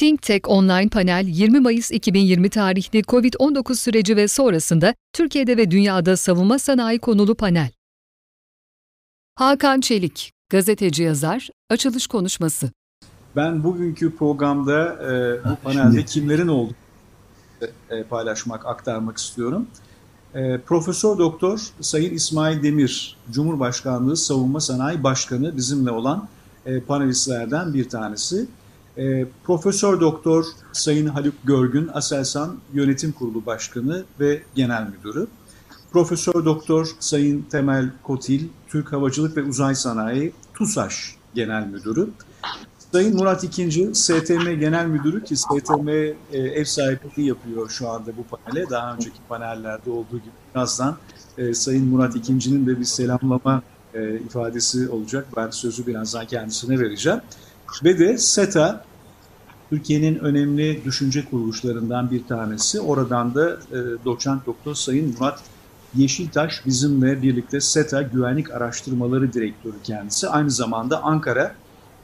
Think Tech Online Panel 20 Mayıs 2020 tarihli COVID-19 süreci ve sonrasında Türkiye'de ve dünyada savunma sanayi konulu panel. Hakan Çelik, gazeteci yazar, açılış konuşması. Ben bugünkü programda e, bu panelde kimlerin olduğunu e, paylaşmak, aktarmak istiyorum. E, Profesör Doktor Sayın İsmail Demir, Cumhurbaşkanlığı Savunma Sanayi Başkanı bizimle olan e, panelistlerden bir tanesi. E, Profesör Doktor Sayın Haluk Görgün, Aselsan Yönetim Kurulu Başkanı ve Genel Müdürü. Profesör Doktor Sayın Temel Kotil, Türk Havacılık ve Uzay Sanayi TUSAŞ Genel Müdürü. Sayın Murat İkinci, STM Genel Müdürü ki STM e, ev sahipliği yapıyor şu anda bu panele. Daha önceki panellerde olduğu gibi birazdan e, Sayın Murat İkinci'nin de bir selamlama e, ifadesi olacak. Ben sözü birazdan kendisine vereceğim. Ve de SETA, Türkiye'nin önemli düşünce kuruluşlarından bir tanesi. Oradan da e, doçent doktor Sayın Murat Yeşiltaş bizimle birlikte SETA Güvenlik Araştırmaları Direktörü kendisi. Aynı zamanda Ankara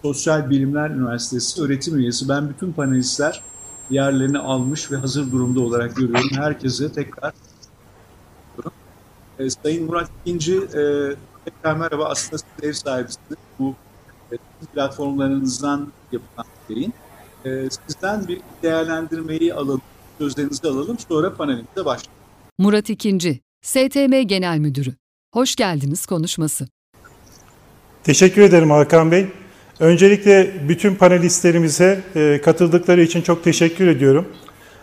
Sosyal Bilimler Üniversitesi öğretim üyesi. Ben bütün panelistler yerlerini almış ve hazır durumda olarak görüyorum. Herkese tekrar e, Sayın Murat İkinci, e, tekrar merhaba. Aslında ev sahibisiniz. Bu platformlarınızdan yapılan yayın. E, sizden bir değerlendirmeyi alalım, sözlerinizi alalım. Sonra panelimize başlayalım. Murat İkinci, STM Genel Müdürü. Hoş geldiniz konuşması. Teşekkür ederim Hakan Bey. Öncelikle bütün panelistlerimize e, katıldıkları için çok teşekkür ediyorum.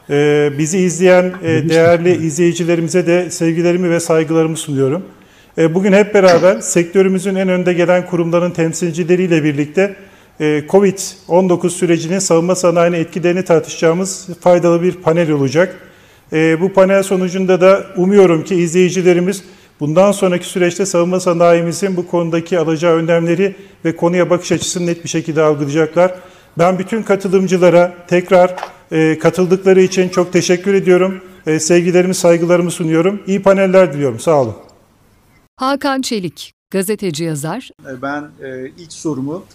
E, bizi izleyen e, değerli izleyicilerimize de sevgilerimi ve saygılarımı sunuyorum. Bugün hep beraber sektörümüzün en önde gelen kurumların temsilcileriyle birlikte COVID-19 sürecinin savunma sanayine etkilerini tartışacağımız faydalı bir panel olacak. Bu panel sonucunda da umuyorum ki izleyicilerimiz Bundan sonraki süreçte savunma sanayimizin bu konudaki alacağı önlemleri ve konuya bakış açısını net bir şekilde algılayacaklar. Ben bütün katılımcılara tekrar e, katıldıkları için çok teşekkür ediyorum. E, sevgilerimi, saygılarımı sunuyorum. İyi paneller diliyorum. Sağ olun. Hakan Çelik, gazeteci yazar. E, ben e, ilk sorumu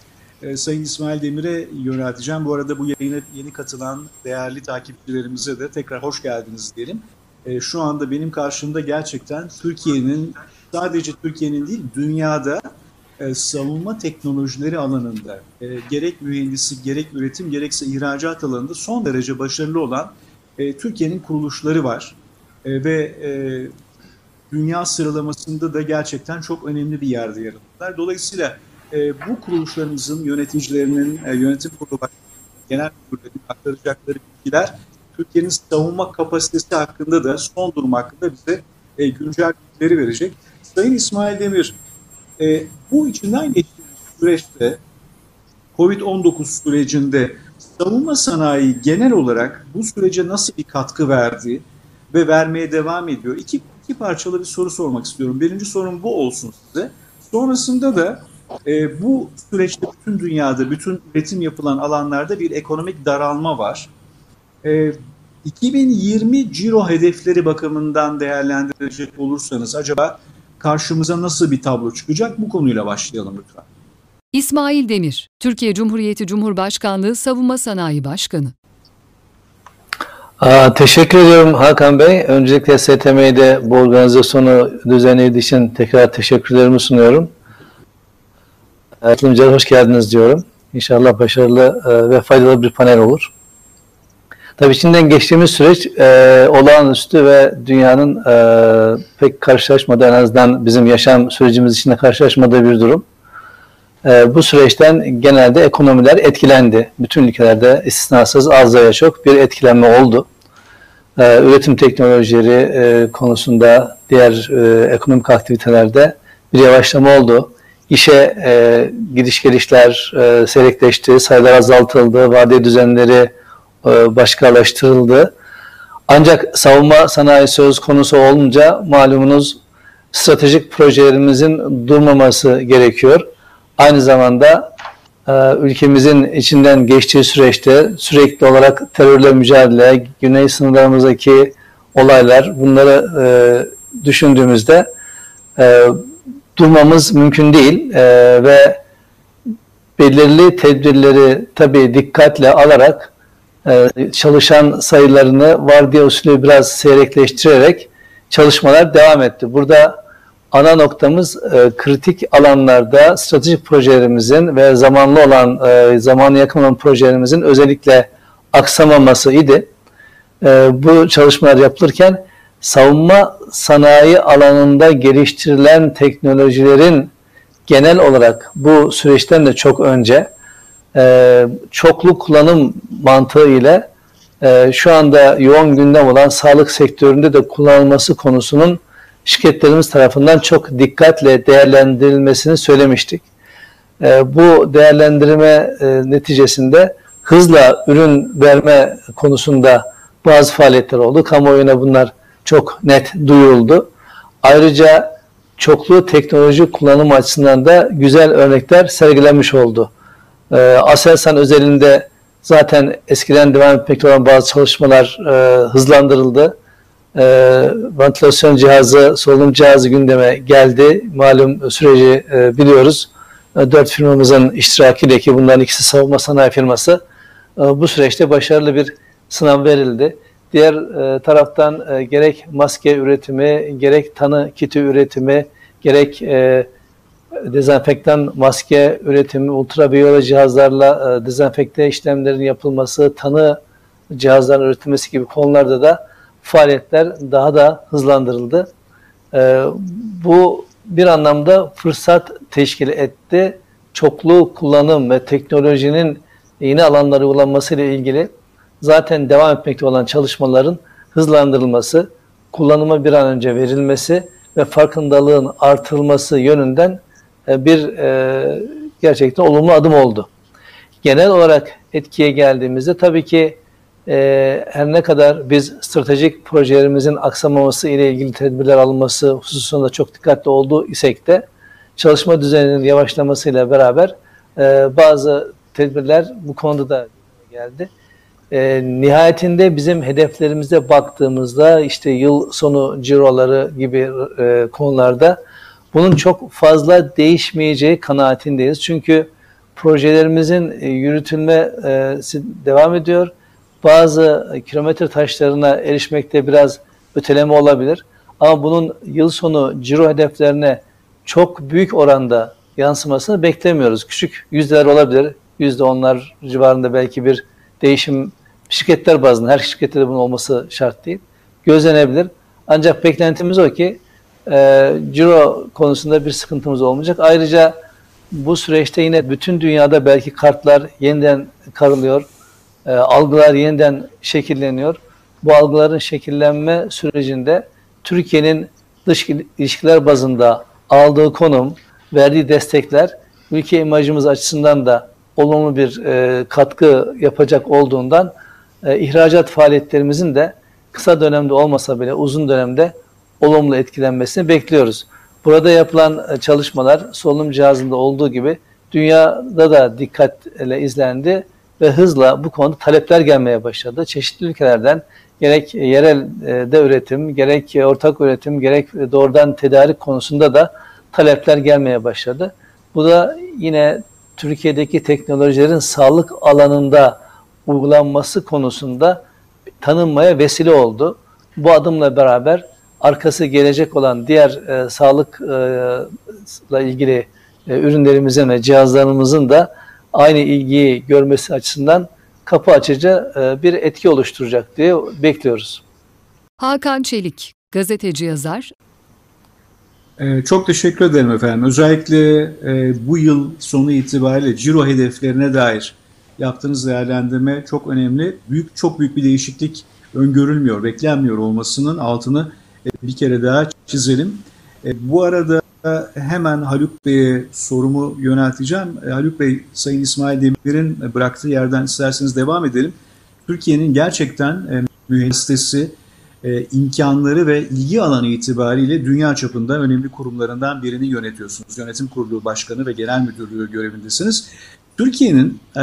e, Sayın İsmail Demir'e yönelteceğim. Bu arada bu yayına yeni katılan değerli takipçilerimize de tekrar hoş geldiniz diyelim e, şu anda benim karşımda gerçekten Türkiye'nin sadece Türkiye'nin değil dünyada e, savunma teknolojileri alanında e, gerek mühendislik gerek üretim gerekse ihracat alanında son derece başarılı olan e, Türkiye'nin kuruluşları var e, ve e, dünya sıralamasında da gerçekten çok önemli bir yerde yer alıyorlar. Dolayısıyla e, bu kuruluşlarımızın yöneticilerinin, e, yönetim kurulu genel müdürlerinin aktaracakları bilgiler Türkiye'nin savunma kapasitesi hakkında da son durum hakkında bize e, güncel bilgileri verecek. Sayın İsmail Demir, e, bu içinden geçtiğimiz süreçte COVID-19 sürecinde savunma sanayi genel olarak bu sürece nasıl bir katkı verdi ve vermeye devam ediyor? İki, iki parçalı bir soru sormak istiyorum. Birinci sorum bu olsun size. Sonrasında da e, bu süreçte bütün dünyada, bütün üretim yapılan alanlarda bir ekonomik daralma var. E, 2020 ciro hedefleri bakımından değerlendirecek olursanız acaba karşımıza nasıl bir tablo çıkacak? Bu konuyla başlayalım lütfen. İsmail Demir, Türkiye Cumhuriyeti Cumhurbaşkanlığı Savunma Sanayi Başkanı. Teşekkür ediyorum Hakan Bey. Öncelikle STM'de bu organizasyonu düzenlediği için tekrar teşekkürlerimi sunuyorum. Katılımcılara hoş geldiniz diyorum. İnşallah başarılı e, ve faydalı bir panel olur. Tabii şimdiden geçtiğimiz süreç e, olağanüstü ve dünyanın e, pek karşılaşmadığı en azından bizim yaşam sürecimiz içinde karşılaşmadığı bir durum. E, bu süreçten genelde ekonomiler etkilendi. Bütün ülkelerde istisnasız az veya çok bir etkilenme oldu. E, üretim teknolojileri e, konusunda diğer e, ekonomik aktivitelerde bir yavaşlama oldu. İşe e, gidiş gelişler e, seyrekleşti, sayılar azaltıldı, vade düzenleri e, başkalaştırıldı. Ancak savunma sanayi söz konusu olunca malumunuz stratejik projelerimizin durmaması gerekiyor. Aynı zamanda ülkemizin içinden geçtiği süreçte sürekli olarak terörle mücadele, güney sınırlarımızdaki olaylar bunları e, düşündüğümüzde durmamız mümkün değil ve belirli tedbirleri tabii dikkatle alarak e, çalışan sayılarını vardiya usulü biraz seyrekleştirerek çalışmalar devam etti. Burada ana noktamız e, kritik alanlarda stratejik projelerimizin ve zamanlı olan, e, zamanı yakın olan projelerimizin özellikle aksamaması idi. E, bu çalışmalar yapılırken savunma sanayi alanında geliştirilen teknolojilerin genel olarak bu süreçten de çok önce e, çoklu kullanım mantığı ile e, şu anda yoğun gündem olan sağlık sektöründe de kullanılması konusunun şirketlerimiz tarafından çok dikkatle değerlendirilmesini söylemiştik. E, bu değerlendirme e, neticesinde hızla ürün verme konusunda bazı faaliyetler oldu. Kamuoyuna bunlar çok net duyuruldu. Ayrıca çoklu teknoloji kullanım açısından da güzel örnekler sergilenmiş oldu. E, Aselsan özelinde zaten eskiden devam etmekte olan bazı çalışmalar e, hızlandırıldı. E, ventilasyon cihazı, solunum cihazı gündeme geldi. Malum süreci e, biliyoruz. E, dört firmamızın iştirakiyle ki bunların ikisi savunma sanayi firması e, bu süreçte başarılı bir sınav verildi. Diğer e, taraftan e, gerek maske üretimi, gerek tanı kiti üretimi, gerek e, dezenfektan maske üretimi, ultraviyole cihazlarla e, dezenfekte işlemlerin yapılması, tanı cihazların üretilmesi gibi konularda da faaliyetler daha da hızlandırıldı. E, bu bir anlamda fırsat teşkil etti. Çoklu kullanım ve teknolojinin yeni alanlara uygulanması ile ilgili zaten devam etmekte olan çalışmaların hızlandırılması, kullanıma bir an önce verilmesi ve farkındalığın artırılması yönünden e, bir e, gerçekten olumlu adım oldu. Genel olarak etkiye geldiğimizde tabii ki e, her ne kadar biz stratejik projelerimizin aksamaması ile ilgili tedbirler alınması hususunda çok dikkatli olduğu isek de çalışma düzeninin yavaşlamasıyla beraber bazı tedbirler bu konuda da geldi. E, nihayetinde bizim hedeflerimize baktığımızda işte yıl sonu ciroları gibi e, konularda bunun çok fazla değişmeyeceği kanaatindeyiz. Çünkü projelerimizin e, yürütülmesi devam ediyor. Bazı kilometre taşlarına erişmekte biraz öteleme olabilir. Ama bunun yıl sonu ciro hedeflerine çok büyük oranda yansımasını beklemiyoruz. Küçük yüzdeler olabilir. Yüzde onlar civarında belki bir değişim şirketler bazında, her şirkette de bunun olması şart değil. Gözlenebilir. Ancak beklentimiz o ki e, ciro konusunda bir sıkıntımız olmayacak. Ayrıca bu süreçte yine bütün dünyada belki kartlar yeniden karılıyor, e, algılar yeniden şekilleniyor. Bu algıların şekillenme sürecinde Türkiye'nin dış ilişkiler bazında aldığı konum, verdiği destekler ülke imajımız açısından da olumlu bir e, katkı yapacak olduğundan e, ihracat faaliyetlerimizin de kısa dönemde olmasa bile uzun dönemde olumlu etkilenmesini bekliyoruz. Burada yapılan e, çalışmalar solunum cihazında olduğu gibi dünyada da dikkatle izlendi ve hızla bu konuda talepler gelmeye başladı. Çeşitli ülkelerden gerek yerel de üretim, gerek ortak üretim, gerek doğrudan tedarik konusunda da talepler gelmeye başladı. Bu da yine Türkiye'deki teknolojilerin sağlık alanında uygulanması konusunda tanınmaya vesile oldu. Bu adımla beraber arkası gelecek olan diğer e, sağlıkla e, ilgili e, ürünlerimizin ve cihazlarımızın da aynı ilgiyi görmesi açısından kapı açıcı e, bir etki oluşturacak diye bekliyoruz. Hakan Çelik, gazeteci yazar. Ee, çok teşekkür ederim efendim. Özellikle e, bu yıl sonu itibariyle ciro hedeflerine dair yaptığınız değerlendirme çok önemli. Büyük çok büyük bir değişiklik öngörülmüyor, beklenmiyor olmasının altını e, bir kere daha çizelim. E, bu arada hemen Haluk Bey'e sorumu yönelteceğim. E, Haluk Bey, Sayın İsmail Demir'in bıraktığı yerden isterseniz devam edelim. Türkiye'nin gerçekten mühendisesi, imkanları ve ilgi alanı itibariyle dünya çapında önemli kurumlarından birini yönetiyorsunuz. Yönetim Kurulu Başkanı ve Genel Müdürlüğü görevindesiniz. Türkiye'nin e,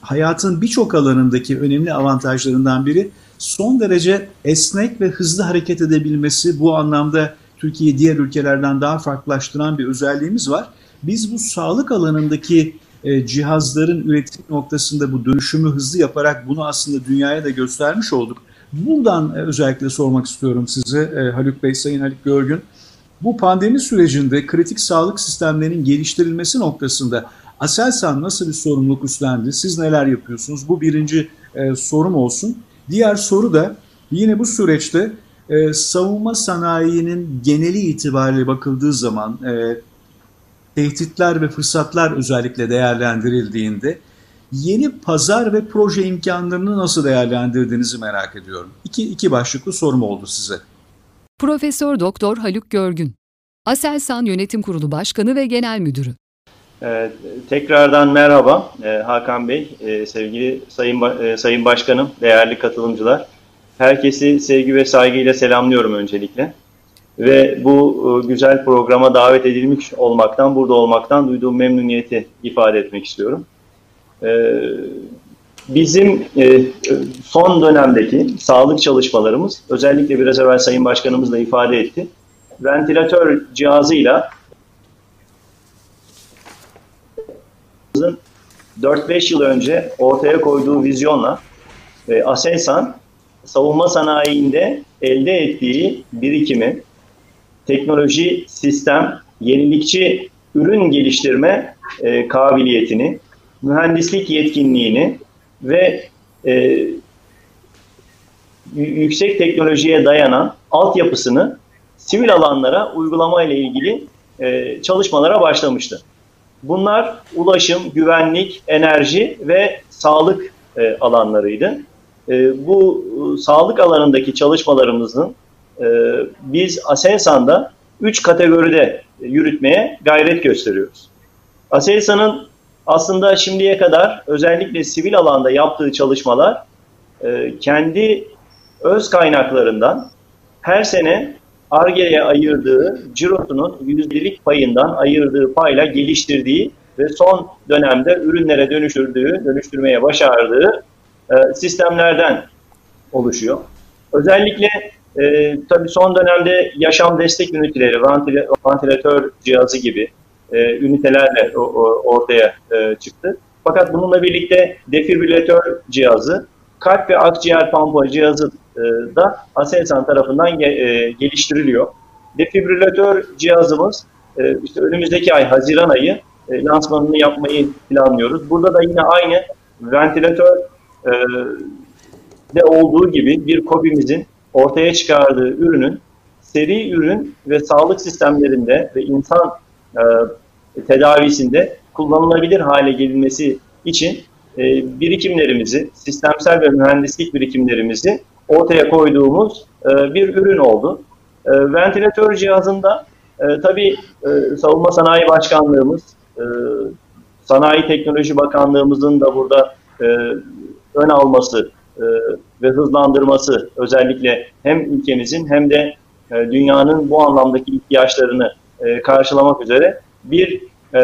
hayatın birçok alanındaki önemli avantajlarından biri son derece esnek ve hızlı hareket edebilmesi. Bu anlamda Türkiye'yi diğer ülkelerden daha farklılaştıran bir özelliğimiz var. Biz bu sağlık alanındaki e, cihazların üretim noktasında bu dönüşümü hızlı yaparak bunu aslında dünyaya da göstermiş olduk. Buradan e, özellikle sormak istiyorum size e, Haluk Bey, Sayın Haluk Görgün. Bu pandemi sürecinde kritik sağlık sistemlerinin geliştirilmesi noktasında Aselsan nasıl bir sorumluluk üstlendi? Siz neler yapıyorsunuz? Bu birinci e, sorum olsun. Diğer soru da yine bu süreçte e, savunma sanayinin geneli itibariyle bakıldığı zaman e, tehditler ve fırsatlar özellikle değerlendirildiğinde yeni pazar ve proje imkanlarını nasıl değerlendirdiğinizi merak ediyorum. İki, iki başlıklı sorum oldu size. Profesör Doktor Haluk Görgün, Aselsan Yönetim Kurulu Başkanı ve Genel Müdürü. Ee, tekrardan merhaba ee, Hakan Bey, ee, sevgili Sayın ba- e, Sayın Başkanım, değerli katılımcılar. Herkesi sevgi ve saygıyla selamlıyorum öncelikle. Ve bu e, güzel programa davet edilmiş olmaktan, burada olmaktan duyduğum memnuniyeti ifade etmek istiyorum. Ee, bizim e, son dönemdeki sağlık çalışmalarımız, özellikle biraz evvel Sayın Başkanımız da ifade etti, ventilatör cihazıyla 4-5 yıl önce ortaya koyduğu vizyonla e, Aselsan savunma sanayiinde elde ettiği birikimi, teknoloji, sistem, yenilikçi ürün geliştirme e, kabiliyetini, mühendislik yetkinliğini ve e, yüksek teknolojiye dayanan altyapısını sivil alanlara uygulama ile ilgili e, çalışmalara başlamıştı. Bunlar ulaşım, güvenlik, enerji ve sağlık e, alanlarıydı. E, bu e, sağlık alanındaki çalışmalarımızın e, biz Aselsan'da üç kategoride yürütmeye gayret gösteriyoruz. Aselsan'ın aslında şimdiye kadar özellikle sivil alanda yaptığı çalışmalar e, kendi öz kaynaklarından her sene ARGE'ye ayırdığı cirosunun yüzdelik payından ayırdığı payla geliştirdiği ve son dönemde ürünlere dönüştürdüğü, dönüştürmeye başardığı e, sistemlerden oluşuyor. Özellikle e, tabii son dönemde yaşam destek üniteleri, ventilatör cihazı gibi e, ünitelerle o, ortaya e, çıktı. Fakat bununla birlikte defibrilatör cihazı, kalp ve akciğer pampa cihazı e, da Aselsan tarafından e, geliştiriliyor. Defibrilatör cihazımız e, işte önümüzdeki ay Haziran ayı lansmanını yapmayı planlıyoruz. Burada da yine aynı ventilatör de olduğu gibi bir COBİ'mizin ortaya çıkardığı ürünün seri ürün ve sağlık sistemlerinde ve insan tedavisinde kullanılabilir hale gelinmesi için birikimlerimizi, sistemsel ve mühendislik birikimlerimizi ortaya koyduğumuz e, bir ürün oldu. E, ventilatör cihazında e, tabii e, Savunma Sanayi Başkanlığımız, e, Sanayi Teknoloji Bakanlığımızın da burada e, ön alması e, ve hızlandırması özellikle hem ülkemizin hem de e, dünyanın bu anlamdaki ihtiyaçlarını e, karşılamak üzere bir e,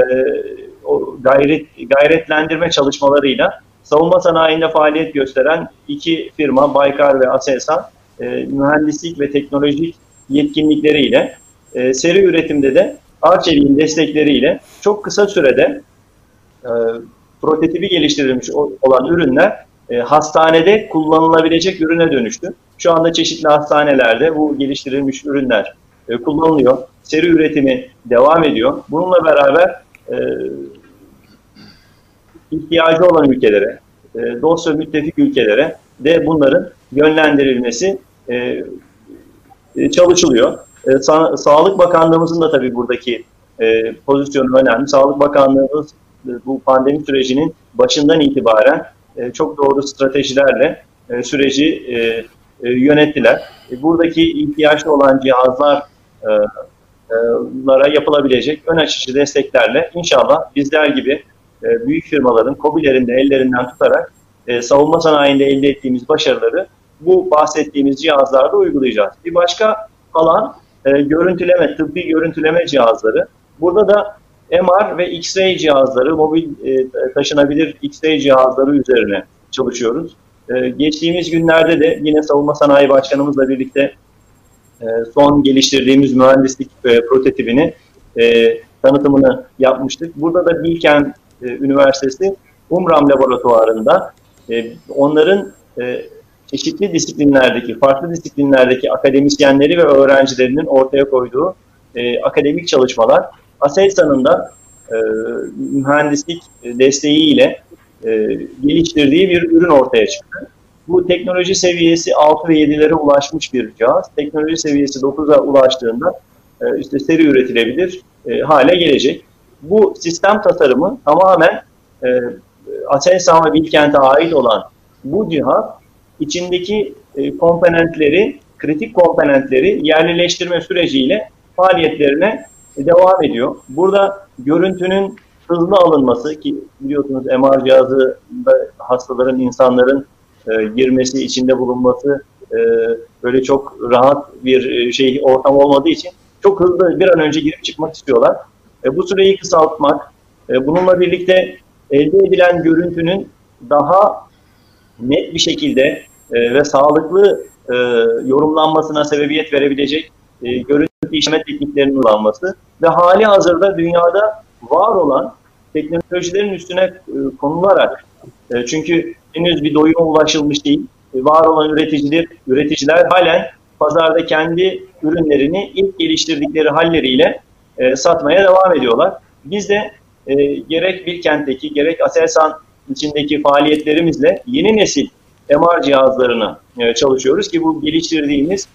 o gayret gayretlendirme çalışmalarıyla savunma sanayinde faaliyet gösteren iki firma Baykar ve Aselsan e, mühendislik ve teknolojik yetkinlikleriyle e, seri üretimde de Arçelik'in destekleriyle çok kısa sürede e, prototipi geliştirilmiş olan ürünler e, hastanede kullanılabilecek ürüne dönüştü. Şu anda çeşitli hastanelerde bu geliştirilmiş ürünler e, kullanılıyor. Seri üretimi devam ediyor. Bununla beraber e, ihtiyacı olan ülkelere, e, dost ve müttefik ülkelere de bunların yönlendirilmesi e, e, çalışılıyor. E, Sa Sağlık Bakanlığımızın da tabii buradaki e, pozisyonu önemli. Sağlık Bakanlığımız e, bu pandemi sürecinin başından itibaren e, çok doğru stratejilerle e, süreci e, yönettiler. Buradaki ihtiyaçlı olan cihazlar e, e, yapılabilecek ön açıcı desteklerle inşallah bizler gibi büyük firmaların, COBİ'lerin de ellerinden tutarak savunma sanayinde elde ettiğimiz başarıları bu bahsettiğimiz cihazlarda uygulayacağız. Bir başka alan görüntüleme, tıbbi görüntüleme cihazları. Burada da MR ve X-ray cihazları, mobil e, taşınabilir X-ray cihazları üzerine çalışıyoruz. E, geçtiğimiz günlerde de yine Savunma Sanayi Başkanımızla birlikte e, son geliştirdiğimiz mühendislik prototipini tanıtımını yapmıştık. Burada da Bilken Üniversitesi Umram Laboratuvarı'nda onların çeşitli disiplinlerdeki, farklı disiplinlerdeki akademisyenleri ve öğrencilerinin ortaya koyduğu akademik çalışmalar Aselsan'ın da mühendislik desteğiyle geliştirdiği bir ürün ortaya çıktı. Bu teknoloji seviyesi 6 ve 7'lere ulaşmış bir cihaz. Teknoloji seviyesi 9'a ulaştığında e, işte seri üretilebilir e, hale gelecek. Bu sistem tasarımı tamamen e, Aselsan ve Bilkent'e ait olan bu cihaz içindeki e, komponentleri, kritik komponentleri yerlileştirme süreciyle faaliyetlerine devam ediyor. Burada görüntünün hızlı alınması ki biliyorsunuz MR cihazı hastaların, insanların e, girmesi, içinde bulunması e, böyle çok rahat bir e, şey ortam olmadığı için çok hızlı bir an önce girip çıkmak istiyorlar. E, bu süreyi kısaltmak, e, bununla birlikte elde edilen görüntünün daha net bir şekilde e, ve sağlıklı e, yorumlanmasına sebebiyet verebilecek e, görüntü işleme tekniklerinin kullanması ve hali hazırda dünyada var olan teknolojilerin üstüne e, konularak e, çünkü henüz bir doyuma ulaşılmış değil. E, var olan üreticiler, üreticiler halen pazarda kendi ürünlerini ilk geliştirdikleri halleriyle e, satmaya devam ediyorlar. Biz de e, gerek Bilkent'teki gerek Aselsan içindeki faaliyetlerimizle yeni nesil MR cihazlarını e, çalışıyoruz ki bu geliştirdiğimiz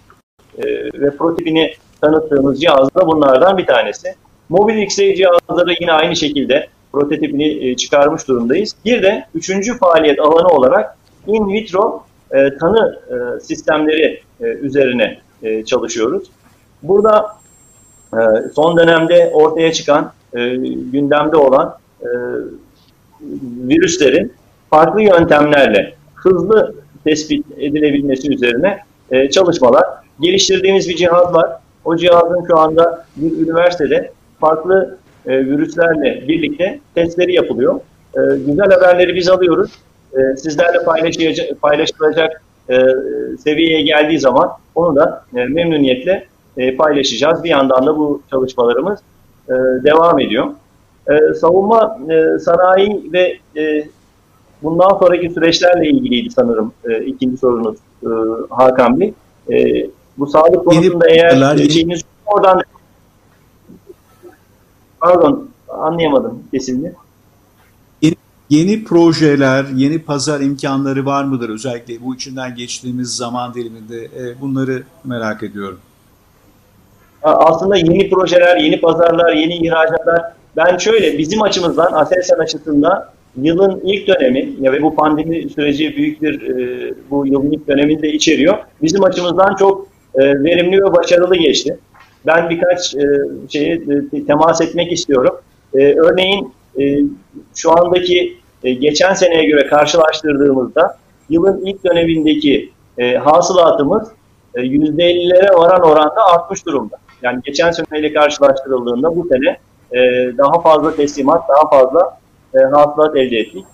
e, ve prototipini tanıttığımız cihaz da bunlardan bir tanesi. Mobil X-ray cihazları yine aynı şekilde prototipini e, çıkarmış durumdayız. Bir de üçüncü faaliyet alanı olarak in vitro e, tanı e, sistemleri üzerine çalışıyoruz. Burada son dönemde ortaya çıkan, gündemde olan virüslerin farklı yöntemlerle hızlı tespit edilebilmesi üzerine çalışmalar. Geliştirdiğimiz bir cihaz var. O cihazın şu anda bir üniversitede farklı e, virüslerle birlikte testleri yapılıyor. E, güzel haberleri biz alıyoruz. E, sizlerle paylaşılacak, paylaşılacak e, seviyeye geldiği zaman onu da e, memnuniyetle e, paylaşacağız. Bir yandan da bu çalışmalarımız e, devam ediyor. E, savunma e, sanayi ve e, bundan sonraki süreçlerle ilgiliydi sanırım e, ikinci sorunuz e, Hakan Bey. E, bu sağlık konusunda eğer şeyiniz oradan Pardon anlayamadım kesinlikle. Yeni, yeni projeler, yeni pazar imkanları var mıdır özellikle bu içinden geçtiğimiz zaman diliminde? E, bunları merak ediyorum. Aslında yeni projeler, yeni pazarlar, yeni ihracatlar. Ben şöyle bizim açımızdan Aselsan açısından yılın ilk dönemi ya ve bu pandemi süreci büyük bir e, bu yılın ilk dönemini de içeriyor. Bizim açımızdan çok e, verimli ve başarılı geçti ben birkaç e, şeye e, temas etmek istiyorum. E, örneğin e, şu andaki geçen seneye göre karşılaştırdığımızda yılın ilk dönemindeki hasılatımız e, %50'lere varan oranda artmış durumda. Yani geçen seneyle karşılaştırıldığında bu sene daha fazla teslimat, daha fazla hasılat elde ettik.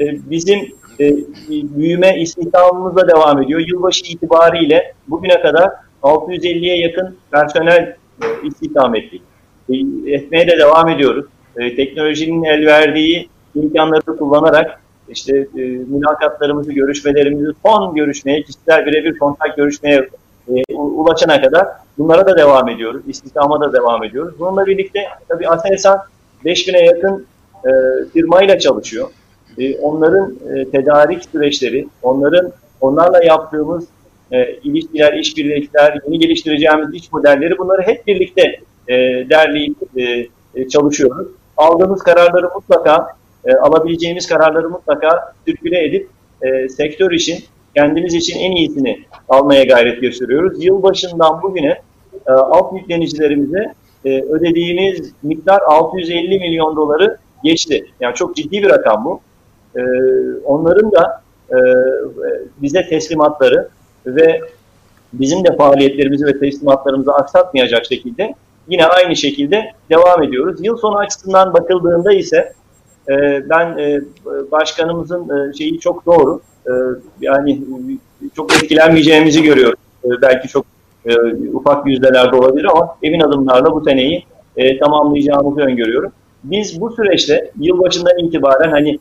Bizim e, büyüme istihdamımız da devam ediyor. Yılbaşı itibariyle bugüne kadar 650'ye yakın personel e, istihdam ettik. E, etmeye de devam ediyoruz. E, teknolojinin el verdiği imkanları kullanarak işte e, mülakatlarımızı, görüşmelerimizi son görüşmeye, kişiler birebir kontak görüşmeye e, ulaşana kadar bunlara da devam ediyoruz. İstihdama da devam ediyoruz. Bununla birlikte tabii Aselsan 5000'e yakın e, firmayla çalışıyor. E, onların e, tedarik süreçleri, onların onlarla yaptığımız e, ilişkiler, işbirlikler, yeni geliştireceğimiz iş modelleri bunları hep birlikte e, derleyip e, e, çalışıyoruz. Aldığımız kararları mutlaka, e, alabileceğimiz kararları mutlaka sirküle edip e, sektör için, kendimiz için en iyisini almaya gayret gösteriyoruz. Yılbaşından bugüne e, alt yüklenicilerimize e, ödediğimiz miktar 650 milyon doları geçti. Yani çok ciddi bir rakam bu. E, onların da e, bize teslimatları ve bizim de faaliyetlerimizi ve teslimatlarımızı aksatmayacak şekilde yine aynı şekilde devam ediyoruz. Yıl sonu açısından bakıldığında ise e, ben e, başkanımızın e, şeyi çok doğru. E, yani çok etkilenmeyeceğimizi görüyorum. E, belki çok e, ufak yüzdelerde olabilir ama emin adımlarla bu seneyi e, tamamlayacağımızı öngörüyorum. Biz bu süreçte yılbaşından itibaren hani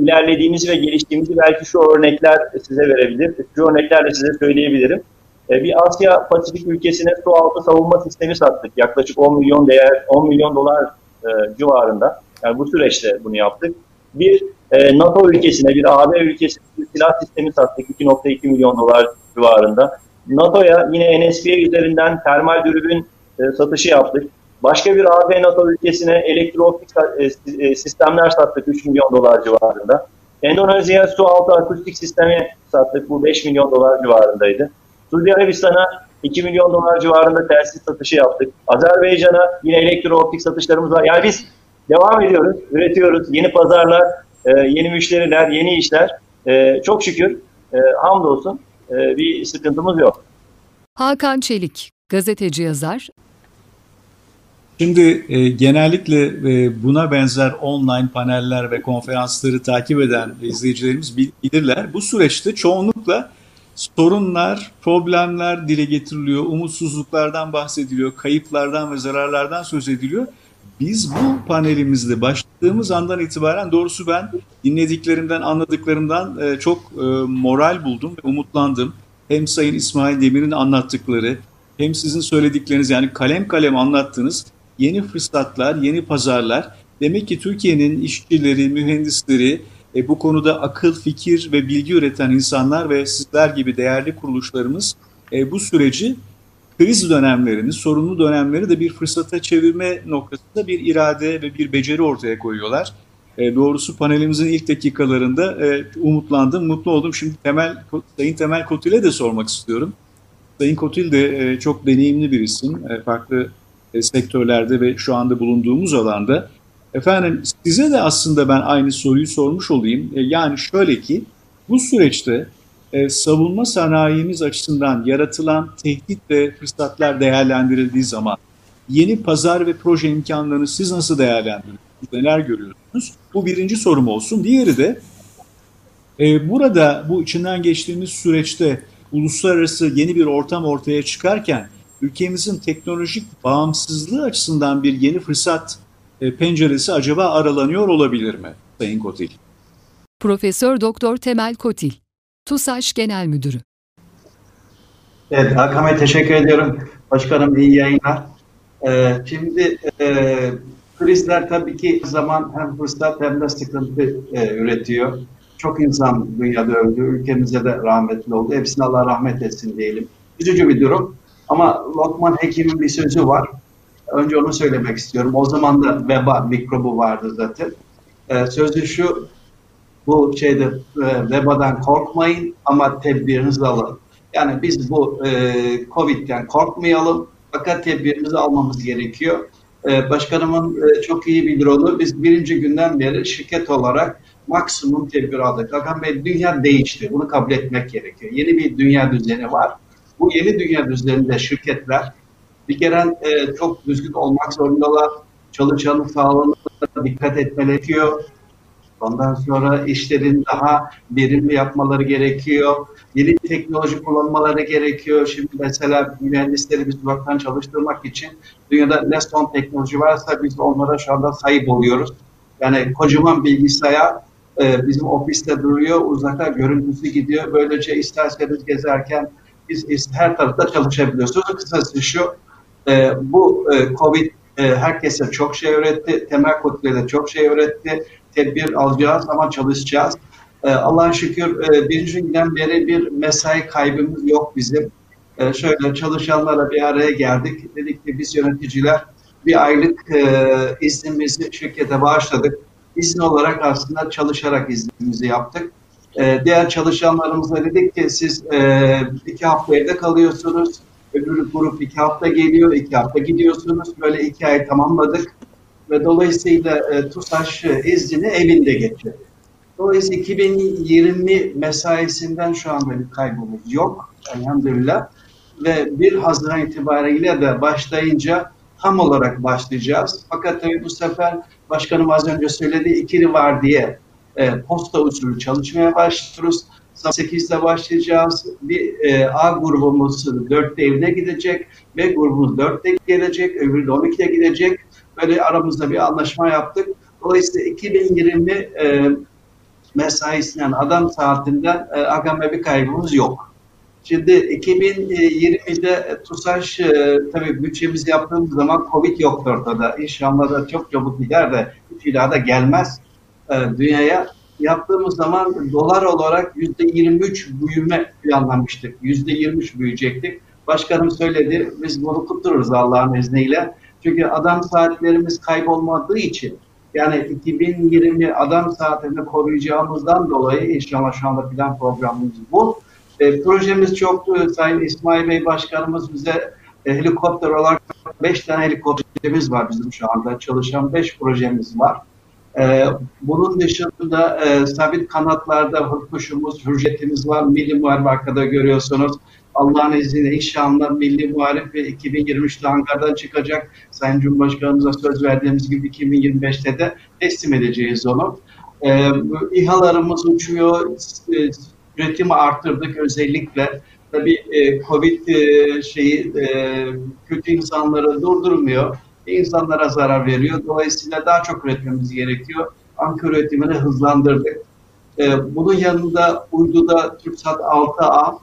ilerlediğimizi ve geliştiğimizi belki şu örnekler size verebilir. Şu örneklerle size söyleyebilirim. E, bir Asya Pasifik ülkesine su altı savunma sistemi sattık. Yaklaşık 10 milyon değer 10 milyon dolar e, civarında. Yani bu süreçte bunu yaptık. Bir e, NATO ülkesine, bir AB ülkesine bir silah sistemi sattık 2.2 milyon dolar civarında. NATO'ya yine NSPA üzerinden termal dürbün satışı yaptık. Başka bir AB NATO ülkesine elektrooptik e, e, sistemler sattık 3 milyon dolar civarında. Endonezya su altı akustik sistemi sattık. Bu 5 milyon dolar civarındaydı. Suudi Arabistan'a 2 milyon dolar civarında telsiz satışı yaptık. Azerbaycan'a yine elektrooptik satışlarımız var. Yani biz devam ediyoruz, üretiyoruz. Yeni pazarlar, e, yeni müşteriler, yeni işler. Çok şükür hamdolsun bir sıkıntımız yok. Hakan Çelik, gazeteci yazar, Şimdi e, genellikle e, buna benzer online paneller ve konferansları takip eden izleyicilerimiz bilirler. Bu süreçte çoğunlukla sorunlar, problemler dile getiriliyor, umutsuzluklardan bahsediliyor, kayıplardan ve zararlardan söz ediliyor. Biz bu panelimizde başladığımız andan itibaren doğrusu ben dinlediklerimden, anladıklarımdan e, çok e, moral buldum ve umutlandım. Hem Sayın İsmail Demir'in anlattıkları, hem sizin söyledikleriniz yani kalem kalem anlattığınız yeni fırsatlar, yeni pazarlar. Demek ki Türkiye'nin işçileri, mühendisleri, e, bu konuda akıl, fikir ve bilgi üreten insanlar ve sizler gibi değerli kuruluşlarımız e, bu süreci kriz dönemlerini, sorunlu dönemleri de bir fırsata çevirme noktasında bir irade ve bir beceri ortaya koyuyorlar. E, doğrusu panelimizin ilk dakikalarında e, umutlandım, mutlu oldum. Şimdi Temel Sayın Temel Kotil'e de sormak istiyorum. Sayın Kotil de e, çok deneyimli bir isim. E, farklı e, sektörlerde ve şu anda bulunduğumuz alanda. Efendim size de aslında ben aynı soruyu sormuş olayım. E, yani şöyle ki bu süreçte e, savunma sanayimiz açısından yaratılan tehdit ve fırsatlar değerlendirildiği zaman yeni pazar ve proje imkanlarını siz nasıl değerlendiriyorsunuz? Neler görüyorsunuz? Bu birinci sorum olsun. Diğeri de e, burada bu içinden geçtiğimiz süreçte uluslararası yeni bir ortam ortaya çıkarken ülkemizin teknolojik bağımsızlığı açısından bir yeni fırsat e, penceresi acaba aralanıyor olabilir mi Sayın Kotil? Profesör Doktor Temel Kotil, TUSAŞ Genel Müdürü. Evet, Hakan Bey teşekkür ediyorum. Başkanım iyi yayınlar. Ee, şimdi e, krizler tabii ki zaman hem fırsat hem de sıkıntı e, üretiyor. Çok insan dünyada öldü, ülkemize de rahmetli oldu. Hepsine Allah rahmet etsin diyelim. Üzücü bir durum. Ama Lokman Hekim'in bir sözü var. Önce onu söylemek istiyorum. O zaman da veba mikrobu vardı zaten. Ee, sözü şu, bu şeyde e, vebadan korkmayın ama tedbirinizi alın. Yani biz bu e, Covid'den korkmayalım fakat tedbirimizi almamız gerekiyor. E, başkanımın e, çok iyi bilir onu. Biz birinci günden beri şirket olarak maksimum tedbir aldık. Hakan Bey dünya değişti. Bunu kabul etmek gerekiyor. Yeni bir dünya düzeni var bu yeni dünya düzeninde şirketler bir kere e, çok düzgün olmak zorundalar. Çalışanın sağlığına dikkat etmeleri gerekiyor. Ondan sonra işlerin daha verimli yapmaları gerekiyor. Yeni teknoloji kullanmaları gerekiyor. Şimdi mesela mühendisleri biz uzaktan çalıştırmak için dünyada ne son teknoloji varsa biz onlara şu anda sahip oluyoruz. Yani kocaman bilgisayar e, bizim ofiste duruyor, uzakta görüntüsü gidiyor. Böylece isterseniz gezerken biz her tarafta çalışabiliyorsunuz. Kısası şu, e, bu e, Covid e, herkese çok şey öğretti, temel kodlara çok şey öğretti. Tedbir alacağız ama çalışacağız. E, Allah'a şükür e, birinci günden beri bir mesai kaybımız yok bizim. E, şöyle çalışanlara bir araya geldik. Dedik ki biz yöneticiler bir aylık e, iznimizi şirkete bağışladık. İzin olarak aslında çalışarak iznimizi yaptık. E, diğer çalışanlarımıza dedik ki siz e, iki hafta evde kalıyorsunuz. Öbür grup iki hafta geliyor, iki hafta gidiyorsunuz. Böyle iki ay tamamladık. Ve dolayısıyla e, TUSAŞ iznini evinde geçirdi. Dolayısıyla 2020 mesaisinden şu anda bir kaybımız yok. Elhamdülillah. Ve 1 Haziran itibariyle de başlayınca tam olarak başlayacağız. Fakat tabii bu sefer başkanım az önce söyledi ikili var diye e, posta usulü çalışmaya başlıyoruz. Saat 8'de başlayacağız. Bir e, A grubumuz 4'te evine gidecek. B grubumuz 4'te gelecek. Öbürü de 12'de gidecek. Böyle aramızda bir anlaşma yaptık. Dolayısıyla 2020 e, mesaisinden, adam saatinden e, agame bir kaybımız yok. Şimdi 2020'de TUSAŞ e, tabii bütçemizi yaptığımız zaman Covid yoktu ortada. İnşallah da çok çabuk gider de hiç da gelmez e, dünyaya. Yaptığımız zaman dolar olarak %23 büyüme planlamıştık. %23 büyüyecektik. Başkanım söyledi, biz bunu tuttururuz Allah'ın izniyle. Çünkü adam saatlerimiz kaybolmadığı için yani 2020 adam saatini koruyacağımızdan dolayı inşallah şu anda plan programımız bu. E, projemiz çoktu. Sayın İsmail Bey Başkanımız bize e, helikopter olarak 5 tane helikopterimiz var bizim şu anda. Çalışan 5 projemiz var. E, bunun dışında e, sabit kanatlarda hırkuşumuz, hürjetimiz var. Milli Muharebe arkada görüyorsunuz. Allah'ın izniyle inşallah Milli Muharebe 2023'te Ankara'dan çıkacak. Sayın Cumhurbaşkanımıza söz verdiğimiz gibi 2025'te de teslim edeceğiz onu. E, İHA'larımız uçuyor. E, üretimi arttırdık özellikle. Tabii e, Covid e, şeyi e, kötü insanları durdurmuyor. İnsanlara zarar veriyor. Dolayısıyla daha çok üretmemiz gerekiyor. Anka üretimini hızlandırdık. E, bunun yanında uyduda TürkSat 6A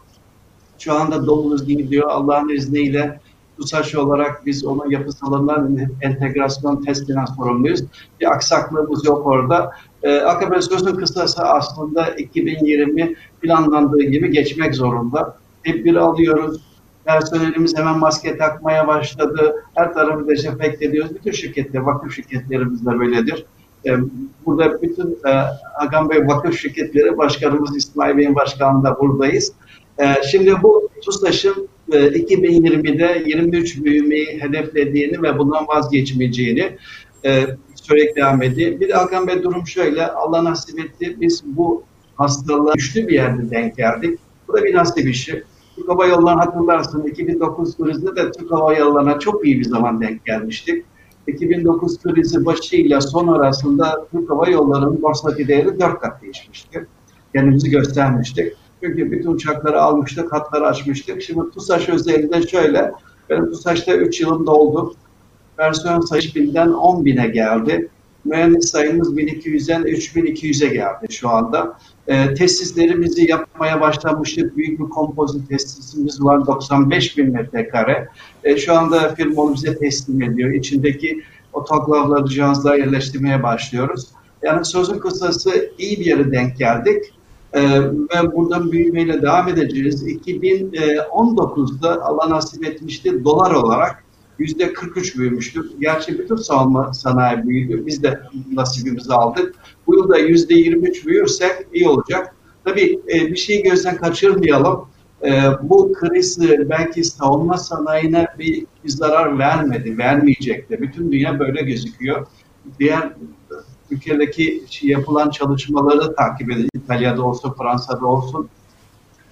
şu anda dolu gidiyor. Allah'ın izniyle TUSAŞ olarak biz onun yapısalından entegrasyon testinden sorumluyuz. Bir aksaklığımız yok orada. E, AKP sözün kısası aslında 2020 planlandığı gibi geçmek zorunda. Tedbir alıyoruz. Personelimiz hemen maske takmaya başladı. Her tarafı dezenfekte ediyoruz. Bütün şirketler, vakıf şirketlerimiz de böyledir. E, burada bütün e, Hakan Bey vakıf şirketleri başkanımız İsmail Bey'in başkanlığında buradayız. E, şimdi bu TUSAŞ'ın 2020'de 23 büyümeyi hedeflediğini ve bundan vazgeçmeyeceğini e, sürekli devam ediyor. Bir de Hakan Bey durum şöyle, Allah nasip etti, biz bu hastalığa güçlü bir yerde denk geldik. Bu da bir nasip işi. Türk Hava Yolları'nı hatırlarsın, 2009 krizinde de Türk Hava Yolları'na çok iyi bir zaman denk gelmiştik. 2009 krizi başıyla son arasında Türk Hava Yolları'nın borsadaki değeri dört kat değişmişti. Kendimizi göstermiştik. Çünkü bütün uçakları almıştık, hatları açmıştık. Şimdi TUSAŞ özelinde şöyle, ben TUSAŞ'ta 3 yılım doldu. Personel sayısı 1000'den 10 bine geldi. Mühendis sayımız 1200'den 3200'e geldi şu anda. E, tesislerimizi yapmaya başlamıştık. Büyük bir kompozit tesisimiz var. 95 bin metrekare. E, şu anda firma bize teslim ediyor. İçindeki otoklavları, cihazlar yerleştirmeye başlıyoruz. Yani sözün kısası iyi bir yere denk geldik. Ee, ve buradan büyümeyle devam edeceğiz. 2019'da Allah nasip etmişti dolar olarak yüzde 43 büyümüştür. Gerçi bütün savunma sanayi büyüdü. Biz de nasibimizi aldık. Bu yılda yüzde 23 büyürsek iyi olacak. Tabii e, bir şeyi gözden kaçırmayalım. E, bu kriz belki savunma sanayine bir, bir zarar vermedi, vermeyecek de. Bütün dünya böyle gözüküyor. Diğer ülkedeki yapılan çalışmaları takip edin. İtalya'da olsun, Fransa'da olsun.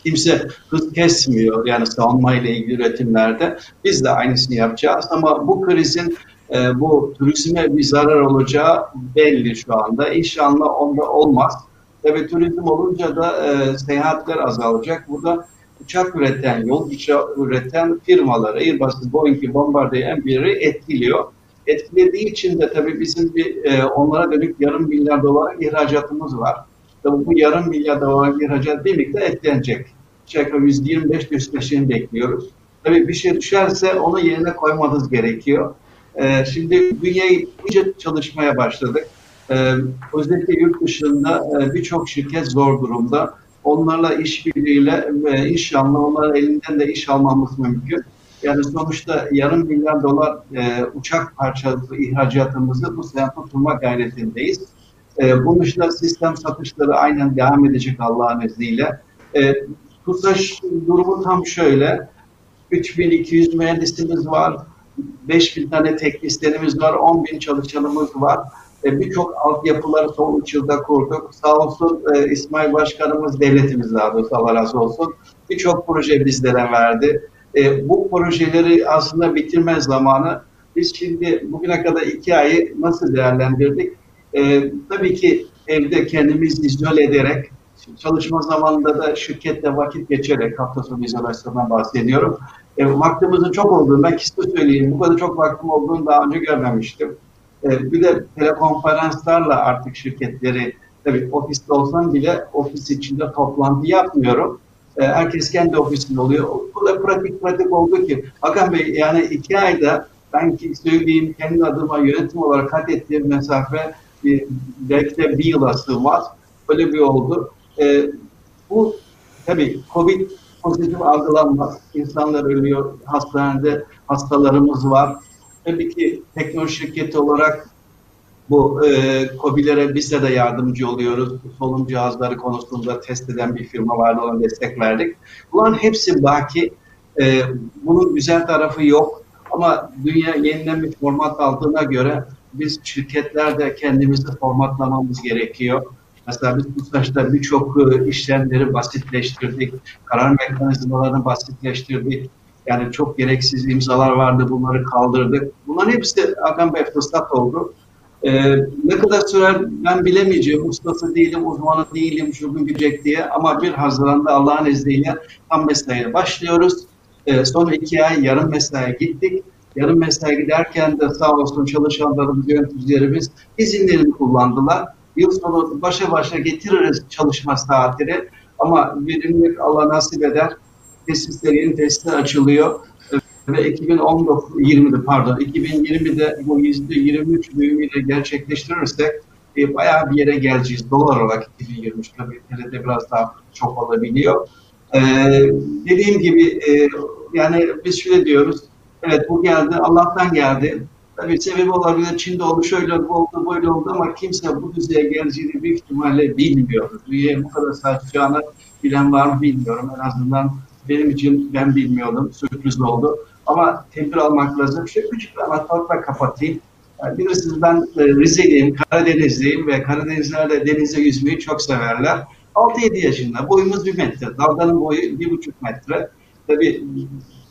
Kimse hız kesmiyor yani savunma ile ilgili üretimlerde. Biz de aynısını yapacağız ama bu krizin e, bu turizme bir zarar olacağı belli şu anda. İnşallah onda olmaz. Tabii turizm olunca da e, seyahatler azalacak. Burada uçak üreten, yol üreten firmaları, Airbus'un, Boeing'i, Bombardier'i, biri etkiliyor etkilediği için de tabii bizim bir e, onlara dönük yarım milyar dolar ihracatımız var. Tabii bu yarım milyar dolar ihracat bir miktar etkilenecek. Çeka %25-25'ini bekliyoruz. Tabii bir şey düşerse onu yerine koymanız gerekiyor. E, şimdi dünyayı iyice çalışmaya başladık. E, özellikle yurt dışında e, birçok şirket zor durumda. Onlarla işbirliğiyle e, inşallah onların elinden de iş almamız mümkün. Yani sonuçta yarım milyar dolar e, uçak parçası ihracatımızı bu sene tutulma gayretindeyiz. E, bunun dışında sistem satışları aynen devam edecek Allah'ın izniyle. E, TUSAŞ durumu tam şöyle. 3200 mühendisimiz var. 5000 tane teknisyenimiz var. 10 bin çalışanımız var. E, Birçok altyapıları son 3 yılda kurduk. Sağ olsun e, İsmail Başkanımız, devletimiz daha doğrusu Allah razı olsun. Birçok proje bizlere verdi e, bu projeleri aslında bitirme zamanı. Biz şimdi bugüne kadar iki ayı nasıl değerlendirdik? E, tabii ki evde kendimiz izole ederek, çalışma zamanında da şirkette vakit geçerek, hafta sonu izolasyondan bahsediyorum. E, vaktimizin çok olduğunu, ben kesin söyleyeyim, bu kadar çok vaktim olduğunu daha önce görmemiştim. E, bir de telekonferanslarla artık şirketleri, tabii ofiste olsam bile ofis içinde toplantı yapmıyorum. E, herkes kendi ofisinde oluyor. Bu da pratik pratik oldu ki. Hakan Bey yani iki ayda ben ki söyleyeyim kendi adıma yönetim olarak kat ettiğim mesafe e, belki de bir yıla sığmaz. Böyle bir oldu. E, bu tabii Covid pozitif algılanmaz. İnsanlar ölüyor. Hastanede hastalarımız var. Tabii ki teknoloji şirketi olarak bu e, COBİ'lere biz de, yardımcı oluyoruz. Solunum cihazları konusunda test eden bir firma vardı, ona destek verdik. Bunların hepsi baki. E, bunun güzel tarafı yok. Ama dünya yenilenmiş format aldığına göre biz şirketlerde kendimizi formatlamamız gerekiyor. Mesela biz bu saçta birçok e, işlemleri basitleştirdik. Karar mekanizmalarını basitleştirdik. Yani çok gereksiz imzalar vardı, bunları kaldırdık. Bunların hepsi Hakan Bey fırsat oldu. Ee, ne kadar sürer ben bilemeyeceğim. Ustası değilim, uzmanı değilim, şu gün bilecek diye. Ama 1 Haziran'da Allah'ın izniyle tam mesaiye başlıyoruz. Ee, son iki ay yarım mesaiye gittik. Yarım mesai giderken de sağ olsun çalışanlarımız, yöneticilerimiz izinlerini kullandılar. Yıl sonu başa başa getiririz çalışma saatleri. Ama verimlilik Allah nasip eder. Tesisler, yeni tesisler açılıyor ve 2019 20'de pardon 2020'de bu %23 büyümeyle gerçekleştirirsek e, bayağı bir yere geleceğiz. Dolar olarak 2023 tabii TL'de biraz daha çok olabiliyor. E, dediğim gibi e, yani biz şöyle diyoruz. Evet bu geldi Allah'tan geldi. Tabii sebebi olabilir. Çin'de oldu, şöyle oldu, böyle oldu ama kimse bu düzeye geleceğini büyük ihtimalle bilmiyor. Dünyaya bu kadar saçacağını bilen var mı bilmiyorum. En azından benim için ben bilmiyordum. Sürpriz oldu. Ama tedbir almak lazım. Şöyle küçük bir anahtarla kapatayım. Yani bilirsiniz ben e, Rize'liyim, Karadenizliyim ve Karadenizler de denize yüzmeyi çok severler. 6-7 yaşında, boyumuz bir metre, dalganın boyu bir buçuk metre. Tabii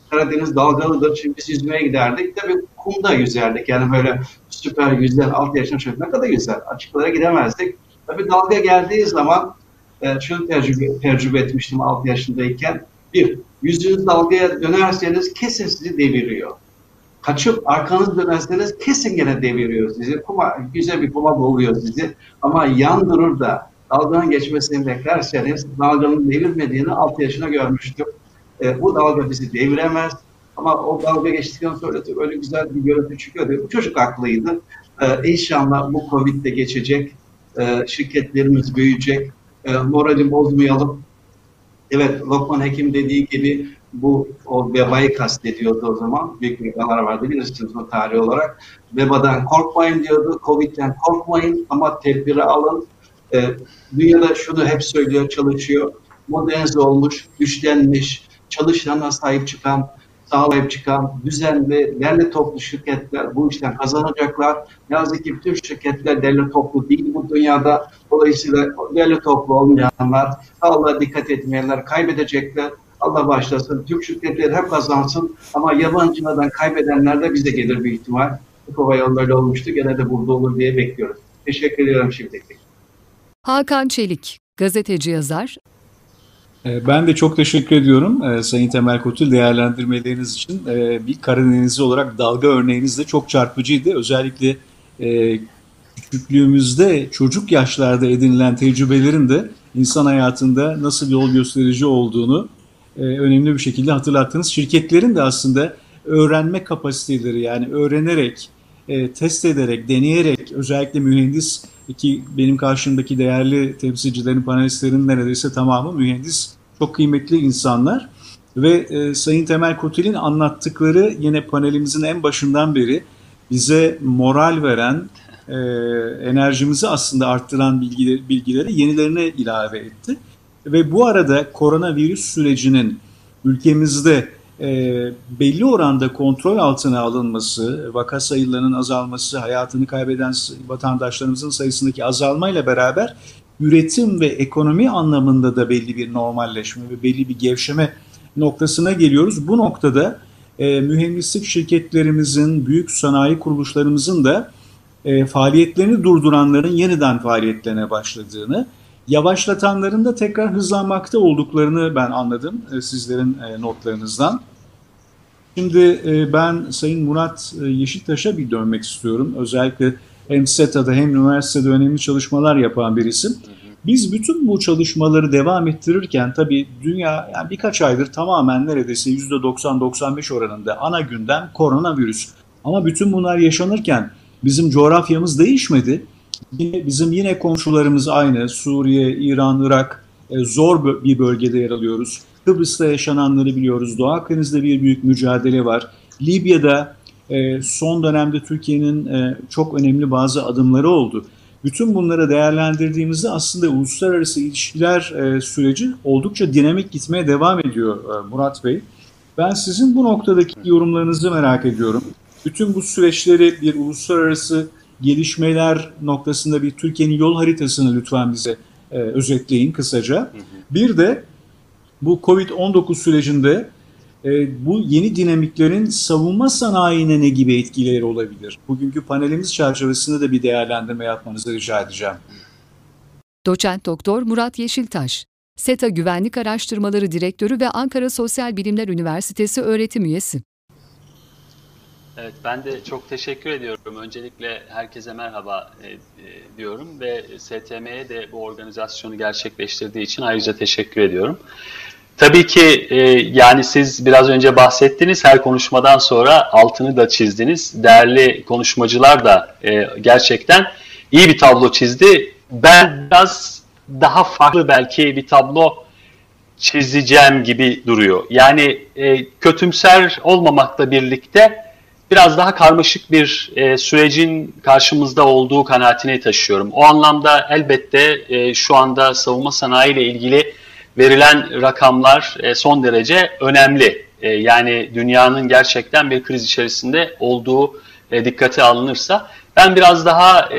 Karadeniz dalgalıdır, çünkü biz yüzmeye giderdik. Tabii kumda yüzerdik, yani böyle süper yüzler, 6 yaşında çocuk ne kadar yüzer, açıklara gidemezdik. Tabii dalga geldiği zaman, e, şunu tecrübe, tecrübe etmiştim 6 yaşındayken, bir, yüzünüz dalgaya dönerseniz kesin sizi deviriyor. Kaçıp arkanız dönerseniz kesin gene deviriyor sizi. Kuma, güzel bir kuma boğuyor sizi. Ama yan durur da dalganın geçmesini beklerseniz dalganın devirmediğini 6 yaşına görmüştüm. E, bu dalga bizi deviremez. Ama o dalga geçtikten sonra da öyle güzel bir görüntü çıkıyor. Bu çocuk haklıydı. E, inşallah bu Covid de geçecek. E, şirketlerimiz büyüyecek. E, morali bozmayalım. Evet, Lokman Hekim dediği gibi bu o vebayı kastediyordu o zaman. Büyük vekalar vardı bilirsiniz o tarih olarak. Vebadan korkmayın diyordu, Covid'den korkmayın ama tedbiri alın. Ee, dünyada şunu hep söylüyor, çalışıyor. Modernize olmuş, güçlenmiş, çalışanına sahip çıkan, sağlayıp çıkan düzenli, derli toplu şirketler bu işten kazanacaklar. Ne yazık ki bütün şirketler derli toplu değil bu dünyada. Dolayısıyla derli toplu olmayanlar, Allah'a dikkat etmeyenler kaybedecekler. Allah başlasın. Türk şirketleri hep kazansın ama yabancılardan kaybedenler de bize gelir bir ihtimal. Kova yolları olmuştu. Gene de burada olur diye bekliyoruz. Teşekkür ediyorum şimdilik. Hakan Çelik, gazeteci yazar, ben de çok teşekkür ediyorum e, Sayın Temel Kotul değerlendirmeleriniz için. E, bir Karadenizli olarak dalga örneğiniz de çok çarpıcıydı. Özellikle e, küçüklüğümüzde çocuk yaşlarda edinilen tecrübelerin de insan hayatında nasıl yol gösterici olduğunu e, önemli bir şekilde hatırlattınız. Şirketlerin de aslında öğrenme kapasiteleri yani öğrenerek, e, test ederek, deneyerek özellikle mühendis ki benim karşımdaki değerli temsilcilerin, panelistlerin neredeyse tamamı mühendis çok kıymetli insanlar. Ve e, Sayın Temel Kotil'in anlattıkları yine panelimizin en başından beri bize moral veren, e, enerjimizi aslında arttıran bilgileri, bilgileri yenilerine ilave etti. Ve bu arada koronavirüs sürecinin ülkemizde e, belli oranda kontrol altına alınması, vaka sayılarının azalması, hayatını kaybeden vatandaşlarımızın sayısındaki azalmayla beraber üretim ve ekonomi anlamında da belli bir normalleşme ve belli bir gevşeme noktasına geliyoruz. Bu noktada e, mühendislik şirketlerimizin, büyük sanayi kuruluşlarımızın da e, faaliyetlerini durduranların yeniden faaliyetlerine başladığını, yavaşlatanların da tekrar hızlanmakta olduklarını ben anladım e, sizlerin e, notlarınızdan. Şimdi e, ben Sayın Murat e, Yeşiltaş'a bir dönmek istiyorum. Özellikle Hem SETA'da hem üniversitede önemli çalışmalar yapan bir isim. Biz bütün bu çalışmaları devam ettirirken tabii dünya yani birkaç aydır tamamen neredeyse %90-95 oranında ana gündem koronavirüs. Ama bütün bunlar yaşanırken bizim coğrafyamız değişmedi. Yine, bizim yine komşularımız aynı. Suriye, İran, Irak e, zor bir bölgede yer alıyoruz. Kıbrıs'ta yaşananları biliyoruz. Doğu Akdeniz'de bir büyük mücadele var. Libya'da e, son dönemde Türkiye'nin e, çok önemli bazı adımları oldu. Bütün bunları değerlendirdiğimizde aslında uluslararası ilişkiler süreci oldukça dinamik gitmeye devam ediyor Murat Bey. Ben sizin bu noktadaki yorumlarınızı merak ediyorum. Bütün bu süreçleri bir uluslararası gelişmeler noktasında bir Türkiye'nin yol haritasını lütfen bize e, özetleyin kısaca. Bir de bu Covid-19 sürecinde e, bu yeni dinamiklerin savunma sanayine ne gibi etkileri olabilir? Bugünkü panelimiz çerçevesinde de bir değerlendirme yapmanızı rica edeceğim. Doçent Doktor Murat Yeşiltaş, SETA Güvenlik Araştırmaları Direktörü ve Ankara Sosyal Bilimler Üniversitesi öğretim üyesi. Evet, ben de çok teşekkür ediyorum. Öncelikle herkese merhaba e, e, diyorum ve STM'ye de bu organizasyonu gerçekleştirdiği için ayrıca teşekkür ediyorum. Tabii ki e, yani siz biraz önce bahsettiniz, her konuşmadan sonra altını da çizdiniz. Değerli konuşmacılar da e, gerçekten iyi bir tablo çizdi. Ben biraz daha farklı belki bir tablo çizeceğim gibi duruyor. Yani e, kötümser olmamakla birlikte biraz daha karmaşık bir e, sürecin karşımızda olduğu kanaatini taşıyorum. O anlamda elbette e, şu anda savunma sanayi ile ilgili verilen rakamlar e, son derece önemli. E, yani dünyanın gerçekten bir kriz içerisinde olduğu e, dikkate alınırsa ben biraz daha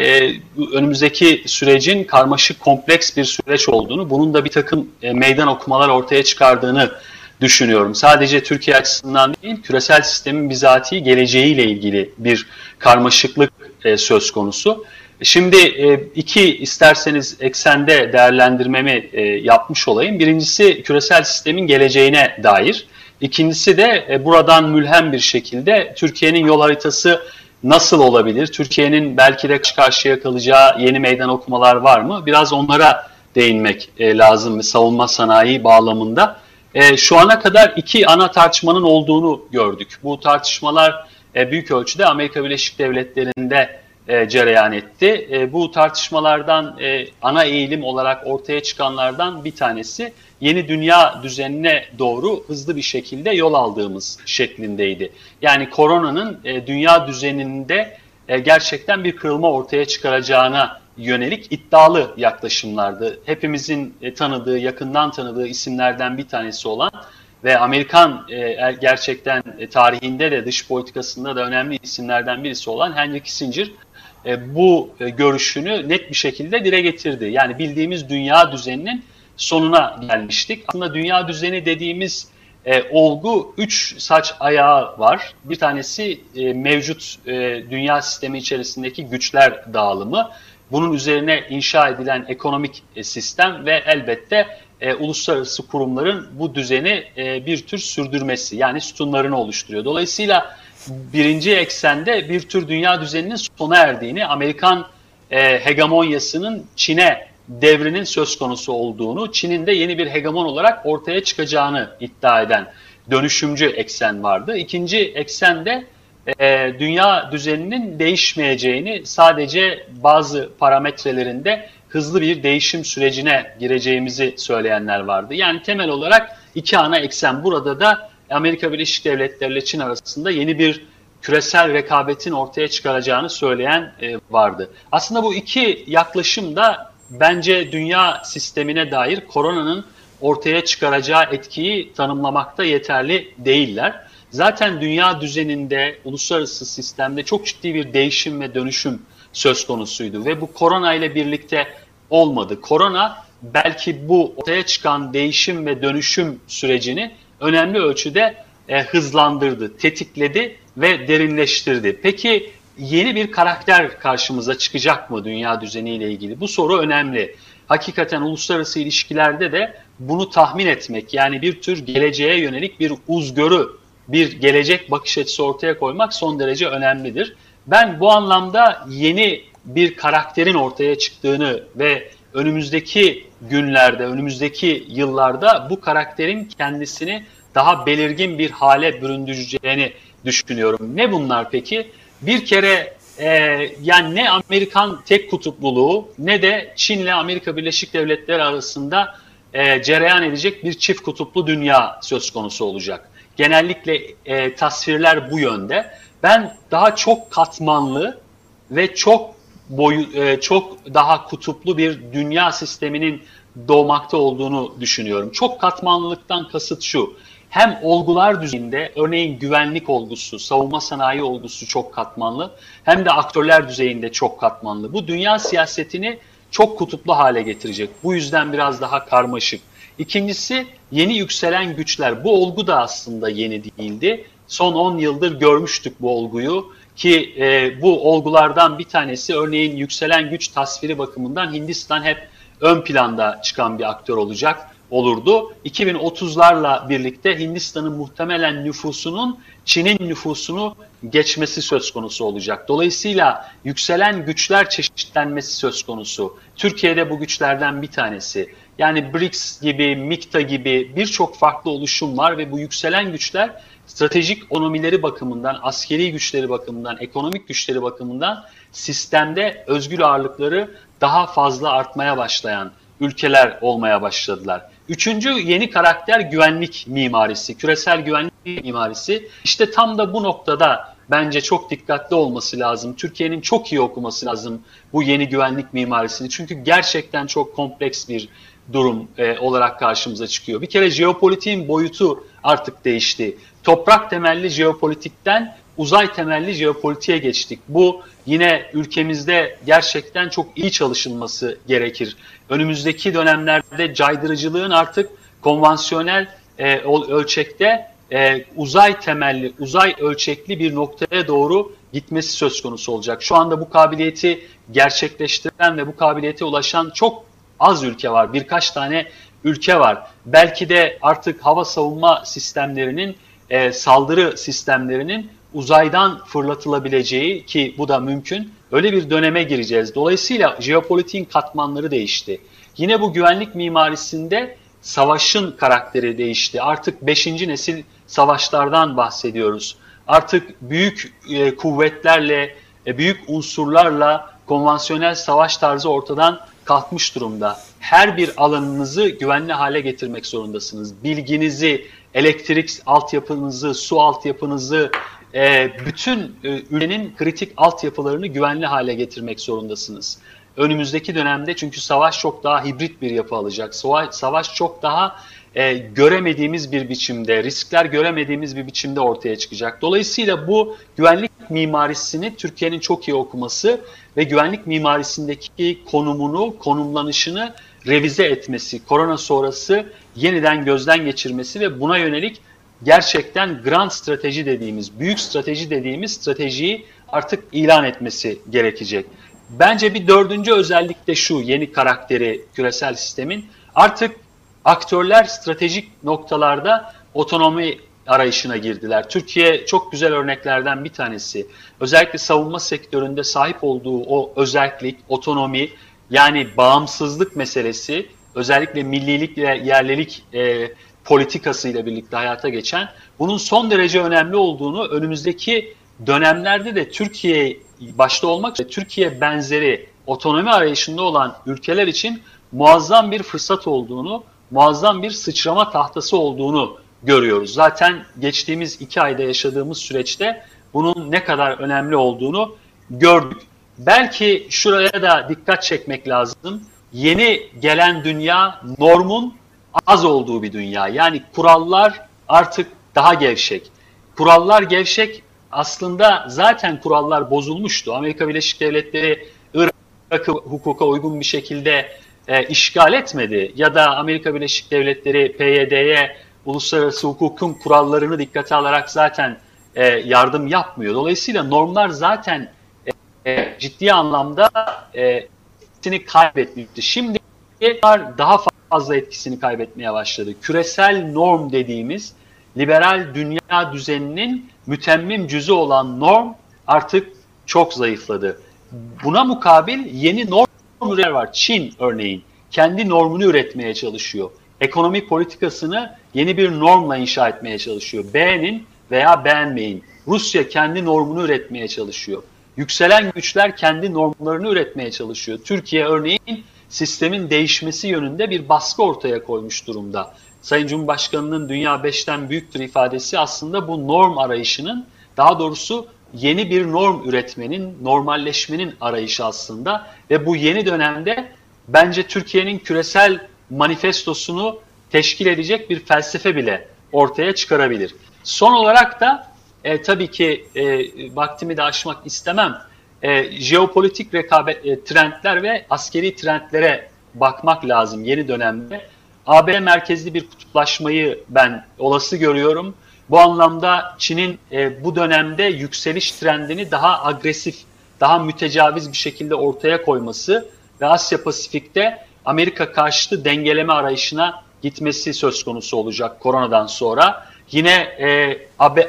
önümüzdeki sürecin karmaşık kompleks bir süreç olduğunu, bunun da bir takım meydan okumalar ortaya çıkardığını düşünüyorum. Sadece Türkiye açısından değil, küresel sistemin bizatihi geleceğiyle ilgili bir karmaşıklık söz konusu. Şimdi e, iki isterseniz eksende değerlendirmemi e, yapmış olayım. Birincisi küresel sistemin geleceğine dair. İkincisi de e, buradan mülhem bir şekilde Türkiye'nin yol haritası nasıl olabilir? Türkiye'nin belki de karşı karşıya kalacağı yeni meydan okumalar var mı? Biraz onlara değinmek lazım savunma sanayi bağlamında. Şu ana kadar iki ana tartışmanın olduğunu gördük. Bu tartışmalar büyük ölçüde Amerika Birleşik Devletleri'nde e, cereyan etti. E, bu tartışmalardan e, ana eğilim olarak ortaya çıkanlardan bir tanesi yeni dünya düzenine doğru hızlı bir şekilde yol aldığımız şeklindeydi. Yani koronanın e, dünya düzeninde e, gerçekten bir kırılma ortaya çıkaracağına yönelik iddialı yaklaşımlardı. Hepimizin e, tanıdığı, yakından tanıdığı isimlerden bir tanesi olan ve Amerikan e, er, gerçekten e, tarihinde de dış politikasında da önemli isimlerden birisi olan Henry Kissinger bu görüşünü net bir şekilde dile getirdi. Yani bildiğimiz dünya düzeninin sonuna gelmiştik. Aslında dünya düzeni dediğimiz e, olgu üç saç ayağı var. Bir tanesi e, mevcut e, dünya sistemi içerisindeki güçler dağılımı. Bunun üzerine inşa edilen ekonomik e, sistem ve elbette e, uluslararası kurumların bu düzeni e, bir tür sürdürmesi yani sütunlarını oluşturuyor. Dolayısıyla birinci eksende bir tür dünya düzeninin sona erdiğini, Amerikan e, hegemonyasının Çin'e devrinin söz konusu olduğunu, Çin'in de yeni bir hegemon olarak ortaya çıkacağını iddia eden dönüşümcü eksen vardı. İkinci eksen de e, dünya düzeninin değişmeyeceğini sadece bazı parametrelerinde hızlı bir değişim sürecine gireceğimizi söyleyenler vardı. Yani temel olarak iki ana eksen burada da Amerika Birleşik Devletleri ile Çin arasında yeni bir küresel rekabetin ortaya çıkaracağını söyleyen e, vardı. Aslında bu iki yaklaşım da bence dünya sistemine dair koronanın ortaya çıkaracağı etkiyi tanımlamakta yeterli değiller. Zaten dünya düzeninde, uluslararası sistemde çok ciddi bir değişim ve dönüşüm söz konusuydu ve bu korona ile birlikte olmadı. Korona belki bu ortaya çıkan değişim ve dönüşüm sürecini önemli ölçüde e, hızlandırdı, tetikledi ve derinleştirdi. Peki yeni bir karakter karşımıza çıkacak mı dünya düzeniyle ilgili? Bu soru önemli. Hakikaten uluslararası ilişkilerde de bunu tahmin etmek yani bir tür geleceğe yönelik bir uzgörü bir gelecek bakış açısı ortaya koymak son derece önemlidir. Ben bu anlamda yeni bir karakterin ortaya çıktığını ve önümüzdeki günlerde, önümüzdeki yıllarda bu karakterin kendisini daha belirgin bir hale büründüreceğini düşünüyorum. Ne bunlar peki? Bir kere e, yani ne Amerikan tek kutupluluğu ne de Çin ile Amerika Birleşik Devletleri arasında e, cereyan edecek bir çift kutuplu dünya söz konusu olacak. Genellikle e, tasvirler bu yönde. Ben daha çok katmanlı ve çok boyu e, çok daha kutuplu bir dünya sisteminin doğmakta olduğunu düşünüyorum. Çok katmanlılıktan kasıt şu. Hem olgular düzeyinde örneğin güvenlik olgusu, savunma sanayi olgusu çok katmanlı hem de aktörler düzeyinde çok katmanlı. Bu dünya siyasetini çok kutuplu hale getirecek. Bu yüzden biraz daha karmaşık. İkincisi yeni yükselen güçler. Bu olgu da aslında yeni değildi. Son 10 yıldır görmüştük bu olguyu ki e, bu olgulardan bir tanesi örneğin yükselen güç tasviri bakımından Hindistan hep ön planda çıkan bir aktör olacak olurdu. 2030'larla birlikte Hindistan'ın muhtemelen nüfusunun Çin'in nüfusunu geçmesi söz konusu olacak. Dolayısıyla yükselen güçler çeşitlenmesi söz konusu. Türkiye'de bu güçlerden bir tanesi. Yani BRICS gibi, MIKTA gibi birçok farklı oluşum var ve bu yükselen güçler stratejik ekonomileri bakımından, askeri güçleri bakımından, ekonomik güçleri bakımından sistemde özgür ağırlıkları daha fazla artmaya başlayan ülkeler olmaya başladılar. Üçüncü yeni karakter güvenlik mimarisi, küresel güvenlik mimarisi. İşte tam da bu noktada bence çok dikkatli olması lazım. Türkiye'nin çok iyi okuması lazım bu yeni güvenlik mimarisini. Çünkü gerçekten çok kompleks bir durum e, olarak karşımıza çıkıyor. Bir kere jeopolitiğin boyutu artık değişti. Toprak temelli jeopolitikten uzay temelli jeopolitiğe geçtik. Bu yine ülkemizde gerçekten çok iyi çalışılması gerekir. Önümüzdeki dönemlerde caydırıcılığın artık konvansiyonel e, ölçekte e, uzay temelli, uzay ölçekli bir noktaya doğru gitmesi söz konusu olacak. Şu anda bu kabiliyeti gerçekleştiren ve bu kabiliyete ulaşan çok az ülke var. Birkaç tane ülke var. Belki de artık hava savunma sistemlerinin, e, saldırı sistemlerinin uzaydan fırlatılabileceği ki bu da mümkün. Öyle bir döneme gireceğiz. Dolayısıyla jeopolitiğin katmanları değişti. Yine bu güvenlik mimarisinde savaşın karakteri değişti. Artık 5. nesil savaşlardan bahsediyoruz. Artık büyük e, kuvvetlerle, e, büyük unsurlarla konvansiyonel savaş tarzı ortadan kalkmış durumda. Her bir alanınızı güvenli hale getirmek zorundasınız. Bilginizi, elektrik altyapınızı, su altyapınızı, e, bütün e, ülkenin kritik altyapılarını güvenli hale getirmek zorundasınız. Önümüzdeki dönemde çünkü savaş çok daha hibrit bir yapı alacak. Savaş, savaş çok daha e, göremediğimiz bir biçimde, riskler göremediğimiz bir biçimde ortaya çıkacak. Dolayısıyla bu güvenlik mimarisini Türkiye'nin çok iyi okuması ve güvenlik mimarisindeki konumunu, konumlanışını revize etmesi, korona sonrası yeniden gözden geçirmesi ve buna yönelik gerçekten grand strateji dediğimiz, büyük strateji dediğimiz stratejiyi artık ilan etmesi gerekecek. Bence bir dördüncü özellik de şu yeni karakteri küresel sistemin artık aktörler stratejik noktalarda otonomi arayışına girdiler. Türkiye çok güzel örneklerden bir tanesi. Özellikle savunma sektöründe sahip olduğu o özellik, otonomi yani bağımsızlık meselesi özellikle millilik ve yerlilik e, politikasıyla birlikte hayata geçen bunun son derece önemli olduğunu önümüzdeki dönemlerde de Türkiye başta olmak üzere Türkiye benzeri otonomi arayışında olan ülkeler için muazzam bir fırsat olduğunu, muazzam bir sıçrama tahtası olduğunu görüyoruz. Zaten geçtiğimiz iki ayda yaşadığımız süreçte bunun ne kadar önemli olduğunu gördük. Belki şuraya da dikkat çekmek lazım. Yeni gelen dünya normun az olduğu bir dünya. Yani kurallar artık daha gevşek. Kurallar gevşek aslında zaten kurallar bozulmuştu. Amerika Birleşik Devletleri Irak'ı hukuka uygun bir şekilde e, işgal etmedi. Ya da Amerika Birleşik Devletleri PYD'ye uluslararası hukukun kurallarını dikkate alarak zaten e, yardım yapmıyor. Dolayısıyla normlar zaten e, ciddi anlamda e, kaybetmişti. Şimdi daha fazla etkisini kaybetmeye başladı. Küresel norm dediğimiz liberal dünya düzeninin mütemmim cüzü olan norm artık çok zayıfladı. Buna mukabil yeni normlar var. Çin örneğin kendi normunu üretmeye çalışıyor. Ekonomi politikasını yeni bir normla inşa etmeye çalışıyor. Beğenin veya beğenmeyin. Rusya kendi normunu üretmeye çalışıyor. Yükselen güçler kendi normlarını üretmeye çalışıyor. Türkiye örneğin sistemin değişmesi yönünde bir baskı ortaya koymuş durumda. Sayın Cumhurbaşkanı'nın dünya beşten büyüktür ifadesi aslında bu norm arayışının daha doğrusu yeni bir norm üretmenin, normalleşmenin arayışı aslında ve bu yeni dönemde bence Türkiye'nin küresel manifestosunu teşkil edecek bir felsefe bile ortaya çıkarabilir. Son olarak da e, tabii ki e, vaktimi de aşmak istemem. E, jeopolitik rekabet e, trendler ve askeri trendlere bakmak lazım yeni dönemde. AB merkezli bir kutuplaşmayı ben olası görüyorum. Bu anlamda Çin'in e, bu dönemde yükseliş trendini daha agresif, daha mütecaviz bir şekilde ortaya koyması ve Asya Pasifik'te Amerika karşıtı dengeleme arayışına gitmesi söz konusu olacak koronadan sonra. Yine e,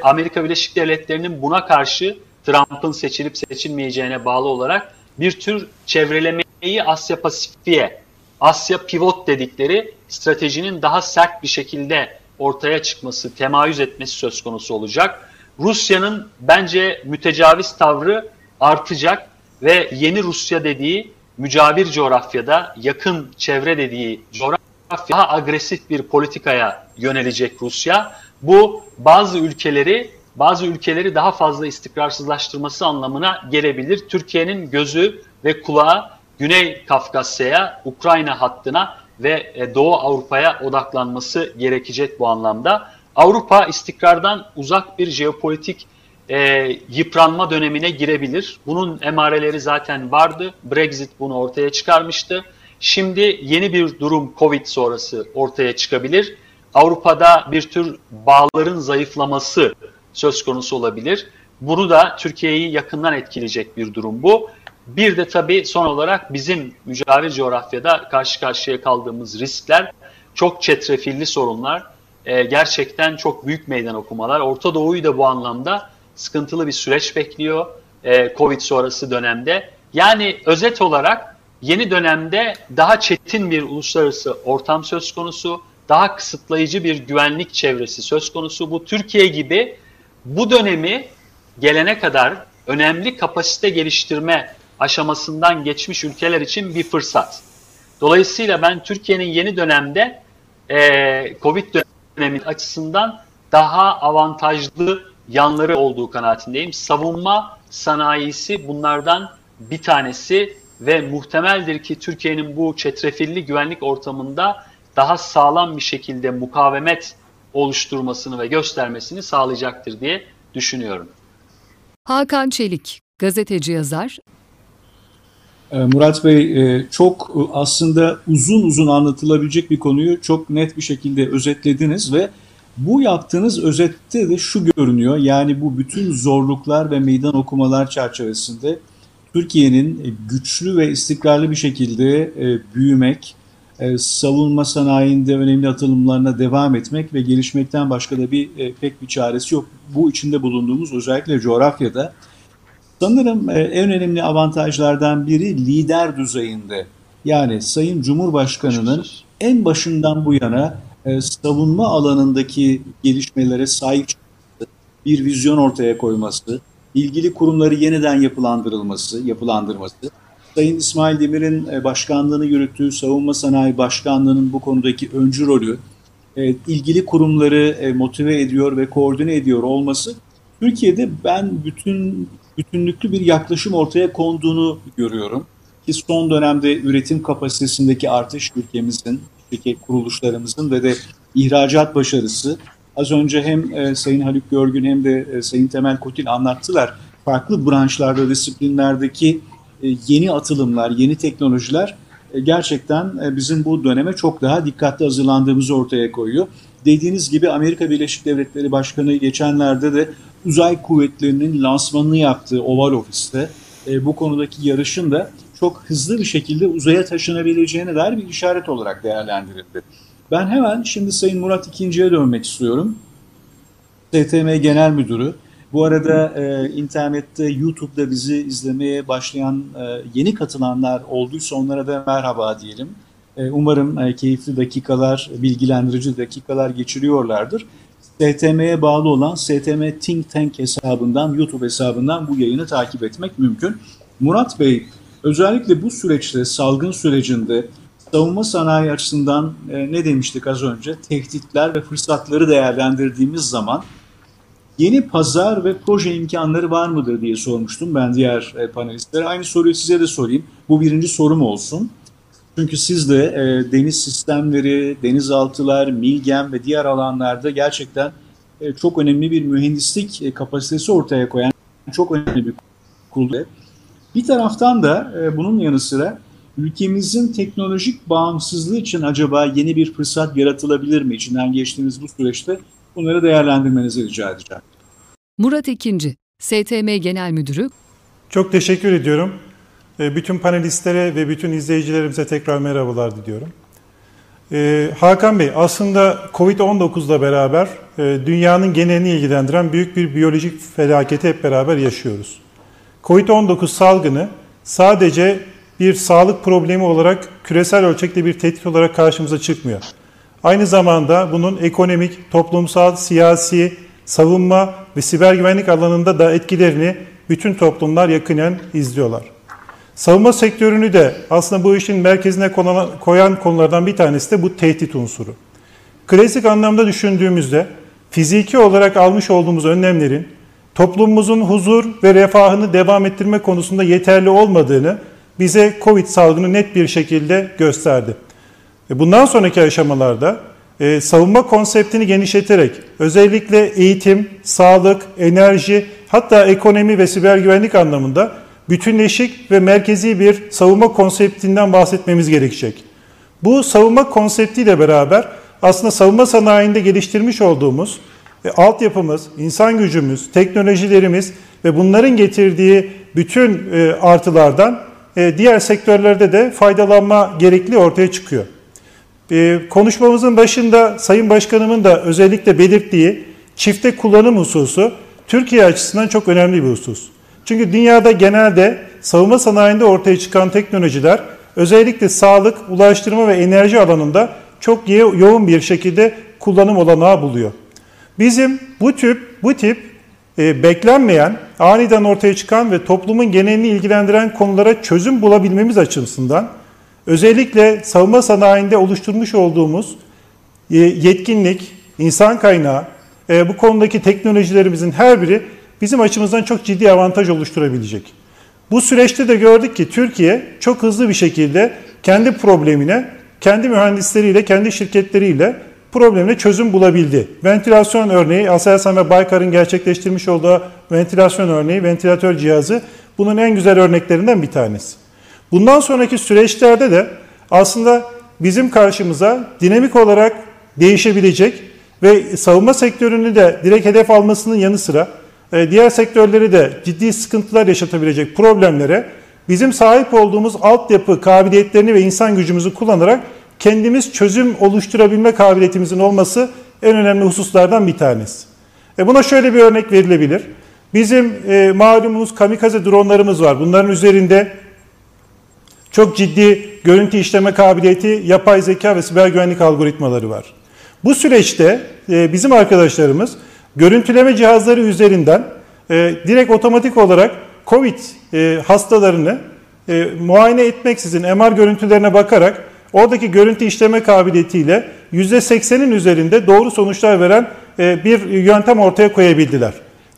Amerika Birleşik Devletleri'nin buna karşı Trump'ın seçilip seçilmeyeceğine bağlı olarak bir tür çevrelemeyi Asya Pasifik'e, Asya pivot dedikleri stratejinin daha sert bir şekilde ortaya çıkması, temayüz etmesi söz konusu olacak. Rusya'nın bence mütecaviz tavrı artacak ve yeni Rusya dediği mücavir coğrafyada, yakın çevre dediği coğrafya daha agresif bir politikaya yönelecek Rusya. Bu bazı ülkeleri bazı ülkeleri daha fazla istikrarsızlaştırması anlamına gelebilir. Türkiye'nin gözü ve kulağı Güney Kafkasya'ya, Ukrayna hattına ve e, Doğu Avrupa'ya odaklanması gerekecek bu anlamda. Avrupa istikrardan uzak bir jeopolitik e, yıpranma dönemine girebilir. Bunun emareleri zaten vardı. Brexit bunu ortaya çıkarmıştı. Şimdi yeni bir durum Covid sonrası ortaya çıkabilir. Avrupa'da bir tür bağların zayıflaması söz konusu olabilir. Bunu da Türkiye'yi yakından etkileyecek bir durum bu. Bir de tabii son olarak bizim mücavir coğrafyada karşı karşıya kaldığımız riskler çok çetrefilli sorunlar. Ee, gerçekten çok büyük meydan okumalar. Orta Doğu'yu da bu anlamda sıkıntılı bir süreç bekliyor e, Covid sonrası dönemde. Yani özet olarak yeni dönemde daha çetin bir uluslararası ortam söz konusu, daha kısıtlayıcı bir güvenlik çevresi söz konusu. Bu Türkiye gibi bu dönemi gelene kadar önemli kapasite geliştirme aşamasından geçmiş ülkeler için bir fırsat. Dolayısıyla ben Türkiye'nin yeni dönemde e, Covid dönemi açısından daha avantajlı yanları olduğu kanaatindeyim. Savunma sanayisi bunlardan bir tanesi ve muhtemeldir ki Türkiye'nin bu çetrefilli güvenlik ortamında daha sağlam bir şekilde mukavemet oluşturmasını ve göstermesini sağlayacaktır diye düşünüyorum. Hakan Çelik, gazeteci yazar. Ee, Murat Bey e, çok e, aslında uzun uzun anlatılabilecek bir konuyu çok net bir şekilde özetlediniz ve bu yaptığınız özette de şu görünüyor. Yani bu bütün zorluklar ve meydan okumalar çerçevesinde Türkiye'nin güçlü ve istikrarlı bir şekilde e, büyümek, e, savunma sanayinde önemli atılımlarına devam etmek ve gelişmekten başka da bir e, pek bir çaresi yok. Bu içinde bulunduğumuz özellikle coğrafyada sanırım en önemli avantajlardan biri lider düzeyinde. Yani Sayın Cumhurbaşkanı'nın en başından bu yana savunma alanındaki gelişmelere sahip çıkması, bir vizyon ortaya koyması, ilgili kurumları yeniden yapılandırılması, yapılandırması, Sayın İsmail Demir'in e, başkanlığını yürüttüğü Savunma Sanayi Başkanlığı'nın bu konudaki öncü rolü, e, ilgili kurumları e, motive ediyor ve koordine ediyor olması, Türkiye'de ben bütün bütünlüklü bir yaklaşım ortaya konduğunu görüyorum. Ki son dönemde üretim kapasitesindeki artış ülkemizin, şirket kuruluşlarımızın ve de ihracat başarısı Az önce hem Sayın Haluk Görgün hem de Sayın Temel Kotil anlattılar. Farklı branşlarda, disiplinlerdeki yeni atılımlar, yeni teknolojiler e, gerçekten e, bizim bu döneme çok daha dikkatli hazırlandığımızı ortaya koyuyor. Dediğiniz gibi Amerika Birleşik Devletleri Başkanı geçenlerde de uzay kuvvetlerinin lansmanını yaptığı Oval Ofis'te e, bu konudaki yarışın da çok hızlı bir şekilde uzaya taşınabileceğine dair bir işaret olarak değerlendirildi. Ben hemen şimdi Sayın Murat İkinci'ye dönmek istiyorum. STM Genel Müdürü. Bu arada e, internette, YouTube'da bizi izlemeye başlayan e, yeni katılanlar olduysa onlara da merhaba diyelim. E, umarım e, keyifli dakikalar, bilgilendirici dakikalar geçiriyorlardır. STM'ye bağlı olan STM Think Tank hesabından, YouTube hesabından bu yayını takip etmek mümkün. Murat Bey, özellikle bu süreçte, salgın sürecinde savunma sanayi açısından e, ne demiştik az önce? Tehditler ve fırsatları değerlendirdiğimiz zaman yeni pazar ve proje imkanları var mıdır diye sormuştum ben diğer e, panelistlere. Aynı soruyu size de sorayım. Bu birinci sorum olsun. Çünkü siz de e, deniz sistemleri, denizaltılar, milgem ve diğer alanlarda gerçekten e, çok önemli bir mühendislik e, kapasitesi ortaya koyan çok önemli bir kurulu. Bir taraftan da e, bunun yanı sıra ülkemizin teknolojik bağımsızlığı için acaba yeni bir fırsat yaratılabilir mi? İçinden geçtiğimiz bu süreçte bunları değerlendirmenizi rica edeceğim. Murat Ekinci, STM Genel Müdürü. Çok teşekkür ediyorum. E, bütün panelistlere ve bütün izleyicilerimize tekrar merhabalar diliyorum. Ee, Hakan Bey, aslında Covid-19'la beraber e, dünyanın genelini ilgilendiren büyük bir biyolojik felaketi hep beraber yaşıyoruz. Covid-19 salgını sadece bir sağlık problemi olarak küresel ölçekte bir tehdit olarak karşımıza çıkmıyor. Aynı zamanda bunun ekonomik, toplumsal, siyasi, savunma ve siber güvenlik alanında da etkilerini bütün toplumlar yakinen izliyorlar. Savunma sektörünü de aslında bu işin merkezine koyan konulardan bir tanesi de bu tehdit unsuru. Klasik anlamda düşündüğümüzde fiziki olarak almış olduğumuz önlemlerin toplumumuzun huzur ve refahını devam ettirme konusunda yeterli olmadığını bize Covid salgını net bir şekilde gösterdi. Bundan sonraki aşamalarda e, savunma konseptini genişleterek özellikle eğitim, sağlık, enerji hatta ekonomi ve siber güvenlik anlamında bütünleşik ve merkezi bir savunma konseptinden bahsetmemiz gerekecek. Bu savunma konseptiyle beraber aslında savunma sanayinde geliştirmiş olduğumuz e, altyapımız, insan gücümüz, teknolojilerimiz ve bunların getirdiği bütün e, artılardan e, diğer sektörlerde de faydalanma gerekli ortaya çıkıyor. E, konuşmamızın başında Sayın Başkanımın da özellikle belirttiği çifte kullanım hususu Türkiye açısından çok önemli bir husus. Çünkü dünyada genelde savunma sanayinde ortaya çıkan teknolojiler özellikle sağlık, ulaştırma ve enerji alanında çok yoğun bir şekilde kullanım olanağı buluyor. Bizim bu tip bu tip e, beklenmeyen, aniden ortaya çıkan ve toplumun genelini ilgilendiren konulara çözüm bulabilmemiz açısından özellikle savunma sanayinde oluşturmuş olduğumuz e, yetkinlik, insan kaynağı, e, bu konudaki teknolojilerimizin her biri bizim açımızdan çok ciddi avantaj oluşturabilecek. Bu süreçte de gördük ki Türkiye çok hızlı bir şekilde kendi problemine, kendi mühendisleriyle, kendi şirketleriyle problemine çözüm bulabildi. Ventilasyon örneği, Aselsan ve Baykar'ın gerçekleştirmiş olduğu ventilasyon örneği, ventilatör cihazı bunun en güzel örneklerinden bir tanesi. Bundan sonraki süreçlerde de aslında bizim karşımıza dinamik olarak değişebilecek ve savunma sektörünü de direkt hedef almasının yanı sıra e, diğer sektörleri de ciddi sıkıntılar yaşatabilecek problemlere bizim sahip olduğumuz altyapı kabiliyetlerini ve insan gücümüzü kullanarak kendimiz çözüm oluşturabilme kabiliyetimizin olması en önemli hususlardan bir tanesi. E buna şöyle bir örnek verilebilir. Bizim e, malumunuz kamikaze dronlarımız var. Bunların üzerinde çok ciddi görüntü işleme kabiliyeti, yapay zeka ve siber güvenlik algoritmaları var. Bu süreçte e, bizim arkadaşlarımız görüntüleme cihazları üzerinden e, direkt otomatik olarak COVID e, hastalarını muayene etmeksizin MR görüntülerine bakarak oradaki görüntü işleme kabiliyetiyle %80'in üzerinde doğru sonuçlar veren bir yöntem ortaya koyabildiler.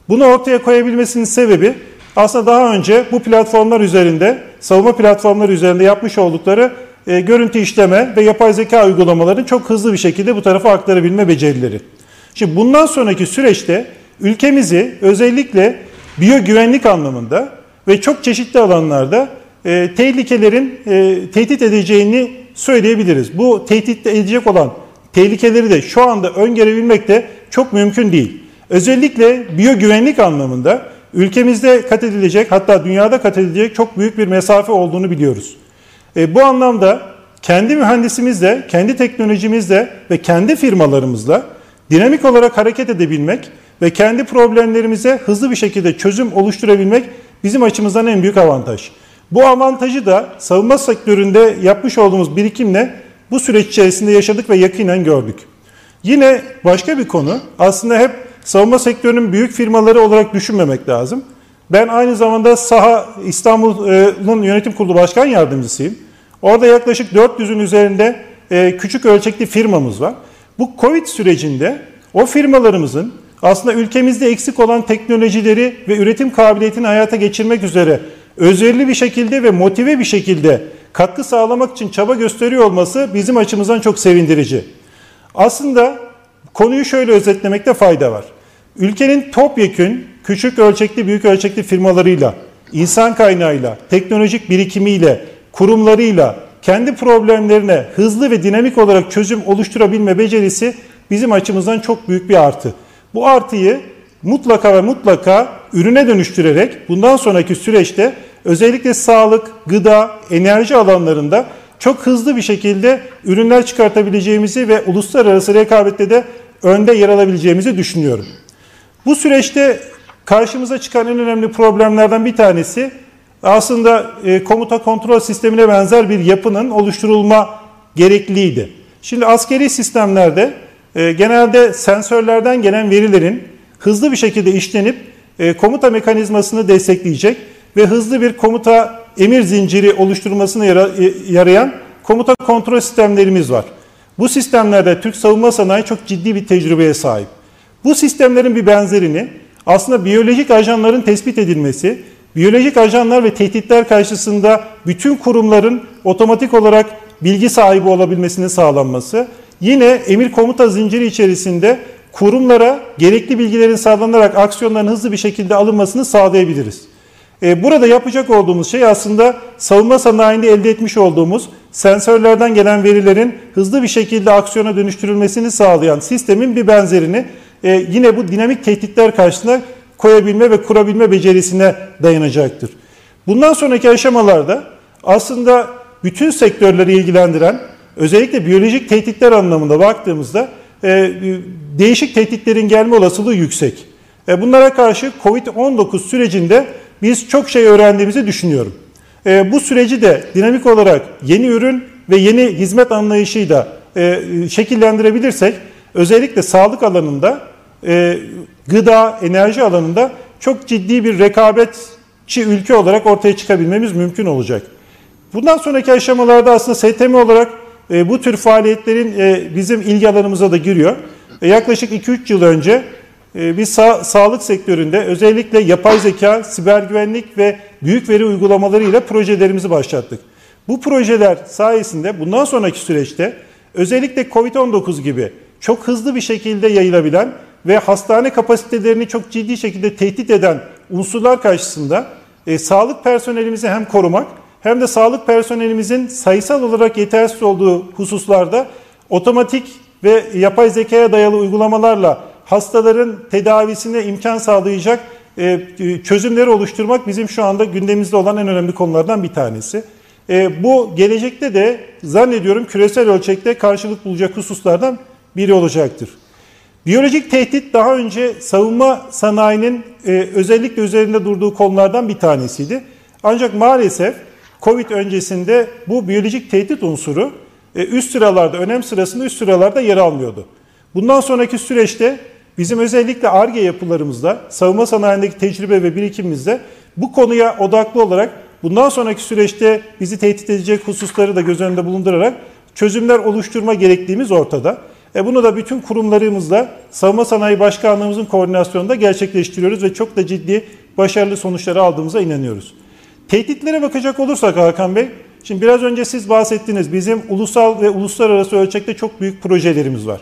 Bunu ortaya koyabilmesinin sebebi aslında daha önce bu platformlar üzerinde, savunma platformları üzerinde yapmış oldukları e, görüntü işleme ve yapay zeka uygulamalarını çok hızlı bir şekilde bu tarafa aktarabilme becerileri. Şimdi bundan sonraki süreçte ülkemizi özellikle biyogüvenlik anlamında ve çok çeşitli alanlarda e, tehlikelerin e, tehdit edeceğini söyleyebiliriz. Bu tehdit edecek olan tehlikeleri de şu anda öngörebilmek de çok mümkün değil. Özellikle biyogüvenlik anlamında ülkemizde kat edilecek hatta dünyada kat edilecek çok büyük bir mesafe olduğunu biliyoruz. E, bu anlamda kendi mühendisimizle, kendi teknolojimizle ve kendi firmalarımızla dinamik olarak hareket edebilmek ve kendi problemlerimize hızlı bir şekilde çözüm oluşturabilmek bizim açımızdan en büyük avantaj. Bu avantajı da savunma sektöründe yapmış olduğumuz birikimle bu süreç içerisinde yaşadık ve yakinen gördük. Yine başka bir konu aslında hep savunma sektörünün büyük firmaları olarak düşünmemek lazım. Ben aynı zamanda Saha İstanbul'un yönetim kurulu başkan yardımcısıyım. Orada yaklaşık 400'ün üzerinde e, küçük ölçekli firmamız var. Bu Covid sürecinde o firmalarımızın aslında ülkemizde eksik olan teknolojileri ve üretim kabiliyetini hayata geçirmek üzere özverili bir şekilde ve motive bir şekilde katkı sağlamak için çaba gösteriyor olması bizim açımızdan çok sevindirici. Aslında konuyu şöyle özetlemekte fayda var. Ülkenin topyekün küçük ölçekli, büyük ölçekli firmalarıyla, insan kaynağıyla, teknolojik birikimiyle, kurumlarıyla kendi problemlerine hızlı ve dinamik olarak çözüm oluşturabilme becerisi bizim açımızdan çok büyük bir artı. Bu artıyı mutlaka ve mutlaka ürüne dönüştürerek bundan sonraki süreçte özellikle sağlık, gıda, enerji alanlarında çok hızlı bir şekilde ürünler çıkartabileceğimizi ve uluslararası rekabette de önde yer alabileceğimizi düşünüyorum. Bu süreçte karşımıza çıkan en önemli problemlerden bir tanesi aslında e, komuta kontrol sistemine benzer bir yapının oluşturulma gerekliliğiydi. Şimdi askeri sistemlerde e, genelde sensörlerden gelen verilerin hızlı bir şekilde işlenip e, komuta mekanizmasını destekleyecek ve hızlı bir komuta emir zinciri oluşturmasına e, yarayan komuta kontrol sistemlerimiz var. Bu sistemlerde Türk savunma sanayi çok ciddi bir tecrübeye sahip. Bu sistemlerin bir benzerini aslında biyolojik ajanların tespit edilmesi, biyolojik ajanlar ve tehditler karşısında bütün kurumların otomatik olarak bilgi sahibi olabilmesinin sağlanması, yine emir komuta zinciri içerisinde kurumlara gerekli bilgilerin sağlanarak aksiyonların hızlı bir şekilde alınmasını sağlayabiliriz. E, burada yapacak olduğumuz şey aslında savunma sanayinde elde etmiş olduğumuz sensörlerden gelen verilerin hızlı bir şekilde aksiyona dönüştürülmesini sağlayan sistemin bir benzerini e, yine bu dinamik tehditler karşısında koyabilme ve kurabilme becerisine dayanacaktır. Bundan sonraki aşamalarda aslında bütün sektörleri ilgilendiren özellikle biyolojik tehditler anlamında baktığımızda e, değişik tehditlerin gelme olasılığı yüksek. Bunlara karşı COVID-19 sürecinde biz çok şey öğrendiğimizi düşünüyorum. E, bu süreci de dinamik olarak yeni ürün ve yeni hizmet anlayışıyla e, şekillendirebilirsek özellikle sağlık alanında, e, gıda, enerji alanında çok ciddi bir rekabetçi ülke olarak ortaya çıkabilmemiz mümkün olacak. Bundan sonraki aşamalarda aslında STM olarak e, bu tür faaliyetlerin e, bizim ilgi alanımıza da giriyor. E, yaklaşık 2-3 yıl önce biz sa sağlık sektöründe özellikle yapay zeka, siber güvenlik ve büyük veri uygulamalarıyla projelerimizi başlattık. Bu projeler sayesinde bundan sonraki süreçte özellikle COVID-19 gibi çok hızlı bir şekilde yayılabilen ve hastane kapasitelerini çok ciddi şekilde tehdit eden unsurlar karşısında e, sağlık personelimizi hem korumak hem de sağlık personelimizin sayısal olarak yetersiz olduğu hususlarda otomatik ve yapay zekaya dayalı uygulamalarla hastaların tedavisine imkan sağlayacak e, çözümleri oluşturmak bizim şu anda gündemimizde olan en önemli konulardan bir tanesi. E, bu gelecekte de zannediyorum küresel ölçekte karşılık bulacak hususlardan biri olacaktır. Biyolojik tehdit daha önce savunma sanayinin e, özellikle üzerinde durduğu konulardan bir tanesiydi. Ancak maalesef Covid öncesinde bu biyolojik tehdit unsuru üst sıralarda, önem sırasında üst sıralarda yer almıyordu. Bundan sonraki süreçte Bizim özellikle ARGE yapılarımızda, savunma sanayindeki tecrübe ve birikimimizde bu konuya odaklı olarak bundan sonraki süreçte bizi tehdit edecek hususları da göz önünde bulundurarak çözümler oluşturma gerektiğimiz ortada. E bunu da bütün kurumlarımızla Savunma Sanayi Başkanlığımızın koordinasyonunda gerçekleştiriyoruz ve çok da ciddi başarılı sonuçları aldığımıza inanıyoruz. Tehditlere bakacak olursak Hakan Bey, şimdi biraz önce siz bahsettiniz bizim ulusal ve uluslararası ölçekte çok büyük projelerimiz var.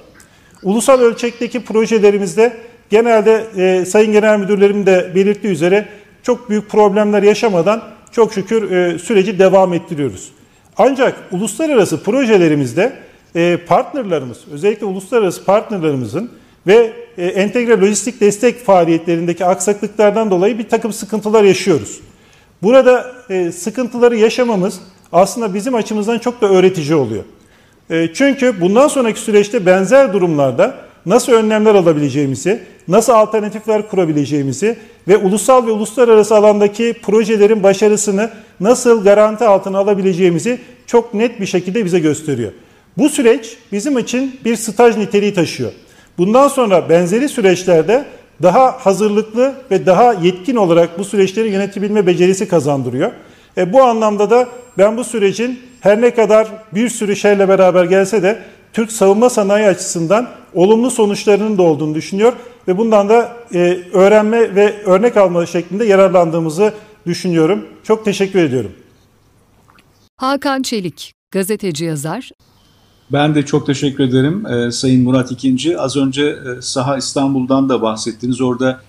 Ulusal ölçekteki projelerimizde genelde e, Sayın Genel Müdürlerim de belirttiği üzere çok büyük problemler yaşamadan çok şükür e, süreci devam ettiriyoruz. Ancak uluslararası projelerimizde e, partnerlarımız, özellikle uluslararası partnerlerimizin ve e, entegre lojistik destek faaliyetlerindeki aksaklıklardan dolayı bir takım sıkıntılar yaşıyoruz. Burada e, sıkıntıları yaşamamız aslında bizim açımızdan çok da öğretici oluyor. E, çünkü bundan sonraki süreçte benzer durumlarda nasıl önlemler alabileceğimizi, nasıl alternatifler kurabileceğimizi ve ulusal ve uluslararası alandaki projelerin başarısını nasıl garanti altına alabileceğimizi çok net bir şekilde bize gösteriyor. Bu süreç bizim için bir staj niteliği taşıyor. Bundan sonra benzeri süreçlerde daha hazırlıklı ve daha yetkin olarak bu süreçleri yönetebilme becerisi kazandırıyor. E, bu anlamda da ben bu sürecin her ne kadar bir sürü şeyle beraber gelse de Türk savunma sanayi açısından olumlu sonuçlarının da olduğunu düşünüyor ve bundan da e, öğrenme ve örnek alma şeklinde yararlandığımızı düşünüyorum. Çok teşekkür ediyorum. Hakan Çelik, gazeteci yazar. Ben de çok teşekkür ederim e, Sayın Murat İkinci. Az önce e, Saha İstanbul'dan da bahsettiniz. Orada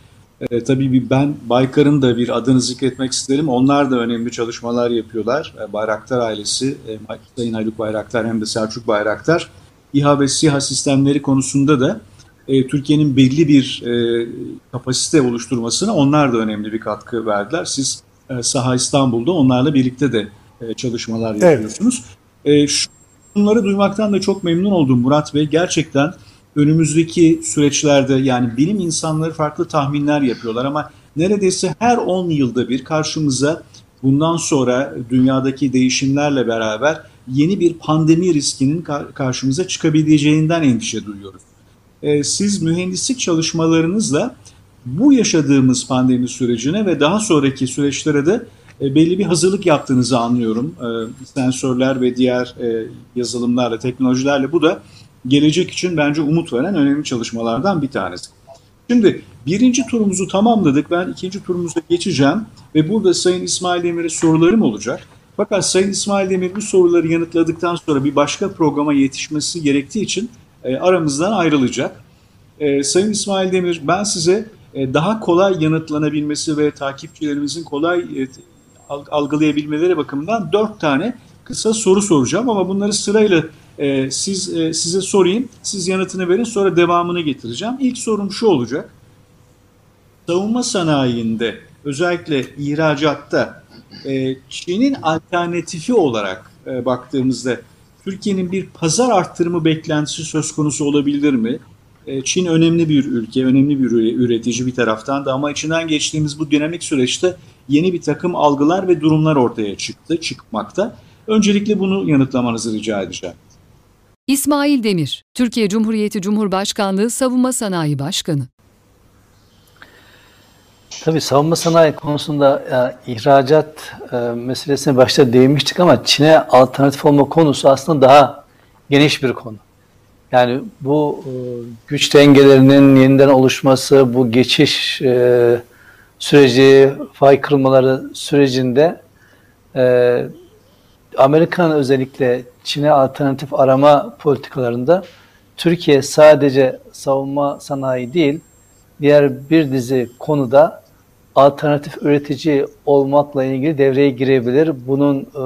e, tabii bir ben Baykar'ın da bir adını zikretmek isterim. Onlar da önemli çalışmalar yapıyorlar. E, Bayraktar ailesi, e, Sayın Haluk Bayraktar hem de Selçuk Bayraktar. İHA ve SİHA sistemleri konusunda da e, Türkiye'nin belli bir e, kapasite oluşturmasına onlar da önemli bir katkı verdiler. Siz e, Saha İstanbul'da onlarla birlikte de e, çalışmalar yapıyorsunuz. Evet. E, şu Bunları duymaktan da çok memnun oldum Murat Bey. Gerçekten önümüzdeki süreçlerde yani bilim insanları farklı tahminler yapıyorlar ama neredeyse her 10 yılda bir karşımıza bundan sonra dünyadaki değişimlerle beraber yeni bir pandemi riskinin karşımıza çıkabileceğinden endişe duyuyoruz. Ee, siz mühendislik çalışmalarınızla bu yaşadığımız pandemi sürecine ve daha sonraki süreçlere de e, belli bir hazırlık yaptığınızı anlıyorum. E, sensörler ve diğer e, yazılımlarla, teknolojilerle bu da gelecek için bence umut veren önemli çalışmalardan bir tanesi. Şimdi birinci turumuzu tamamladık. Ben ikinci turumuza geçeceğim ve burada Sayın İsmail Demir'e sorularım olacak. Fakat Sayın İsmail Demir bu soruları yanıtladıktan sonra bir başka programa yetişmesi gerektiği için aramızdan ayrılacak. Sayın İsmail Demir ben size daha kolay yanıtlanabilmesi ve takipçilerimizin kolay algılayabilmeleri bakımından dört tane kısa soru soracağım ama bunları sırayla e, siz e, size sorayım, siz yanıtını verin sonra devamını getireceğim. İlk sorum şu olacak. Savunma sanayinde özellikle ihracatta e, Çin'in alternatifi olarak e, baktığımızda Türkiye'nin bir pazar arttırımı beklentisi söz konusu olabilir mi? Çin önemli bir ülke, önemli bir üretici bir taraftan da ama içinden geçtiğimiz bu dinamik süreçte yeni bir takım algılar ve durumlar ortaya çıktı, çıkmakta. Öncelikle bunu yanıtlamanızı rica edeceğim. İsmail Demir, Türkiye Cumhuriyeti Cumhurbaşkanlığı Savunma Sanayi Başkanı. Tabii savunma sanayi konusunda yani, ihracat e, meselesine başta değinmiştik ama Çin'e alternatif olma konusu aslında daha geniş bir konu. Yani bu e, güç dengelerinin yeniden oluşması, bu geçiş e, süreci, fay kırılmaları sürecinde e, Amerikan özellikle Çin'e alternatif arama politikalarında Türkiye sadece savunma sanayi değil, diğer bir dizi konuda alternatif üretici olmakla ilgili devreye girebilir. Bunun e,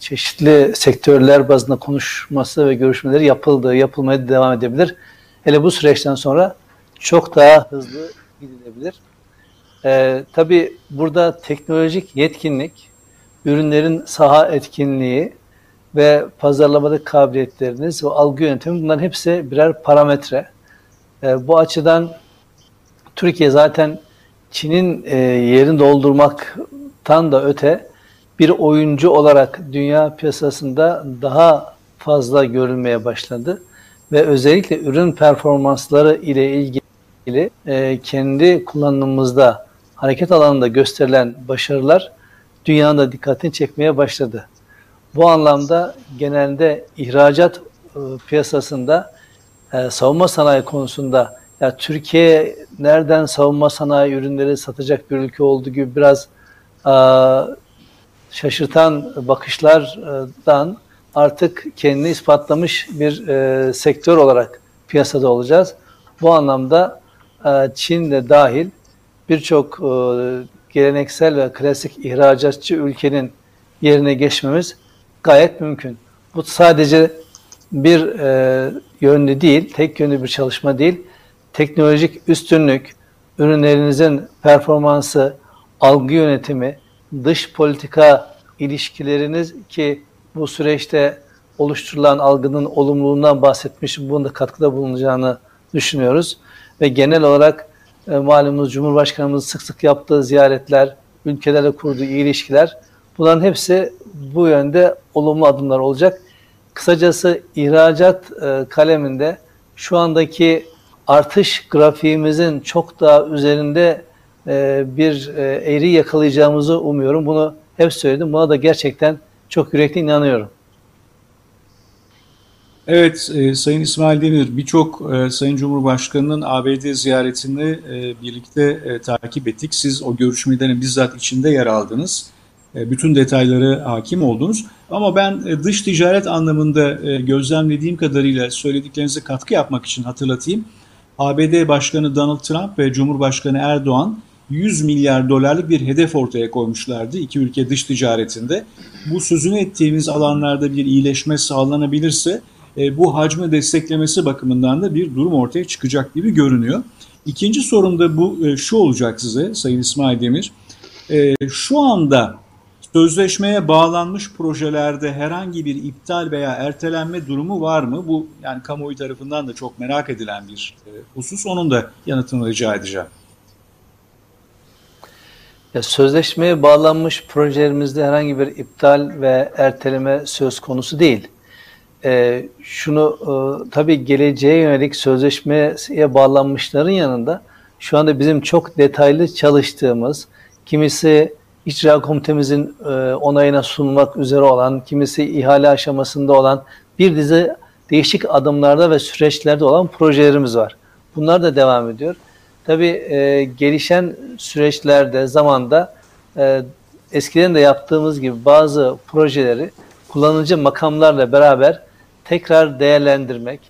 çeşitli sektörler bazında konuşması ve görüşmeleri yapıldı, yapılmaya devam edebilir. Hele bu süreçten sonra çok daha hızlı gidilebilir. E, tabii burada teknolojik yetkinlik, ürünlerin saha etkinliği ve pazarlamada kabiliyetleriniz ve algı yönetimi bunların hepsi birer parametre. E, bu açıdan Türkiye zaten Çin'in e, yerini doldurmaktan da öte bir oyuncu olarak dünya piyasasında daha fazla görülmeye başladı ve özellikle ürün performansları ile ilgili e, kendi kullanımımızda hareket alanında gösterilen başarılar dünyanın da dikkatini çekmeye başladı. Bu anlamda genelde ihracat e, piyasasında e, savunma sanayi konusunda ya Türkiye nereden savunma sanayi ürünleri satacak bir ülke olduğu gibi biraz e, şaşırtan bakışlardan artık kendini ispatlamış bir sektör olarak piyasada olacağız. Bu anlamda Çin de dahil birçok geleneksel ve klasik ihracatçı ülkenin yerine geçmemiz gayet mümkün. Bu sadece bir e, yönlü değil, tek yönlü bir çalışma değil teknolojik üstünlük, ürünlerinizin performansı, algı yönetimi, dış politika ilişkileriniz ki bu süreçte oluşturulan algının olumluluğundan bahsetmiş, bunda katkıda bulunacağını düşünüyoruz. Ve genel olarak e, malumunuz Cumhurbaşkanımızın sık sık yaptığı ziyaretler, ülkelerle kurduğu iyi ilişkiler bunların hepsi bu yönde olumlu adımlar olacak. Kısacası ihracat e, kaleminde şu andaki artış grafiğimizin çok daha üzerinde e, bir e, eğri yakalayacağımızı umuyorum. Bunu hep söyledim. Buna da gerçekten çok yürekli inanıyorum. Evet, e, Sayın İsmail Demir, birçok e, Sayın Cumhurbaşkanı'nın ABD ziyaretini e, birlikte e, takip ettik. Siz o görüşmelerin bizzat içinde yer aldınız. E, bütün detayları hakim oldunuz. Ama ben e, dış ticaret anlamında e, gözlemlediğim kadarıyla söylediklerinize katkı yapmak için hatırlatayım. ABD Başkanı Donald Trump ve Cumhurbaşkanı Erdoğan 100 milyar dolarlık bir hedef ortaya koymuşlardı iki ülke dış ticaretinde. Bu sözünü ettiğimiz alanlarda bir iyileşme sağlanabilirse bu hacmi desteklemesi bakımından da bir durum ortaya çıkacak gibi görünüyor. İkinci sorum da bu şu olacak size Sayın İsmail Demir. Şu anda sözleşmeye bağlanmış projelerde herhangi bir iptal veya ertelenme durumu var mı? Bu yani kamuoyu tarafından da çok merak edilen bir e, husus. Onun da yanıtını rica edeceğim. Ya, sözleşmeye bağlanmış projelerimizde herhangi bir iptal ve erteleme söz konusu değil. Ee, şunu e, tabii geleceğe yönelik sözleşmeye bağlanmışların yanında şu anda bizim çok detaylı çalıştığımız, kimisi icra komitemizin e, onayına sunmak üzere olan, kimisi ihale aşamasında olan bir dizi değişik adımlarda ve süreçlerde olan projelerimiz var. Bunlar da devam ediyor. Tabii e, gelişen süreçlerde, zamanda e, eskiden de yaptığımız gibi bazı projeleri kullanıcı makamlarla beraber tekrar değerlendirmek,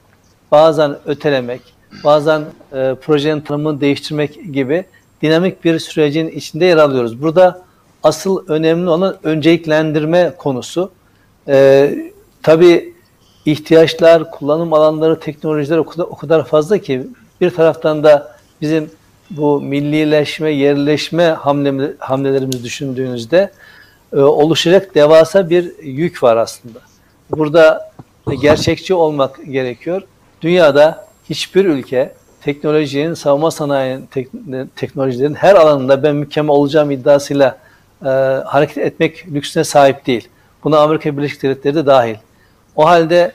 bazen ötelemek, bazen e, projenin tanımını değiştirmek gibi dinamik bir sürecin içinde yer alıyoruz. Burada asıl önemli olan önceliklendirme konusu. Ee, tabii ihtiyaçlar, kullanım alanları, teknolojiler o kadar, o kadar fazla ki bir taraftan da bizim bu millileşme, yerleşme hamle, hamlelerimizi düşündüğünüzde e, oluşacak devasa bir yük var aslında. Burada gerçekçi olmak gerekiyor. Dünyada hiçbir ülke teknolojinin, savunma sanayinin, tek, teknolojilerin her alanında ben mükemmel olacağım iddiasıyla e, hareket etmek lüksüne sahip değil. Buna Amerika Birleşik Devletleri de dahil. O halde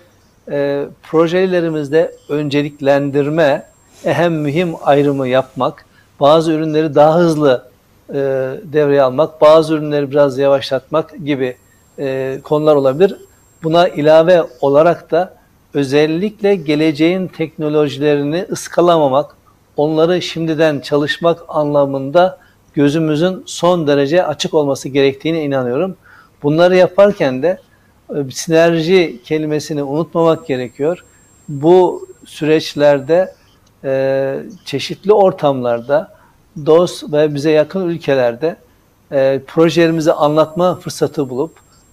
e, projelerimizde önceliklendirme, hem mühim ayrımı yapmak, bazı ürünleri daha hızlı e, devreye almak, bazı ürünleri biraz yavaşlatmak gibi e, konular olabilir. Buna ilave olarak da özellikle geleceğin teknolojilerini ıskalamamak, onları şimdiden çalışmak anlamında gözümüzün son derece açık olması gerektiğine inanıyorum. Bunları yaparken de e, sinerji kelimesini unutmamak gerekiyor. Bu süreçlerde e, çeşitli ortamlarda dost ve bize yakın ülkelerde e, projelerimizi anlatma fırsatı bulup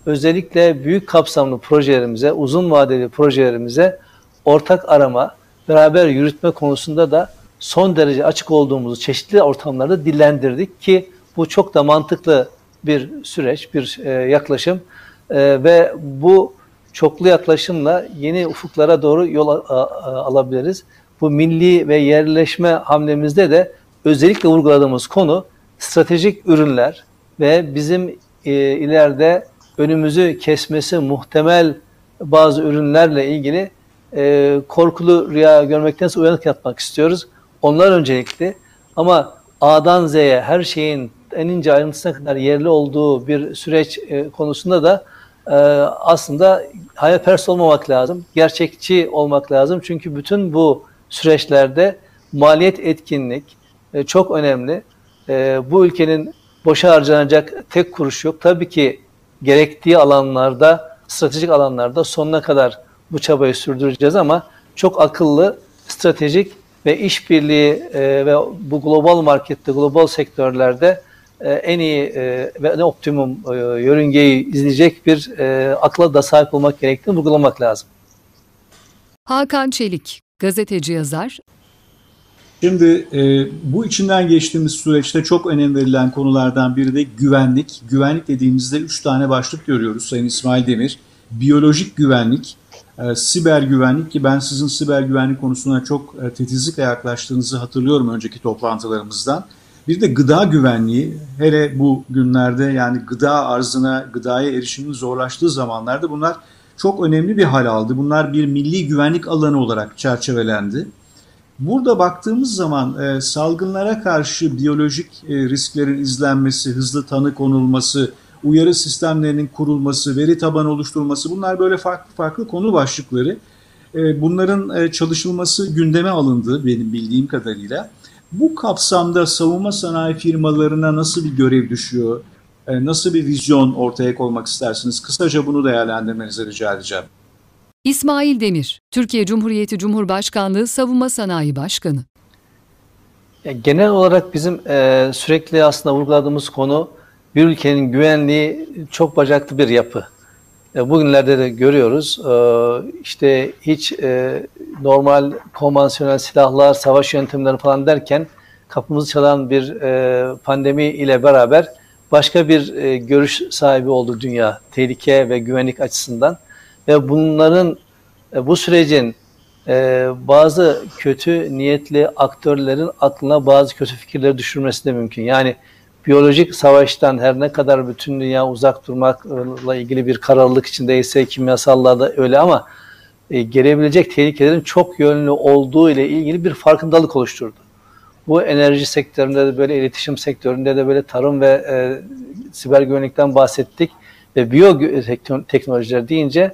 özellikle büyük kapsamlı projelerimize, uzun vadeli projelerimize ortak arama, beraber yürütme konusunda da son derece açık olduğumuzu çeşitli ortamlarda dillendirdik ki bu çok da mantıklı bir süreç, bir e, yaklaşım e, ve bu çoklu yaklaşımla yeni ufuklara doğru yol alabiliriz. Bu milli ve yerleşme hamlemizde de özellikle vurguladığımız konu stratejik ürünler ve bizim e, ileride önümüzü kesmesi muhtemel bazı ürünlerle ilgili e, korkulu rüya görmektense uyanık yatmak istiyoruz. Onlar öncelikli ama A'dan Z'ye her şeyin en ince ayrıntısına kadar yerli olduğu bir süreç e, konusunda da e, aslında hayalperest olmamak lazım. Gerçekçi olmak lazım. Çünkü bütün bu süreçlerde maliyet etkinlik e, çok önemli. E, bu ülkenin boşa harcanacak tek kuruş yok. Tabii ki gerektiği alanlarda, stratejik alanlarda sonuna kadar bu çabayı sürdüreceğiz ama çok akıllı, stratejik ve işbirliği e, ve bu global markette, global sektörlerde e, en iyi e, ve en optimum e, yörüngeyi izleyecek bir e, akla da sahip olmak gerektiğini vurgulamak lazım. Hakan Çelik, gazeteci yazar. Şimdi e, bu içinden geçtiğimiz süreçte çok önem verilen konulardan biri de güvenlik. Güvenlik dediğimizde üç tane başlık görüyoruz Sayın İsmail Demir. Biyolojik güvenlik, e, siber güvenlik ki ben sizin siber güvenlik konusuna çok e, titizlikle yaklaştığınızı hatırlıyorum önceki toplantılarımızdan. Bir de gıda güvenliği hele bu günlerde yani gıda arzına, gıdaya erişimin zorlaştığı zamanlarda bunlar çok önemli bir hal aldı. Bunlar bir milli güvenlik alanı olarak çerçevelendi. Burada baktığımız zaman e, salgınlara karşı biyolojik e, risklerin izlenmesi, hızlı tanı konulması, uyarı sistemlerinin kurulması, veri tabanı oluşturulması bunlar böyle farklı farklı konu başlıkları. E, bunların e, çalışılması gündeme alındı benim bildiğim kadarıyla. Bu kapsamda savunma sanayi firmalarına nasıl bir görev düşüyor? E, nasıl bir vizyon ortaya koymak istersiniz? Kısaca bunu değerlendirmenizi rica edeceğim. İsmail Demir, Türkiye Cumhuriyeti Cumhurbaşkanlığı Savunma Sanayi Başkanı. genel olarak bizim e, sürekli aslında vurguladığımız konu bir ülkenin güvenliği çok bacaklı bir yapı. E, bugünlerde de görüyoruz. E, işte hiç normal konvansiyonel silahlar, savaş yöntemleri falan derken kapımızı çalan bir pandemi ile beraber başka bir görüş sahibi oldu dünya tehlike ve güvenlik açısından ve bunların e, bu sürecin e, bazı kötü niyetli aktörlerin aklına bazı kötü fikirleri düşürmesi de mümkün. Yani biyolojik savaştan her ne kadar bütün dünya uzak durmakla ilgili bir kararlılık içindeyse kimyasallarda öyle ama e, gelebilecek tehlikelerin çok yönlü olduğu ile ilgili bir farkındalık oluşturdu. Bu enerji sektöründe de böyle iletişim sektöründe de böyle tarım ve e, siber güvenlikten bahsettik ve biyo teknolojiler deyince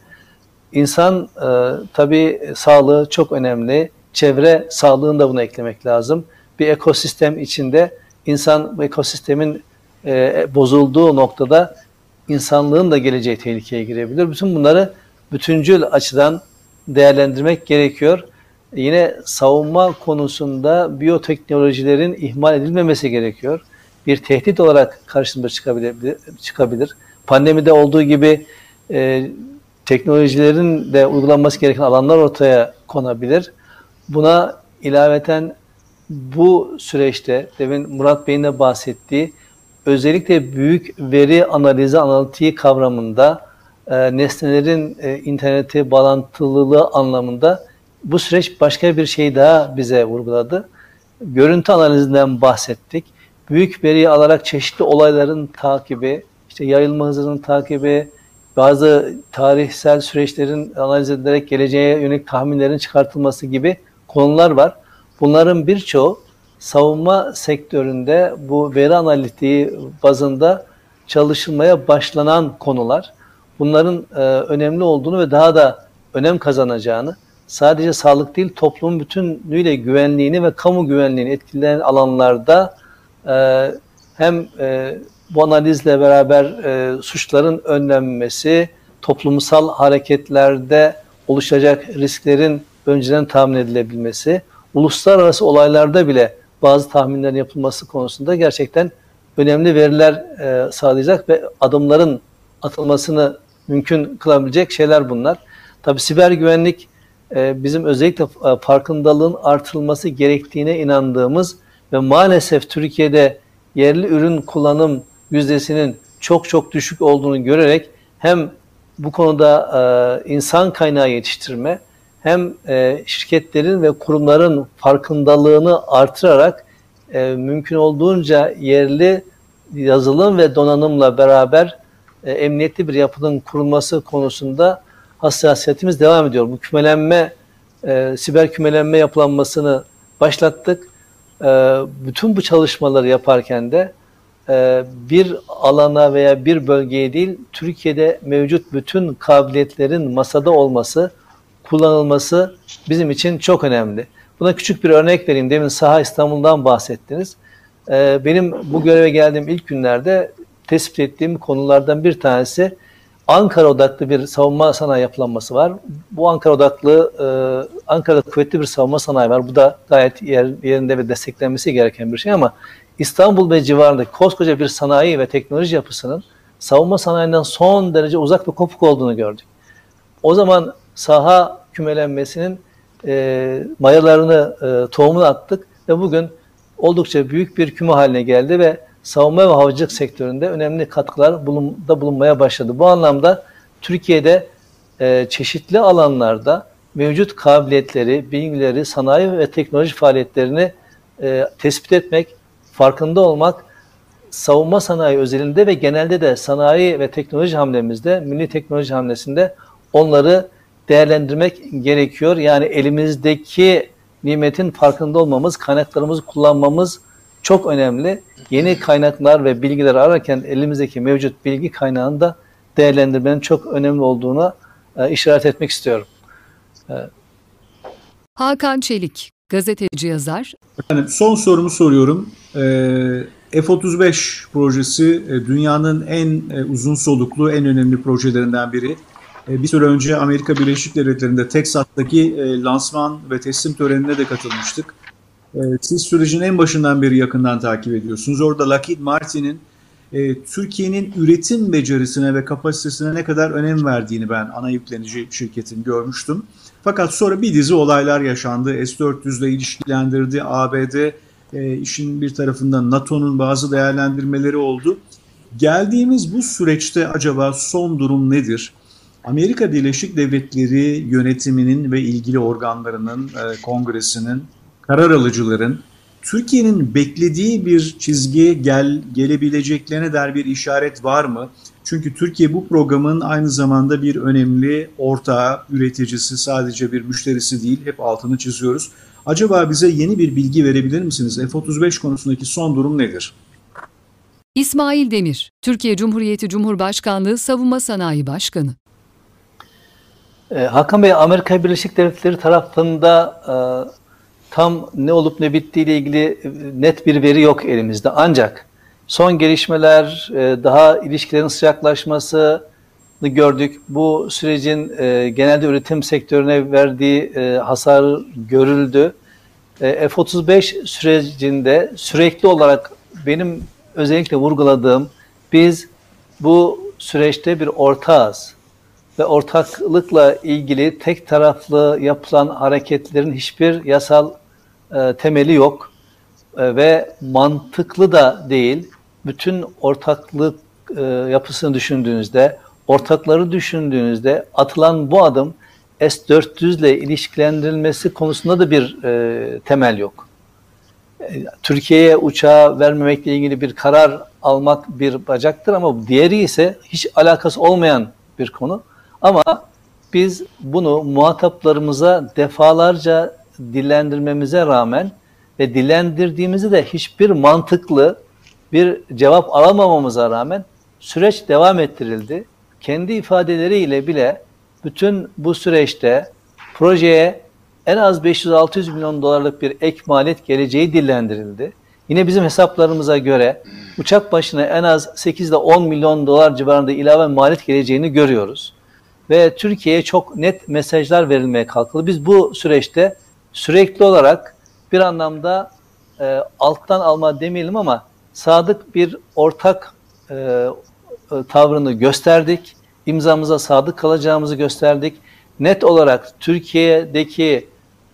insan e, tabii sağlığı çok önemli. Çevre sağlığını da buna eklemek lazım. Bir ekosistem içinde insan ekosistemin e, bozulduğu noktada insanlığın da geleceği tehlikeye girebilir. Bütün bunları bütüncül açıdan değerlendirmek gerekiyor. Yine savunma konusunda biyoteknolojilerin ihmal edilmemesi gerekiyor. Bir tehdit olarak karşımıza çıkabilir. çıkabilir. Pandemide olduğu gibi e, teknolojilerin de uygulanması gereken alanlar ortaya konabilir. Buna ilaveten bu süreçte demin Murat Bey'in de bahsettiği özellikle büyük veri analizi analitiği kavramında e, nesnelerin e, internete bağlantılılığı anlamında bu süreç başka bir şey daha bize vurguladı. Görüntü analizinden bahsettik. Büyük veri alarak çeşitli olayların takibi, işte yayılma hızının takibi, bazı tarihsel süreçlerin analiz edilerek geleceğe yönelik tahminlerin çıkartılması gibi konular var. Bunların birçoğu savunma sektöründe bu veri analitiği bazında çalışılmaya başlanan konular. Bunların e, önemli olduğunu ve daha da önem kazanacağını, sadece sağlık değil toplumun bütünlüğüyle güvenliğini ve kamu güvenliğini etkileyen alanlarda e, hem e, bu analizle beraber e, suçların önlenmesi, toplumsal hareketlerde oluşacak risklerin önceden tahmin edilebilmesi, uluslararası olaylarda bile bazı tahminlerin yapılması konusunda gerçekten önemli veriler e, sağlayacak ve adımların atılmasını mümkün kılabilecek şeyler bunlar. Tabi siber güvenlik e, bizim özellikle e, farkındalığın artırılması gerektiğine inandığımız ve maalesef Türkiye'de yerli ürün kullanım yüzdesinin çok çok düşük olduğunu görerek hem bu konuda e, insan kaynağı yetiştirme hem e, şirketlerin ve kurumların farkındalığını artırarak e, mümkün olduğunca yerli yazılım ve donanımla beraber e, emniyetli bir yapının kurulması konusunda hassasiyetimiz devam ediyor. Bu kümelenme, e, siber kümelenme yapılanmasını başlattık. E, bütün bu çalışmaları yaparken de bir alana veya bir bölgeye değil, Türkiye'de mevcut bütün kabiliyetlerin masada olması, kullanılması bizim için çok önemli. Buna küçük bir örnek vereyim. Demin Saha İstanbul'dan bahsettiniz. E, benim bu göreve geldiğim ilk günlerde tespit ettiğim konulardan bir tanesi Ankara odaklı bir savunma sanayi yapılanması var. Bu Ankara odaklı, e, Ankara'da kuvvetli bir savunma sanayi var. Bu da gayet yer, yerinde ve desteklenmesi gereken bir şey ama İstanbul ve civarındaki koskoca bir sanayi ve teknoloji yapısının savunma sanayinden son derece uzak ve kopuk olduğunu gördük. O zaman saha kümelenmesinin e, mayalarını, e, tohumunu attık ve bugün oldukça büyük bir küme haline geldi ve savunma ve havacılık sektöründe önemli katkılar bulunda bulunmaya başladı. Bu anlamda Türkiye'de e, çeşitli alanlarda mevcut kabiliyetleri, bilgileri, sanayi ve teknoloji faaliyetlerini e, tespit etmek, farkında olmak, savunma sanayi özelinde ve genelde de sanayi ve teknoloji hamlemizde, milli teknoloji hamlesinde onları değerlendirmek gerekiyor. Yani elimizdeki nimetin farkında olmamız, kaynaklarımızı kullanmamız çok önemli. Yeni kaynaklar ve bilgiler ararken elimizdeki mevcut bilgi kaynağını da değerlendirmenin çok önemli olduğuna e, işaret etmek istiyorum. E, Hakan Çelik, gazeteci yazar. Efendim, son sorumu soruyorum. Ee, F-35 projesi e, dünyanın en e, uzun soluklu, en önemli projelerinden biri. Bir süre önce Amerika Birleşik Devletleri'nde Teksas'taki lansman ve teslim törenine de katılmıştık. Siz sürecin en başından beri yakından takip ediyorsunuz. Orada Lockheed Martin'in Türkiye'nin üretim becerisine ve kapasitesine ne kadar önem verdiğini ben ana yüklenici şirketin görmüştüm. Fakat sonra bir dizi olaylar yaşandı. S-400 ile ilişkilendirdi. ABD e, işin bir tarafından NATO'nun bazı değerlendirmeleri oldu. Geldiğimiz bu süreçte acaba son durum nedir? Amerika Birleşik Devletleri yönetiminin ve ilgili organlarının, e, kongresinin, karar alıcıların Türkiye'nin beklediği bir çizgiye gel, gelebileceklerine dair bir işaret var mı? Çünkü Türkiye bu programın aynı zamanda bir önemli ortağı, üreticisi, sadece bir müşterisi değil. Hep altını çiziyoruz. Acaba bize yeni bir bilgi verebilir misiniz? F-35 konusundaki son durum nedir? İsmail Demir, Türkiye Cumhuriyeti Cumhurbaşkanlığı Savunma Sanayi Başkanı. E, Hakan Bey, Amerika Birleşik Devletleri tarafında e, tam ne olup ne bittiği ile ilgili e, net bir veri yok elimizde. Ancak son gelişmeler, e, daha ilişkilerin sıcaklaşmasını gördük. Bu sürecin e, genelde üretim sektörüne verdiği hasar görüldü. F-35 sürecinde sürekli olarak benim özellikle vurguladığım biz bu süreçte bir ortağız ve ortaklıkla ilgili tek taraflı yapılan hareketlerin hiçbir yasal e, temeli yok e, ve mantıklı da değil. Bütün ortaklık e, yapısını düşündüğünüzde, ortakları düşündüğünüzde atılan bu adım S-400 ile ilişkilendirilmesi konusunda da bir e, temel yok. E, Türkiye'ye uçağı vermemekle ilgili bir karar almak bir bacaktır ama diğeri ise hiç alakası olmayan bir konu. Ama biz bunu muhataplarımıza defalarca dillendirmemize rağmen ve dillendirdiğimizde de hiçbir mantıklı bir cevap alamamamıza rağmen süreç devam ettirildi. Kendi ifadeleriyle bile bütün bu süreçte projeye en az 500-600 milyon dolarlık bir ek maliyet geleceği dillendirildi. Yine bizim hesaplarımıza göre uçak başına en az 8 ile 10 milyon dolar civarında ilave maliyet geleceğini görüyoruz. Ve Türkiye'ye çok net mesajlar verilmeye kalkıldı. Biz bu süreçte sürekli olarak bir anlamda e, alttan alma demeyelim ama sadık bir ortak e, e, tavrını gösterdik. İmzamıza sadık kalacağımızı gösterdik. Net olarak Türkiye'deki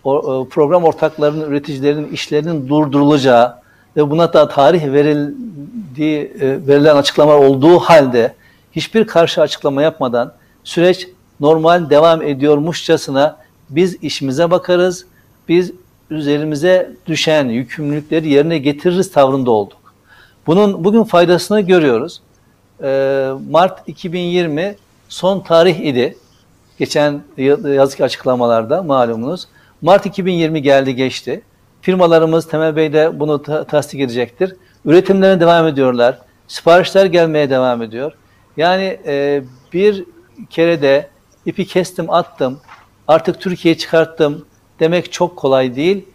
e, program ortaklarının, üreticilerin işlerinin durdurulacağı ve buna da tarih verildiği, e, verilen açıklamalar olduğu halde hiçbir karşı açıklama yapmadan süreç normal devam ediyormuşçasına biz işimize bakarız, biz üzerimize düşen yükümlülükleri yerine getiririz tavrında olduk. Bunun bugün faydasını görüyoruz. Ee, Mart 2020 son tarih idi. Geçen yazık açıklamalarda malumunuz. Mart 2020 geldi geçti. Firmalarımız Temel Bey de bunu ta tasdik edecektir. Üretimlerine devam ediyorlar. Siparişler gelmeye devam ediyor. Yani e, bir kere de ipi kestim attım. Artık Türkiye'ye çıkarttım demek çok kolay değil.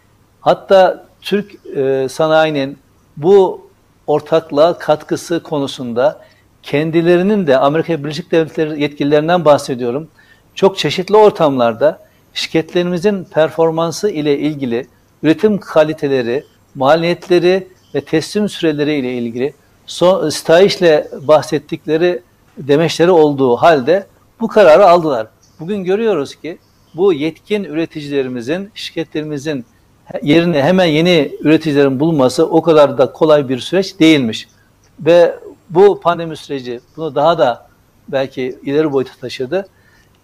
Hatta Türk e, sanayinin bu ortaklığa katkısı konusunda kendilerinin de Amerika Birleşik Devletleri yetkililerinden bahsediyorum. Çok çeşitli ortamlarda şirketlerimizin performansı ile ilgili üretim kaliteleri, maliyetleri ve teslim süreleri ile ilgili son, stajle bahsettikleri demeçleri olduğu halde bu kararı aldılar. Bugün görüyoruz ki bu yetkin üreticilerimizin, şirketlerimizin yerine hemen yeni üreticilerin bulunması o kadar da kolay bir süreç değilmiş. Ve bu pandemi süreci bunu daha da belki ileri boyuta taşıdı.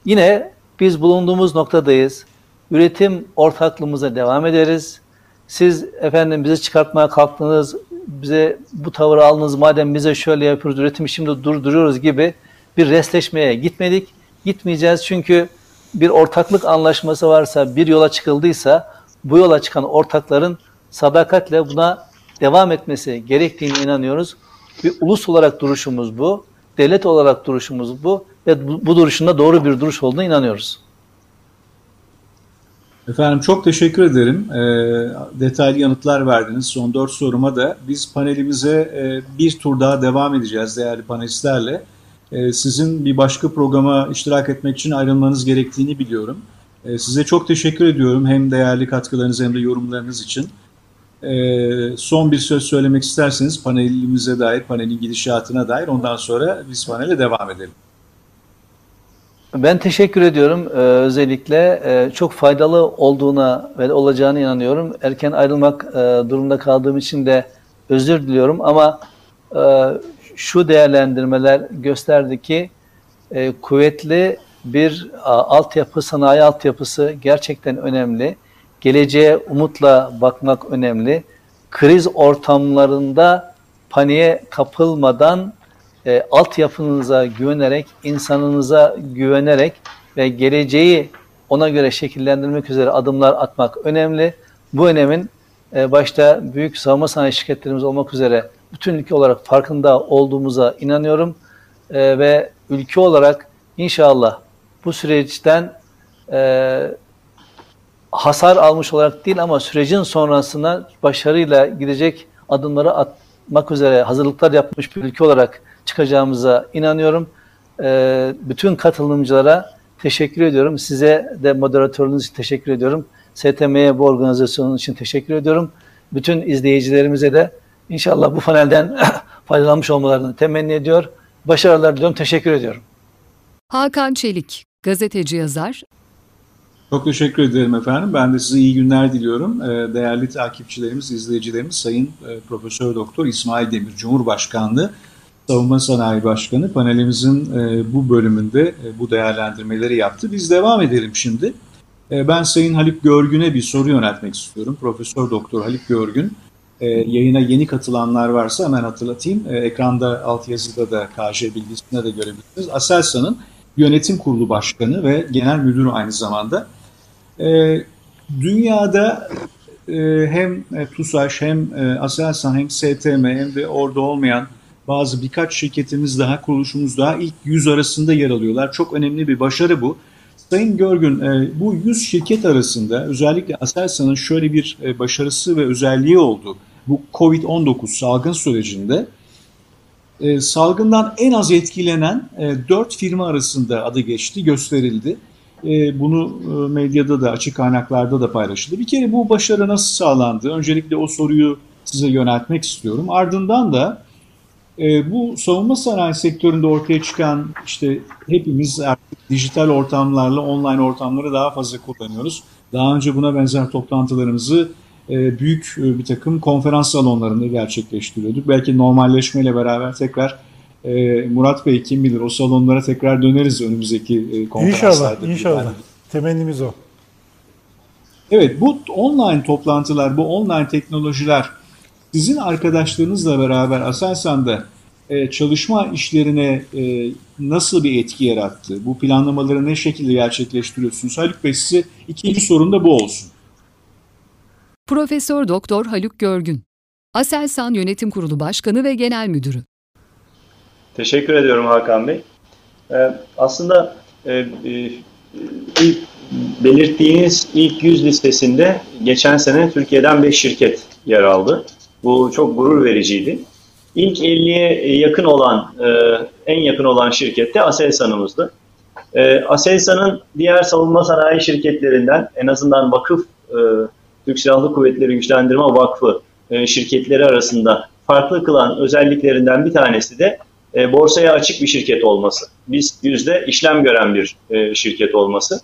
Yine biz bulunduğumuz noktadayız. Üretim ortaklığımıza devam ederiz. Siz efendim bizi çıkartmaya kalktınız, bize bu tavırı aldınız madem bize şöyle yapıyoruz, üretimi şimdi durduruyoruz gibi bir resleşmeye gitmedik. Gitmeyeceğiz çünkü bir ortaklık anlaşması varsa, bir yola çıkıldıysa bu yola çıkan ortakların sadakatle buna devam etmesi gerektiğine inanıyoruz. Bir ulus olarak duruşumuz bu, devlet olarak duruşumuz bu ve bu, duruşunda doğru bir duruş olduğuna inanıyoruz. Efendim çok teşekkür ederim. E, detaylı yanıtlar verdiniz. Son dört soruma da biz panelimize e, bir tur daha devam edeceğiz değerli panelistlerle. E, sizin bir başka programa iştirak etmek için ayrılmanız gerektiğini biliyorum. E, size çok teşekkür ediyorum hem değerli katkılarınız hem de yorumlarınız için. E, son bir söz söylemek isterseniz panelimize dair, panelin gidişatına dair ondan sonra biz panele devam edelim. Ben teşekkür ediyorum. Ee, özellikle e, çok faydalı olduğuna ve olacağına inanıyorum. Erken ayrılmak e, durumunda kaldığım için de özür diliyorum ama e, şu değerlendirmeler gösterdi ki e, kuvvetli bir a, altyapı, sanayi altyapısı gerçekten önemli. Geleceğe umutla bakmak önemli. Kriz ortamlarında paniğe kapılmadan e, altyapınıza güvenerek, insanınıza güvenerek ve geleceği ona göre şekillendirmek üzere adımlar atmak önemli. Bu önemin e, başta büyük savunma sanayi şirketlerimiz olmak üzere bütün ülke olarak farkında olduğumuza inanıyorum. E, ve ülke olarak inşallah bu süreçten e, hasar almış olarak değil ama sürecin sonrasına başarıyla gidecek adımları atmak üzere hazırlıklar yapmış bir ülke olarak çıkacağımıza inanıyorum. E, bütün katılımcılara teşekkür ediyorum. Size de moderatörünüz için teşekkür ediyorum. STM'ye bu organizasyonun için teşekkür ediyorum. Bütün izleyicilerimize de inşallah bu panelden faydalanmış olmalarını temenni ediyor. Başarılar diliyorum. Teşekkür ediyorum. Hakan Çelik, gazeteci yazar. Çok teşekkür ederim efendim. Ben de size iyi günler diliyorum. Ee, değerli takipçilerimiz, izleyicilerimiz Sayın e, Profesör Doktor İsmail Demir Cumhurbaşkanlığı Savunma Sanayi Başkanı panelimizin e, bu bölümünde e, bu değerlendirmeleri yaptı. Biz devam edelim şimdi. Ben Sayın Haluk Görgün'e bir soru yöneltmek istiyorum. Profesör Doktor Haluk Görgün. Yayına yeni katılanlar varsa hemen hatırlatayım. Ekranda altyazıda da KJ bilgisinde de görebilirsiniz. Aselsan'ın yönetim kurulu başkanı ve genel müdürü aynı zamanda. E, dünyada e, hem TUSAŞ hem e, Aselsan hem STM hem de orada olmayan bazı birkaç şirketimiz daha, kuruluşumuz daha ilk 100 arasında yer alıyorlar. Çok önemli bir başarı bu. Sayın Görgün, e, bu 100 şirket arasında özellikle Aselsan'ın şöyle bir e, başarısı ve özelliği oldu. Bu COVID-19 salgın sürecinde e, salgından en az etkilenen 4 firma arasında adı geçti, gösterildi. Bunu medyada da açık kaynaklarda da paylaşıldı. Bir kere bu başarı nasıl sağlandı? Öncelikle o soruyu size yöneltmek istiyorum. Ardından da e, bu savunma sanayi sektöründe ortaya çıkan işte hepimiz artık dijital ortamlarla online ortamları daha fazla kullanıyoruz. Daha önce buna benzer toplantılarımızı e, büyük e, bir takım konferans salonlarında gerçekleştiriyorduk. Belki normalleşmeyle beraber tekrar e, Murat Bey kim bilir o salonlara tekrar döneriz önümüzdeki e, konferanslarda. İnşallah, inşallah. Yani. Temennimiz o. Evet bu online toplantılar, bu online teknolojiler sizin arkadaşlarınızla beraber Aselsan'da e, çalışma işlerine e, nasıl bir etki yarattı? Bu planlamaları ne şekilde gerçekleştiriyorsunuz? Haluk Bey size ikinci sorun da bu olsun. Profesör Doktor Haluk Görgün, Aselsan Yönetim Kurulu Başkanı ve Genel Müdürü. Teşekkür ediyorum Hakan Bey. Ee, aslında e, e, ilk belirttiğiniz ilk yüz listesinde geçen sene Türkiye'den 5 şirket yer aldı. Bu çok gurur vericiydi. İlk 50'ye yakın olan, e, en yakın olan şirket de Aselsan'ımızdı. E, Aselsan'ın diğer savunma sanayi şirketlerinden en azından vakıf, e, Türk Silahlı Kuvvetleri Güçlendirme Vakfı e, şirketleri arasında farklı kılan özelliklerinden bir tanesi de e, borsaya açık bir şirket olması. Biz yüzde işlem gören bir e, şirket olması.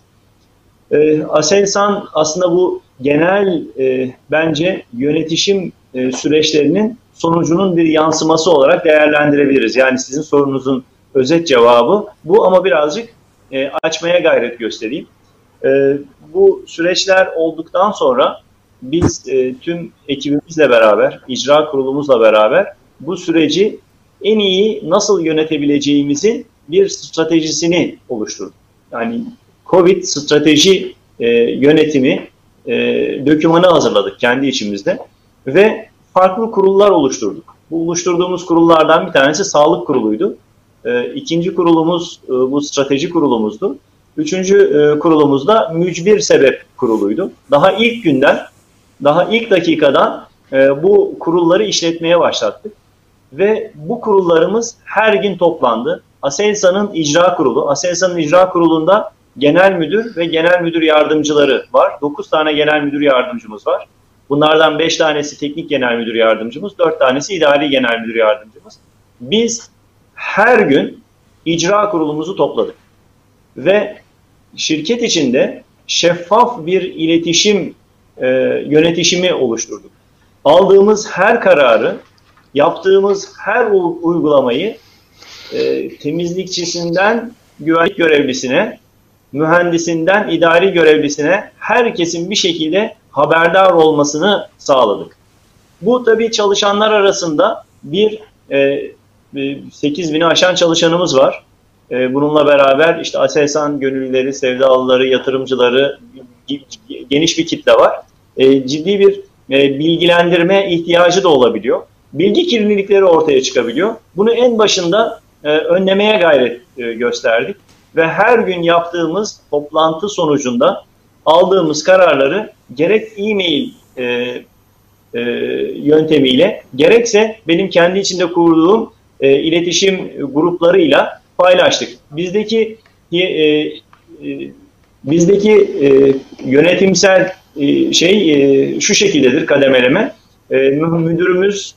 E, Aselsan aslında bu genel e, bence yönetişim e, süreçlerinin sonucunun bir yansıması olarak değerlendirebiliriz. Yani sizin sorunuzun özet cevabı bu ama birazcık e, açmaya gayret göstereyim. E, bu süreçler olduktan sonra biz e, tüm ekibimizle beraber, icra kurulumuzla beraber bu süreci en iyi nasıl yönetebileceğimizin bir stratejisini oluşturduk. Yani COVID strateji e, yönetimi e, dokümanı hazırladık kendi içimizde ve farklı kurullar oluşturduk. Bu oluşturduğumuz kurullardan bir tanesi sağlık kuruluydu. E, ikinci kurulumuz e, bu strateji kurulumuzdu. Üçüncü e, kurulumuz da mücbir sebep kuruluydu. Daha ilk günden, daha ilk dakikadan e, bu kurulları işletmeye başlattık. Ve bu kurullarımız her gün toplandı. Aselsan'ın icra kurulu, Aselsan'ın icra kurulunda genel müdür ve genel müdür yardımcıları var. 9 tane genel müdür yardımcımız var. Bunlardan 5 tanesi teknik genel müdür yardımcımız, 4 tanesi idari genel müdür yardımcımız. Biz her gün icra kurulumuzu topladık. Ve şirket içinde şeffaf bir iletişim e, yönetişimi oluşturduk. Aldığımız her kararı, yaptığımız her uygulamayı e, temizlikçisinden güvenlik görevlisine, mühendisinden idari görevlisine herkesin bir şekilde haberdar olmasını sağladık. Bu tabii çalışanlar arasında bir e, 8 bini aşan çalışanımız var. E, bununla beraber işte Aselsan gönüllüleri, sevdalıları, yatırımcıları geniş bir kitle var. E, ciddi bir e, bilgilendirme ihtiyacı da olabiliyor. Bilgi kirlilikleri ortaya çıkabiliyor. Bunu en başında önlemeye gayret gösterdik ve her gün yaptığımız toplantı sonucunda aldığımız kararları gerek e-mail e, e, yöntemiyle gerekse benim kendi içinde kurduğum e, iletişim gruplarıyla paylaştık. Bizdeki e, e, bizdeki e, yönetimsel e, şey e, şu şekildedir kademeleme. E, müdürümüz,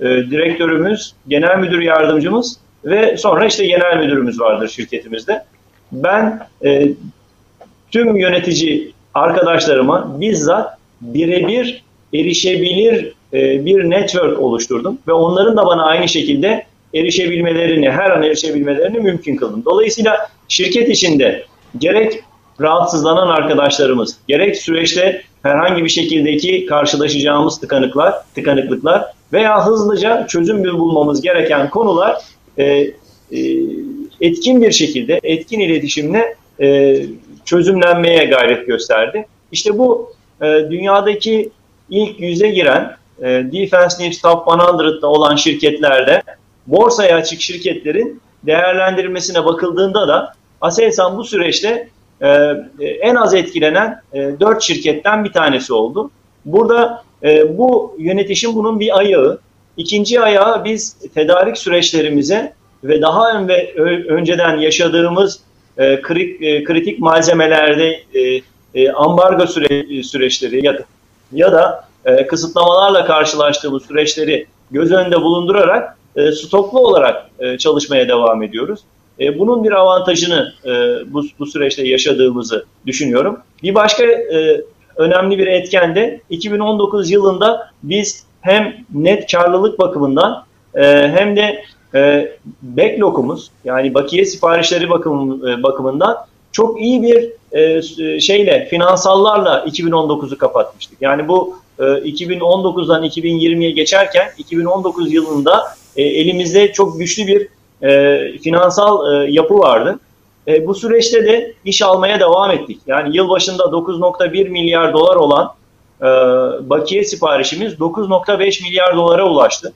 e, direktörümüz, genel müdür yardımcımız ve sonra işte genel müdürümüz vardır şirketimizde. Ben e, tüm yönetici arkadaşlarıma bizzat birebir erişebilir e, bir network oluşturdum ve onların da bana aynı şekilde erişebilmelerini, her an erişebilmelerini mümkün kıldım. Dolayısıyla şirket içinde gerek rahatsızlanan arkadaşlarımız, gerek süreçte herhangi bir şekildeki karşılaşacağımız tıkanıklar, tıkanıklıklar veya hızlıca çözüm bulmamız gereken konular e, e, etkin bir şekilde, etkin iletişimle e, çözümlenmeye gayret gösterdi. İşte bu e, dünyadaki ilk yüze giren e, Defense News Top 100'da olan şirketlerde borsaya açık şirketlerin değerlendirilmesine bakıldığında da Aselsan bu süreçte e, en az etkilenen e, 4 şirketten bir tanesi oldu. Burada e, bu yönetişim bunun bir ayağı. İkinci ayağı biz tedarik süreçlerimize ve daha ön önceden yaşadığımız e, kritik, malzemelerde ambargo süre, süreçleri ya da, ya da kısıtlamalarla karşılaştığımız süreçleri göz önünde bulundurarak e, stoklu olarak çalışmaya devam ediyoruz. E, bunun bir avantajını e, bu, bu süreçte yaşadığımızı düşünüyorum. Bir başka e, önemli bir etken de 2019 yılında biz hem net karlılık bakımından e, hem de e, backlog'umuz yani bakiye siparişleri bakım, e, bakımından çok iyi bir e, şeyle finansallarla 2019'u kapatmıştık. Yani bu e, 2019'dan 2020'ye geçerken 2019 yılında e, elimizde çok güçlü bir e, finansal e, yapı vardı. E, bu süreçte de iş almaya devam ettik. Yani yıl başında 9.1 milyar dolar olan e, bakiye siparişimiz 9.5 milyar dolara ulaştı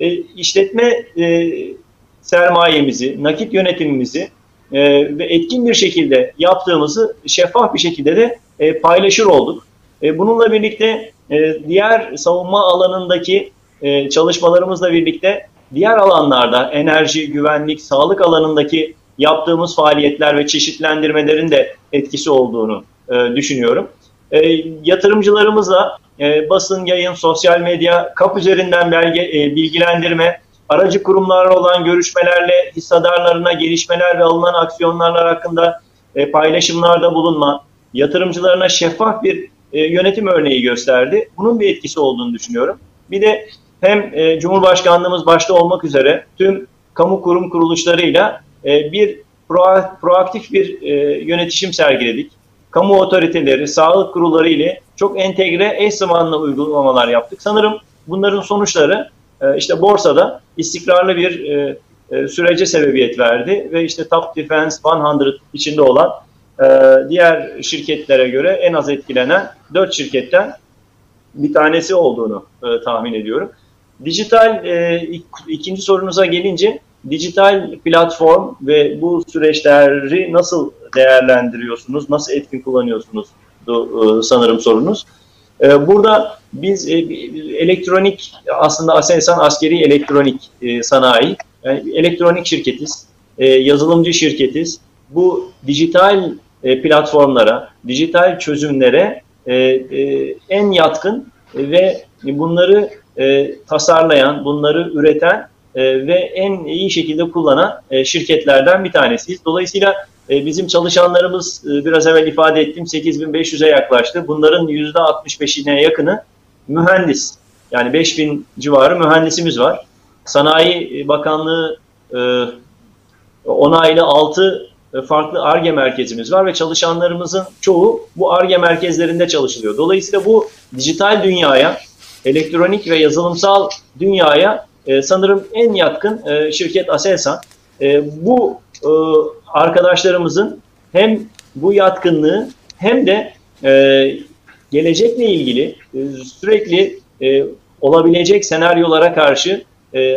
e, işletme e, sermayemizi, nakit yönetimimizi e, ve etkin bir şekilde yaptığımızı şeffaf bir şekilde de e, paylaşır olduk. E, bununla birlikte e, diğer savunma alanındaki e, çalışmalarımızla birlikte diğer alanlarda enerji, güvenlik, sağlık alanındaki yaptığımız faaliyetler ve çeşitlendirmelerin de etkisi olduğunu e, düşünüyorum. E, yatırımcılarımızla e, basın, yayın, sosyal medya, kap üzerinden belge, e, bilgilendirme, aracı kurumlarla olan görüşmelerle hissedarlarına gelişmeler ve alınan aksiyonlar hakkında e, paylaşımlarda bulunma, yatırımcılarına şeffaf bir e, yönetim örneği gösterdi. Bunun bir etkisi olduğunu düşünüyorum. Bir de hem e, Cumhurbaşkanlığımız başta olmak üzere tüm kamu kurum kuruluşlarıyla e, bir proaktif bir e, yönetişim sergiledik. Kamu otoriteleri, sağlık kurulları ile çok entegre eş zamanlı uygulamalar yaptık. Sanırım bunların sonuçları e, işte borsada istikrarlı bir e, e, sürece sebebiyet verdi ve işte Top Defense 100 içinde olan e, diğer şirketlere göre en az etkilenen 4 şirketten bir tanesi olduğunu e, tahmin ediyorum. Dijital e, ikinci sorunuza gelince dijital platform ve bu süreçleri nasıl değerlendiriyorsunuz, nasıl etkin kullanıyorsunuz e, sanırım sorunuz. E, burada biz e, elektronik aslında Aselsan askeri elektronik sanayi, yani elektronik şirketiz, yazılımcı şirketiz. Bu dijital platformlara, dijital çözümlere en yatkın ve bunları e, tasarlayan, bunları üreten e, ve en iyi şekilde kullanan e, şirketlerden bir tanesiyiz. Dolayısıyla e, bizim çalışanlarımız e, biraz evvel ifade ettim 8500'e yaklaştı. Bunların %65'ine yakını mühendis. Yani 5000 civarı mühendisimiz var. Sanayi Bakanlığı e, onaylı 6 e, farklı ARGE merkezimiz var ve çalışanlarımızın çoğu bu ARGE merkezlerinde çalışılıyor. Dolayısıyla bu dijital dünyaya, elektronik ve yazılımsal dünyaya e, sanırım en yatkın e, şirket Aselsan. E, bu e, arkadaşlarımızın hem bu yatkınlığı hem de e, gelecekle ilgili e, sürekli e, olabilecek senaryolara karşı e,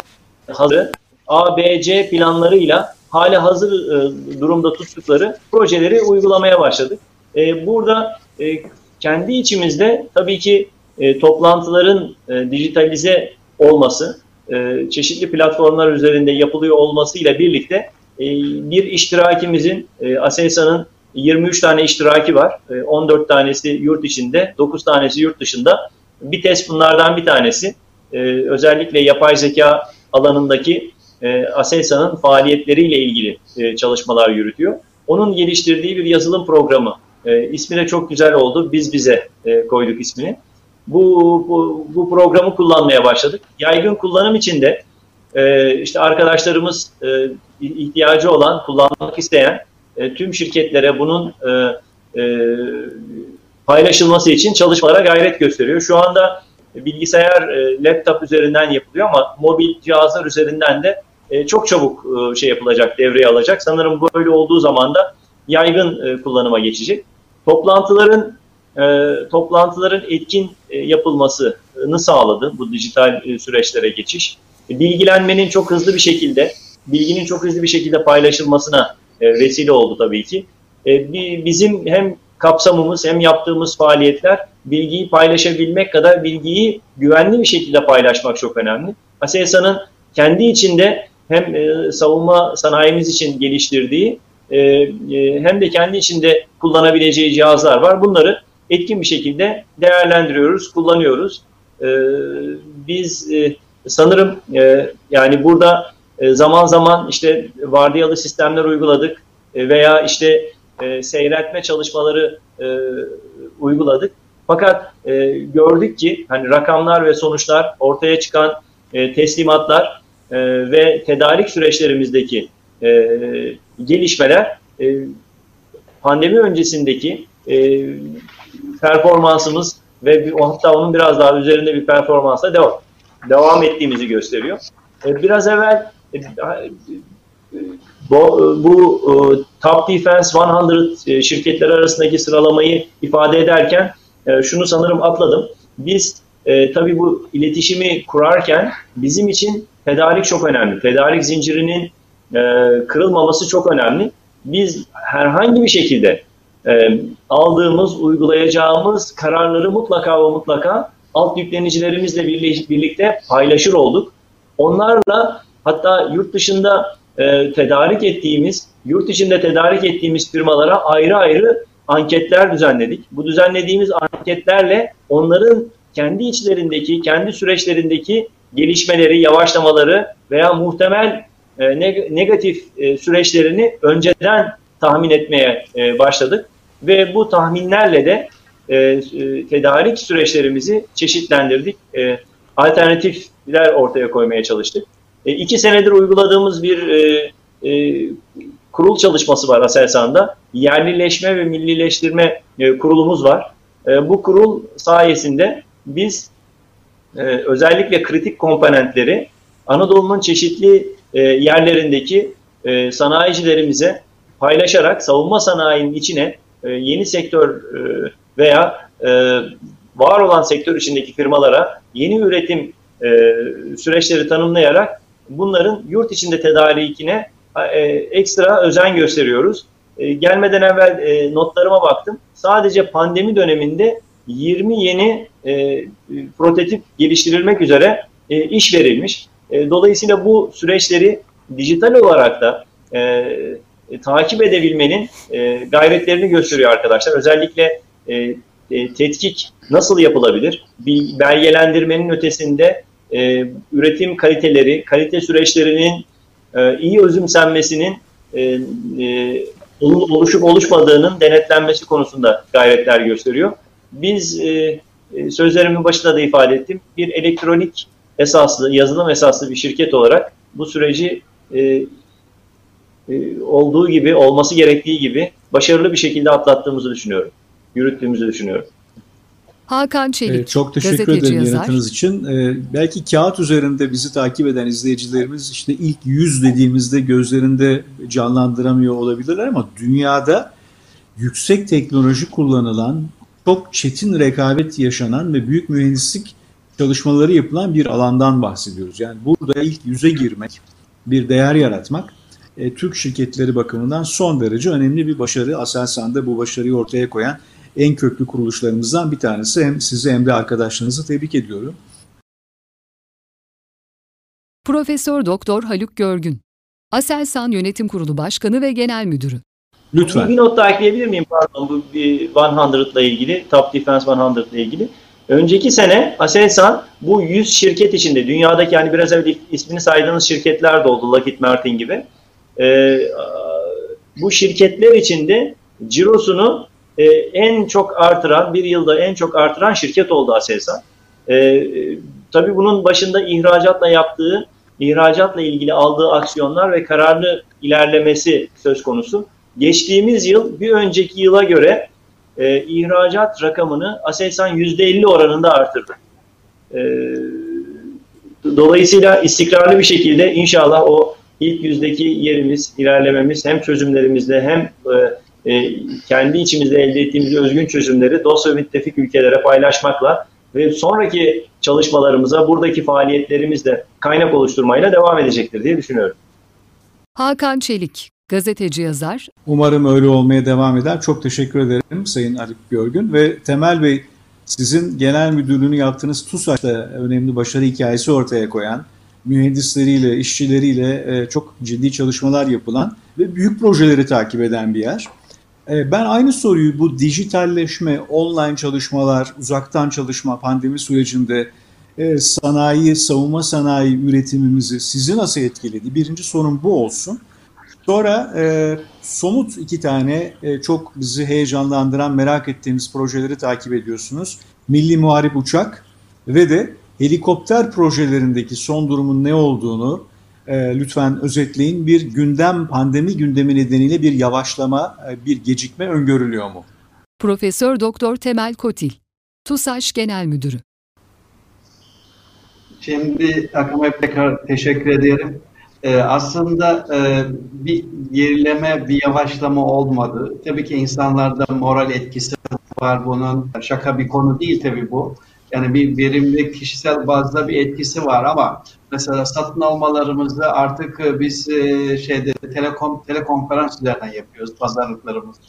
hazır A, B, C planlarıyla hala hazır e, durumda tuttukları projeleri uygulamaya başladık. E, burada e, kendi içimizde tabii ki e, toplantıların e, dijitalize olması, e, çeşitli platformlar üzerinde yapılıyor olmasıyla birlikte e, bir iştirakimizin, e, ASESA'nın 23 tane iştiraki var. E, 14 tanesi yurt içinde, 9 tanesi yurt dışında. Bir test bunlardan bir tanesi. E, özellikle yapay zeka alanındaki e, ASESA'nın faaliyetleriyle ilgili e, çalışmalar yürütüyor. Onun geliştirdiği bir yazılım programı. E, ismi de çok güzel oldu. Biz bize e, koyduk ismini. Bu, bu, bu programı kullanmaya başladık. Yaygın kullanım için de e, işte arkadaşlarımız e, ihtiyacı olan, kullanmak isteyen e, tüm şirketlere bunun e, e, paylaşılması için çalışmalara gayret gösteriyor. Şu anda bilgisayar, e, laptop üzerinden yapılıyor ama mobil cihazlar üzerinden de e, çok çabuk e, şey yapılacak, devreye alacak. Sanırım böyle olduğu zaman da yaygın e, kullanıma geçecek. Toplantıların e, toplantıların etkin e, yapılmasını sağladı bu dijital e, süreçlere geçiş. E, bilgilenmenin çok hızlı bir şekilde, bilginin çok hızlı bir şekilde paylaşılmasına e, vesile oldu tabii ki. E, bizim hem kapsamımız hem yaptığımız faaliyetler bilgiyi paylaşabilmek kadar bilgiyi güvenli bir şekilde paylaşmak çok önemli. Aselsan'ın kendi içinde hem e, savunma sanayimiz için geliştirdiği e, e, hem de kendi içinde kullanabileceği cihazlar var. Bunları etkin bir şekilde değerlendiriyoruz, kullanıyoruz. E, biz e, sanırım e, yani burada e, zaman zaman işte vardiyalı sistemler uyguladık e, veya işte e, seyretme çalışmaları e, uyguladık. Fakat e, gördük ki hani rakamlar ve sonuçlar ortaya çıkan e, teslimatlar e, ve tedarik süreçlerimizdeki e, gelişmeler e, pandemi öncesindeki e, performansımız ve hatta onun biraz daha üzerinde bir performansla devam, devam ettiğimizi gösteriyor. E, biraz evvel e, bu, bu e, Top Defense 100 e, şirketler arasındaki sıralamayı ifade ederken şunu sanırım atladım. Biz e, tabii bu iletişimi kurarken bizim için tedarik çok önemli. Tedarik zincirinin e, kırılmaması çok önemli. Biz herhangi bir şekilde e, aldığımız, uygulayacağımız kararları mutlaka ve mutlaka alt yüklenicilerimizle birlikte paylaşır olduk. Onlarla hatta yurt dışında e, tedarik ettiğimiz, yurt içinde tedarik ettiğimiz firmalara ayrı ayrı anketler düzenledik. Bu düzenlediğimiz anketlerle onların kendi içlerindeki, kendi süreçlerindeki gelişmeleri, yavaşlamaları veya muhtemel e, negatif e, süreçlerini önceden tahmin etmeye e, başladık. Ve bu tahminlerle de e, e, tedarik süreçlerimizi çeşitlendirdik. E, alternatifler ortaya koymaya çalıştık. E, iki senedir uyguladığımız bir e, e, kurul çalışması var Aselsan'da. Yerlileşme ve millileştirme e, kurulumuz var. E, bu kurul sayesinde biz e, özellikle kritik komponentleri Anadolu'nun çeşitli e, yerlerindeki e, sanayicilerimize paylaşarak savunma sanayinin içine e, yeni sektör e, veya e, var olan sektör içindeki firmalara yeni üretim e, süreçleri tanımlayarak bunların yurt içinde tedarikine e, ekstra özen gösteriyoruz. E, gelmeden evvel e, notlarıma baktım. Sadece pandemi döneminde 20 yeni e, prototip geliştirilmek üzere e, iş verilmiş. E, dolayısıyla bu süreçleri dijital olarak da e, e, takip edebilmenin e, gayretlerini gösteriyor arkadaşlar. Özellikle e, e, tetkik nasıl yapılabilir? Bir belgelendirmenin ötesinde e, üretim kaliteleri, kalite süreçlerinin e, iyi özümsenmesinin e, e, oluşup oluşmadığının denetlenmesi konusunda gayretler gösteriyor. Biz e, e, sözlerimin başında da ifade ettim. Bir elektronik esaslı, yazılım esaslı bir şirket olarak bu süreci e, olduğu gibi, olması gerektiği gibi başarılı bir şekilde atlattığımızı düşünüyorum. Yürüttüğümüzü düşünüyorum. Hakan Çelik, evet, Çok teşekkür ederim yazar. yanıtınız için. Ee, belki kağıt üzerinde bizi takip eden izleyicilerimiz işte ilk yüz dediğimizde gözlerinde canlandıramıyor olabilirler ama dünyada yüksek teknoloji kullanılan, çok çetin rekabet yaşanan ve büyük mühendislik çalışmaları yapılan bir alandan bahsediyoruz. Yani burada ilk yüze girmek, bir değer yaratmak e, Türk şirketleri bakımından son derece önemli bir başarı. Aselsan'da bu başarıyı ortaya koyan en köklü kuruluşlarımızdan bir tanesi. Hem sizi hem de arkadaşlarınızı tebrik ediyorum. Profesör Doktor Haluk Görgün, Aselsan Yönetim Kurulu Başkanı ve Genel Müdürü. Lütfen. Bir not daha ekleyebilir miyim? Pardon bu 100 ile ilgili, Top Defense 100 ile ilgili. Önceki sene Aselsan bu 100 şirket içinde dünyadaki yani biraz evvel ismini saydığınız şirketler de oldu Lockheed Martin gibi. Ee, bu şirketler içinde cirosunu e, en çok artıran, bir yılda en çok artıran şirket oldu Aselsan. E, tabii bunun başında ihracatla yaptığı, ihracatla ilgili aldığı aksiyonlar ve kararlı ilerlemesi söz konusu. Geçtiğimiz yıl bir önceki yıla göre e, ihracat rakamını Aselsan %50 oranında artırdı. E, dolayısıyla istikrarlı bir şekilde inşallah o ilk yüzdeki yerimiz, ilerlememiz hem çözümlerimizde hem e, e, kendi içimizde elde ettiğimiz özgün çözümleri dost ve müttefik ülkelere paylaşmakla ve sonraki çalışmalarımıza buradaki faaliyetlerimizde kaynak oluşturmayla devam edecektir diye düşünüyorum. Hakan Çelik, gazeteci yazar. Umarım öyle olmaya devam eder. Çok teşekkür ederim Sayın Arif Görgün ve Temel Bey sizin genel müdürlüğünü yaptığınız TUSAŞ'ta önemli başarı hikayesi ortaya koyan, mühendisleriyle, işçileriyle e, çok ciddi çalışmalar yapılan ve büyük projeleri takip eden bir yer. E, ben aynı soruyu bu dijitalleşme, online çalışmalar, uzaktan çalışma pandemi sürecinde e, sanayi, savunma sanayi üretimimizi sizi nasıl etkiledi? Birinci sorun bu olsun. Sonra e, somut iki tane e, çok bizi heyecanlandıran, merak ettiğimiz projeleri takip ediyorsunuz. Milli Muharip Uçak ve de helikopter projelerindeki son durumun ne olduğunu e, lütfen özetleyin. Bir gündem, pandemi gündemi nedeniyle bir yavaşlama, e, bir gecikme öngörülüyor mu? Profesör Doktor Temel Kotil, TUSAŞ Genel Müdürü. Şimdi aklıma tekrar teşekkür ederim. Ee, aslında e, bir gerileme, bir yavaşlama olmadı. Tabii ki insanlarda moral etkisi var bunun. Şaka bir konu değil tabii bu. Yani bir verimli kişisel bazda bir etkisi var ama mesela satın almalarımızı artık e, biz e, şeyde telekom telekonferans üzerinden yapıyoruz pazarlıklarımızı.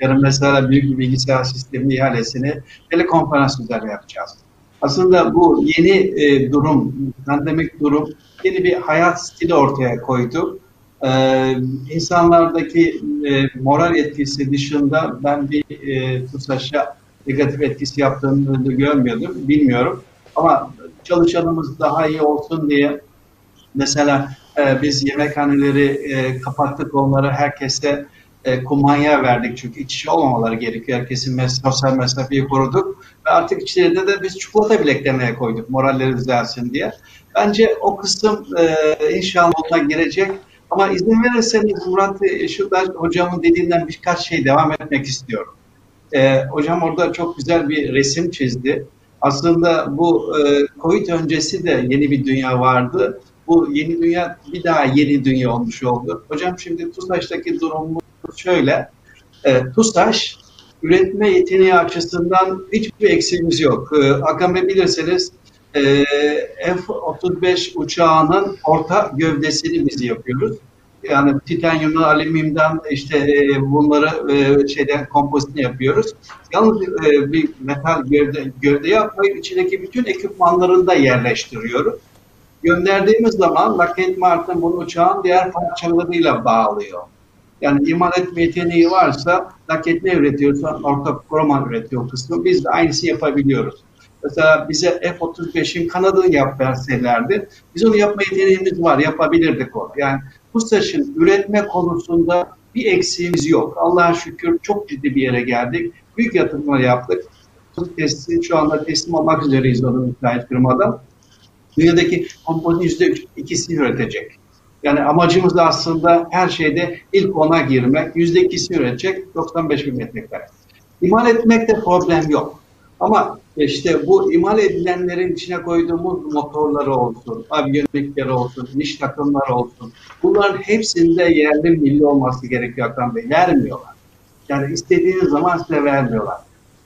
Yarın mesela büyük bir bilgisayar sistemi ihalesini telekonferans üzerinden yapacağız. Aslında bu yeni e, durum, pandemik durum yeni bir hayat stili ortaya koydu. Ee, insanlardaki e, moral etkisi dışında ben bir e, TUSAŞ'a negatif etkisi yaptığını da görmüyordum, bilmiyorum. Ama çalışanımız daha iyi olsun diye mesela e, biz yemekhaneleri e, kapattık, onları herkese e, kumanya verdik çünkü iç içe olmamaları gerekiyor. Herkesin mes sosyal mesafeyi koruduk ve artık içlerinde de biz çikolata bileklemeye koyduk moralleri düzelsin diye. Bence o kısım e, inşallah girecek Ama izin verirseniz Murat Işıldaş hocamın dediğinden birkaç şey devam etmek istiyorum. Ee, hocam orada çok güzel bir resim çizdi. Aslında bu e, Covid öncesi de yeni bir dünya vardı. Bu yeni dünya bir daha yeni dünya olmuş oldu. Hocam şimdi TUSAŞ'taki durumumuz şöyle. E, TUSAŞ üretme yeteneği açısından hiçbir eksiğimiz yok. E, Akame bilirseniz e, F-35 uçağının orta gövdesini biz yapıyoruz. Yani titanyumdan, alüminyumdan işte e, bunları e, şeyden kompozitini yapıyoruz. Yalnız e, bir metal gövde, gövde yapmayıp içindeki bütün ekipmanlarını da yerleştiriyoruz. Gönderdiğimiz zaman Lockheed Martin bunu uçağın diğer parçalarıyla bağlıyor. Yani imal etme yeteneği varsa Lockheed ne üretiyorsa ortak program üretiyor kısmı. Biz de aynısı yapabiliyoruz. Mesela bize F-35'in kanadını yap verselerdi, biz onu yapma yeteneğimiz var, yapabilirdik onu. Yani bu saçın üretme konusunda bir eksiğimiz yok. Allah'a şükür çok ciddi bir yere geldik. Büyük yatırımlar yaptık. Testi şu anda teslim olmak üzereyiz onun müteahhit firmadan. Dünyadaki kompozit yüzde ikisini üretecek. Yani amacımız da aslında her şeyde ilk ona girmek. Yüzde ikisi üretecek 95 bin metrekare. İmal etmekte problem yok. Ama işte bu imal edilenlerin içine koyduğumuz motorları olsun, aviyonikleri olsun, niş takımlar olsun. Bunların hepsinde yerli milli olması gerekiyor Hakan Bey. Vermiyorlar. Yani istediğiniz zaman size vermiyorlar.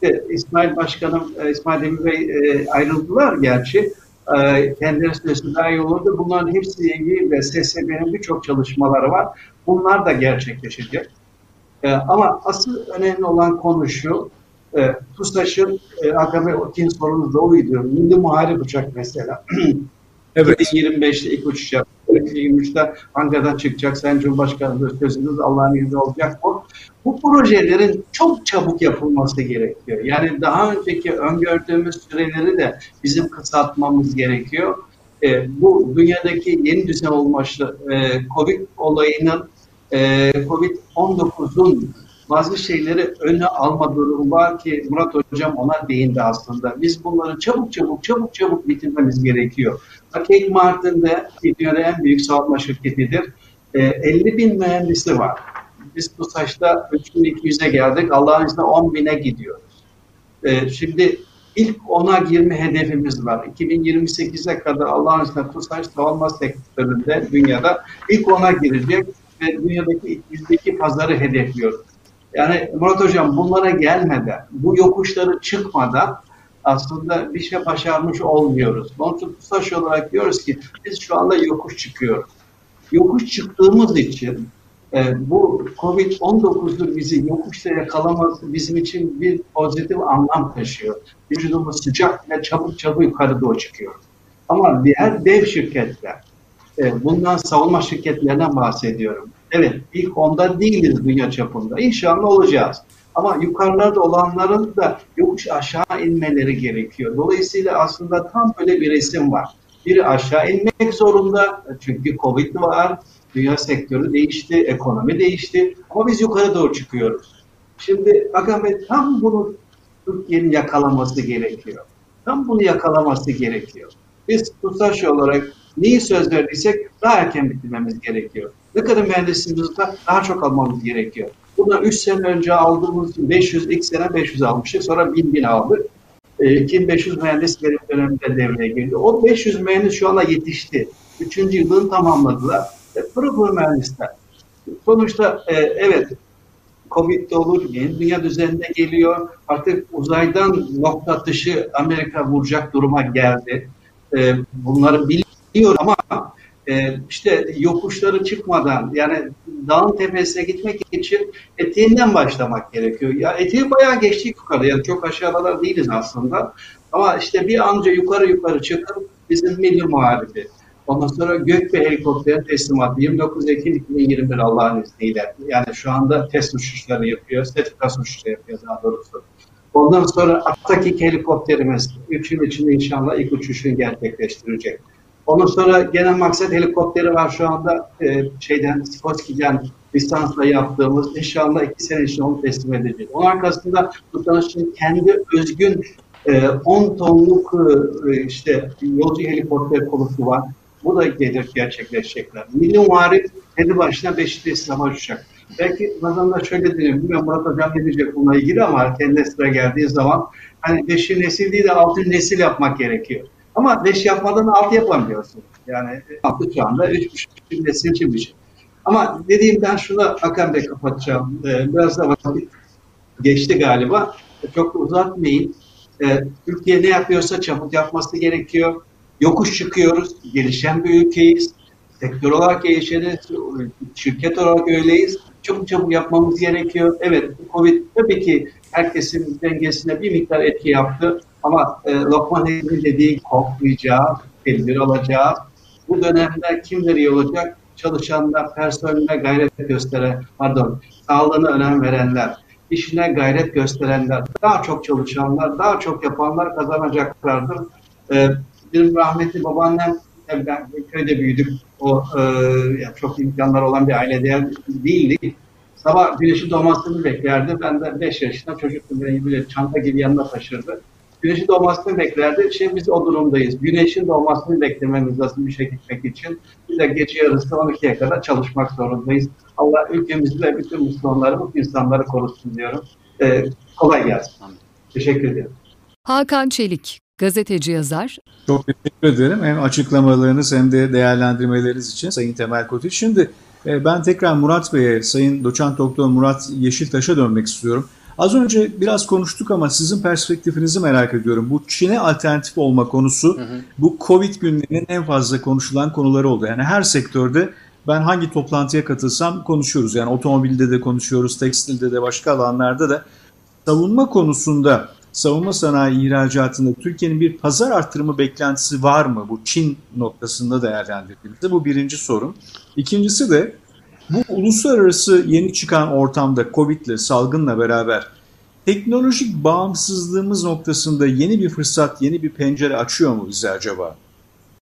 İşte İsmail Başkanım, e, İsmail Demir Bey e, ayrıldılar gerçi. E, kendileri süresi daha iyi olurdu. Bunların hepsiyle ilgili ve SSB'nin birçok çalışmaları var. Bunlar da gerçekleşecek. Ama asıl önemli olan konu şu, e, TUSAŞ'ın e, AKP da oydu. Milli Muharip Uçak mesela. evet. 25'te ilk uçuş yaptı. 23'te Ankara'dan çıkacak. Sayın Cumhurbaşkanı sözünüz Allah'ın izniyle olacak bu. Bu projelerin çok çabuk yapılması gerekiyor. Yani daha önceki öngördüğümüz süreleri de bizim kısaltmamız gerekiyor. E, bu dünyadaki yeni düzen olması e, Covid olayının e, Covid-19'un bazı şeyleri öne alma durumu var ki Murat Hocam ona değindi aslında. Biz bunları çabuk çabuk çabuk çabuk bitirmemiz gerekiyor. Lockheed Martin de dünyada en büyük savunma şirketidir. E, ee, 50 bin mühendisi var. Biz bu saçta 3200'e geldik. Allah'ın izniyle 10 bine gidiyoruz. E, şimdi ilk ona girme hedefimiz var. 2028'e kadar Allah'ın izniyle TUSAŞ savunma sektöründe dünyada ilk ona girecek ve dünyadaki yüzdeki pazarı hedefliyoruz. Yani Murat Hocam bunlara gelmeden, bu yokuşları çıkmadan aslında bir şey başarmış olmuyoruz. Onun için olarak diyoruz ki biz şu anda yokuş çıkıyoruz. Yokuş çıktığımız için e, bu Covid-19'dur bizi yokuşta yakalaması bizim için bir pozitif anlam taşıyor. Vücudumuz sıcak ve çabuk çabuk yukarı doğru çıkıyor. Ama diğer dev şirketler, e, bundan savunma şirketlerinden bahsediyorum. Evet ilk onda değiliz dünya çapında. İnşallah olacağız. Ama yukarılarda olanların da yokuş aşağı inmeleri gerekiyor. Dolayısıyla aslında tam böyle bir resim var. Biri aşağı inmek zorunda çünkü Covid var, dünya sektörü değişti, ekonomi değişti ama biz yukarı doğru çıkıyoruz. Şimdi Agamet tam bunu Türkiye'nin yakalaması gerekiyor. Tam bunu yakalaması gerekiyor. Biz TUSAŞ olarak neyi söz verdiysek daha erken bitirmemiz gerekiyor. Ne kadar mühendisimiz daha çok almamız gerekiyor. Buna 3 sene önce aldığımız 500, ilk sene 500 almıştık. Sonra 1000 bin aldık. E, 2500 mühendis benim döneminde devreye girdi. O 500 mühendis şu anda yetişti. Üçüncü yılını tamamladılar. E, pırı pırı mühendisler. Sonuçta e, evet Covid de olur, yeni dünya düzenine geliyor. Artık uzaydan nokta atışı Amerika vuracak duruma geldi. E, bunları biliyor ama e, işte yokuşları çıkmadan yani dağın tepesine gitmek için eteğinden başlamak gerekiyor. Ya eteği bayağı geçtik yukarı yani çok aşağıda değiliz aslında. Ama işte bir anca yukarı yukarı çıkıp bizim milli muharibi. Ondan sonra gök ve helikopter teslimatı 29 Ekim 2021 Allah'ın izniyle. Yani şu anda test uçuşları yapıyor, sertifikas uçuşları yapıyor daha doğrusu. Ondan sonra Atakik helikopterimiz 3 yıl içinde inşallah ilk uçuşunu gerçekleştirecek. Ondan sonra genel maksat helikopteri var şu anda e, şeyden Skoski'den lisansla yaptığımız inşallah iki sene içinde onu teslim edeceğiz. Onun arkasında Tutanış'ın kendi özgün e, 10 tonluk e, işte yolcu helikopter konusu var. Bu da gelir gerçekleşecekler. Milli Muharip kendi başına beşinci İslam'a uçacak. Belki vatandaş şöyle diyeyim, ben Murat Hocam ne diyecek bununla ilgili ama kendine sıra geldiği zaman hani beşi nesil değil de altı nesil yapmak gerekiyor. Ama beş yapmadan altı yapamıyorsun. Yani altı şu anda üç buçuk nesil için. Ama dediğim ben şunu Hakan Bey kapatacağım. Ee, biraz da vakit geçti galiba. Çok da uzatmayayım. Ee, Türkiye ne yapıyorsa çabuk yapması gerekiyor. Yokuş çıkıyoruz. Gelişen bir ülkeyiz. Sektör olarak gelişeniz, şirket olarak öyleyiz. Çabuk çabuk yapmamız gerekiyor. Evet, Covid tabii ki herkesin dengesine bir miktar etki yaptı. Ama e, Lokman Hekimin dediği korkmayacağız, tedbir alacağız. Bu dönemde kimler iyi olacak? Çalışanlar, personeline gayret gösteren, pardon, sağlığına önem verenler, işine gayret gösterenler, daha çok çalışanlar, daha çok yapanlar kazanacaklardır. Ee, benim rahmetli babaannem, ben köyde büyüdük, o e, yani çok imkanlar olan bir aile değildik. Sabah güneşin doğmasını beklerdi. Ben de 5 yaşında çocuktum. Beni böyle çanta gibi yanına taşırdı. Güneşin doğmasını beklerdi. Şimdi biz o durumdayız. Güneşin doğmasını beklememiz lazım işe gitmek için. Biz de gece yarısı 12'ye kadar çalışmak zorundayız. Allah ülkemizi ve bütün Müslümanları, bu insanları korusun diyorum. Ee, kolay gelsin. Teşekkür ederim. Hakan Çelik, gazeteci yazar. Çok teşekkür ederim. Hem açıklamalarınız hem de değerlendirmeleriniz için Sayın Temel Kotiç. Şimdi e, ben tekrar Murat Bey'e, Sayın Doçent Doktor Murat Yeşiltaş'a dönmek istiyorum. Az önce biraz konuştuk ama sizin perspektifinizi merak ediyorum. Bu Çin'e alternatif olma konusu hı hı. bu Covid günlerinin en fazla konuşulan konuları oldu. Yani her sektörde ben hangi toplantıya katılsam konuşuyoruz. Yani otomobilde de konuşuyoruz, tekstilde de başka alanlarda da. Savunma konusunda, savunma sanayi ihracatında Türkiye'nin bir pazar arttırımı beklentisi var mı? Bu Çin noktasında değerlendirdiğimizde bu birinci sorun. İkincisi de bu uluslararası yeni çıkan ortamda Covid'le, salgınla beraber teknolojik bağımsızlığımız noktasında yeni bir fırsat, yeni bir pencere açıyor mu bize acaba?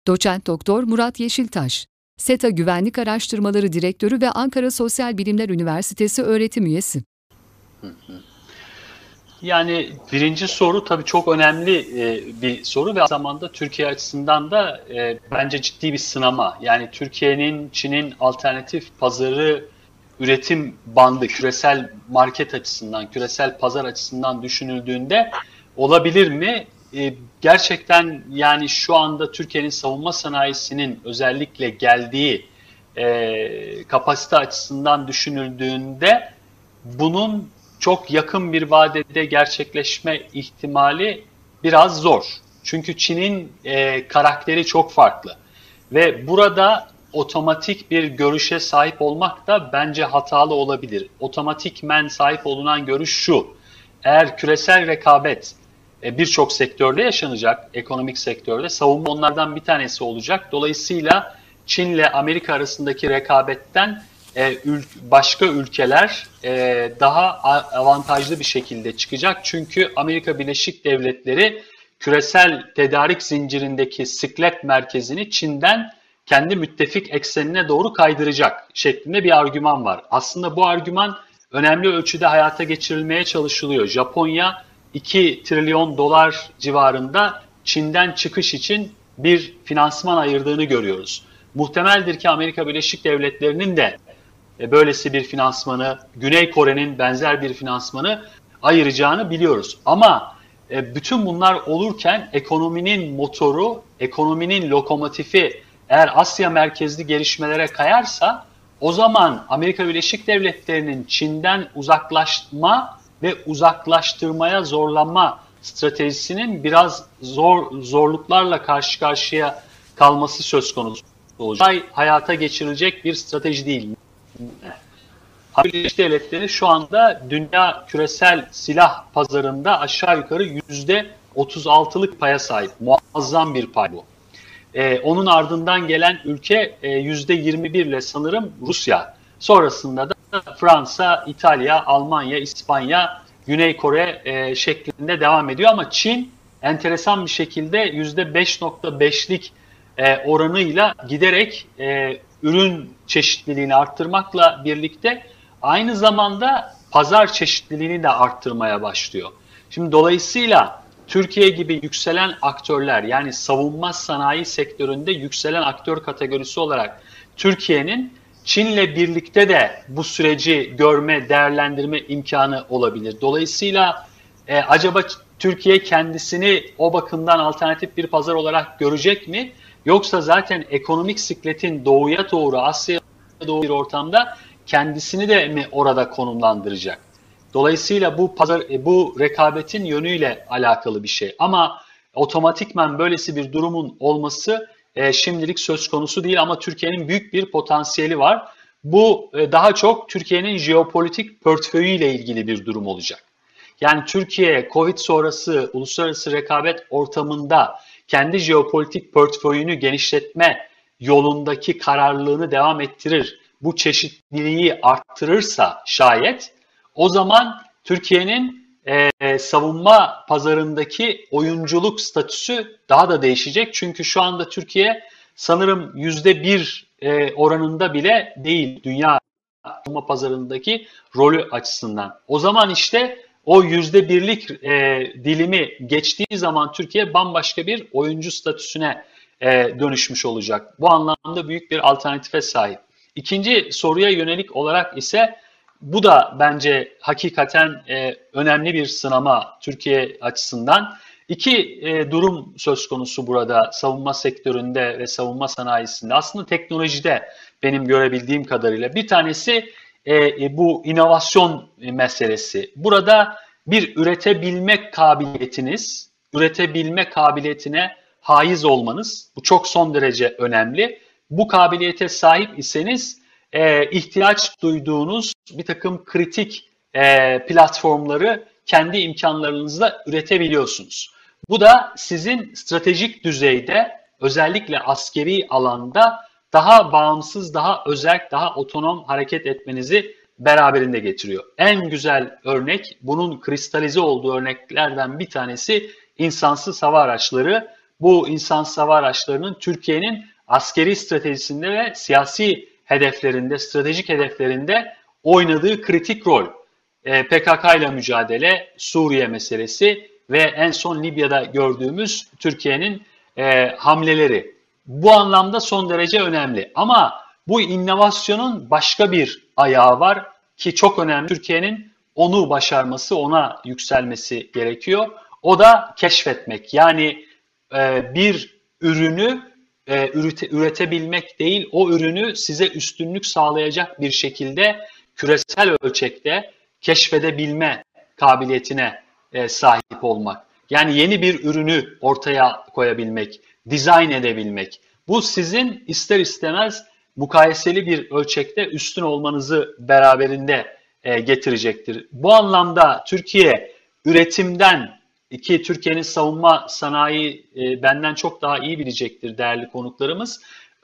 Doçent Doktor Murat Yeşiltaş, SETA Güvenlik Araştırmaları Direktörü ve Ankara Sosyal Bilimler Üniversitesi öğretim üyesi. Hı hı. Yani birinci soru tabii çok önemli e, bir soru ve aynı zamanda Türkiye açısından da e, bence ciddi bir sınama. Yani Türkiye'nin, Çin'in alternatif pazarı üretim bandı, küresel market açısından, küresel pazar açısından düşünüldüğünde olabilir mi? E, gerçekten yani şu anda Türkiye'nin savunma sanayisinin özellikle geldiği kapasite açısından düşünüldüğünde bunun çok yakın bir vadede gerçekleşme ihtimali biraz zor. Çünkü Çin'in e, karakteri çok farklı. Ve burada otomatik bir görüşe sahip olmak da bence hatalı olabilir. Otomatikmen sahip olunan görüş şu. Eğer küresel rekabet e, birçok sektörde yaşanacak, ekonomik sektörde savunma onlardan bir tanesi olacak. Dolayısıyla Çin ile Amerika arasındaki rekabetten e, başka ülkeler e, daha avantajlı bir şekilde çıkacak. Çünkü Amerika Birleşik Devletleri küresel tedarik zincirindeki siklet merkezini Çin'den kendi müttefik eksenine doğru kaydıracak şeklinde bir argüman var. Aslında bu argüman önemli ölçüde hayata geçirilmeye çalışılıyor. Japonya 2 trilyon dolar civarında Çin'den çıkış için bir finansman ayırdığını görüyoruz. Muhtemeldir ki Amerika Birleşik Devletleri'nin de e, böylesi bir finansmanı, Güney Kore'nin benzer bir finansmanı ayıracağını biliyoruz. Ama e, bütün bunlar olurken ekonominin motoru, ekonominin lokomotifi eğer Asya merkezli gelişmelere kayarsa o zaman Amerika Birleşik Devletleri'nin Çin'den uzaklaşma ve uzaklaştırmaya zorlanma stratejisinin biraz zor zorluklarla karşı karşıya kalması söz konusu olacak. Hayata geçirilecek bir strateji değil. Birleşik Devletleri şu anda dünya küresel silah pazarında aşağı yukarı yüzde 36'lık paya sahip. Muazzam bir pay bu. Ee, onun ardından gelen ülke e, yüzde 21 ile sanırım Rusya. Sonrasında da Fransa, İtalya, Almanya, İspanya, Güney Kore e, şeklinde devam ediyor. Ama Çin enteresan bir şekilde yüzde 5.5'lik e, oranıyla giderek e, ürün çeşitliliğini arttırmakla birlikte aynı zamanda pazar çeşitliliğini de arttırmaya başlıyor. Şimdi dolayısıyla Türkiye gibi yükselen aktörler yani savunma sanayi sektöründe yükselen aktör kategorisi olarak Türkiye'nin Çin'le birlikte de bu süreci görme, değerlendirme imkanı olabilir. Dolayısıyla e, acaba Türkiye kendisini o bakımdan alternatif bir pazar olarak görecek mi? Yoksa zaten ekonomik sikletin doğuya doğru, Asya'ya doğru bir ortamda kendisini de mi orada konumlandıracak? Dolayısıyla bu pazar, e, bu rekabetin yönüyle alakalı bir şey. Ama otomatikman böylesi bir durumun olması e, şimdilik söz konusu değil ama Türkiye'nin büyük bir potansiyeli var. Bu e, daha çok Türkiye'nin jeopolitik portföyüyle ilgili bir durum olacak. Yani Türkiye Covid sonrası uluslararası rekabet ortamında kendi jeopolitik portföyünü genişletme yolundaki kararlılığını devam ettirir, bu çeşitliliği arttırırsa şayet o zaman Türkiye'nin e, savunma pazarındaki oyunculuk statüsü daha da değişecek. Çünkü şu anda Türkiye sanırım yüzde bir oranında bile değil dünya savunma pazarındaki rolü açısından. O zaman işte o yüzde birlik e, dilimi geçtiği zaman Türkiye bambaşka bir oyuncu statüsüne e, dönüşmüş olacak. Bu anlamda büyük bir alternatife sahip. İkinci soruya yönelik olarak ise bu da bence hakikaten e, önemli bir sınama Türkiye açısından. İki e, durum söz konusu burada savunma sektöründe ve savunma sanayisinde. Aslında teknolojide benim görebildiğim kadarıyla. Bir tanesi e, e bu inovasyon meselesi. Burada bir üretebilme kabiliyetiniz, üretebilme kabiliyetine haiz olmanız, bu çok son derece önemli. Bu kabiliyete sahip iseniz e, ihtiyaç duyduğunuz bir takım kritik platformları kendi imkanlarınızla üretebiliyorsunuz. Bu da sizin stratejik düzeyde özellikle askeri alanda daha bağımsız, daha özel, daha otonom hareket etmenizi beraberinde getiriyor. En güzel örnek, bunun kristalize olduğu örneklerden bir tanesi insansız hava araçları. Bu insansız hava araçlarının Türkiye'nin askeri stratejisinde ve siyasi hedeflerinde, stratejik hedeflerinde oynadığı kritik rol. E, PKK ile mücadele, Suriye meselesi ve en son Libya'da gördüğümüz Türkiye'nin e, hamleleri. Bu anlamda son derece önemli. Ama bu inovasyonun başka bir ayağı var ki çok önemli. Türkiye'nin onu başarması, ona yükselmesi gerekiyor. O da keşfetmek. Yani e, bir ürünü e, ürete, üretebilmek değil, o ürünü size üstünlük sağlayacak bir şekilde küresel ölçekte keşfedebilme kabiliyetine e, sahip olmak. Yani yeni bir ürünü ortaya koyabilmek, dizayn edebilmek. Bu sizin ister istemez mukayeseli bir ölçekte üstün olmanızı beraberinde e, getirecektir. Bu anlamda Türkiye üretimden İki, Türkiye'nin savunma sanayi e, benden çok daha iyi bilecektir değerli konuklarımız.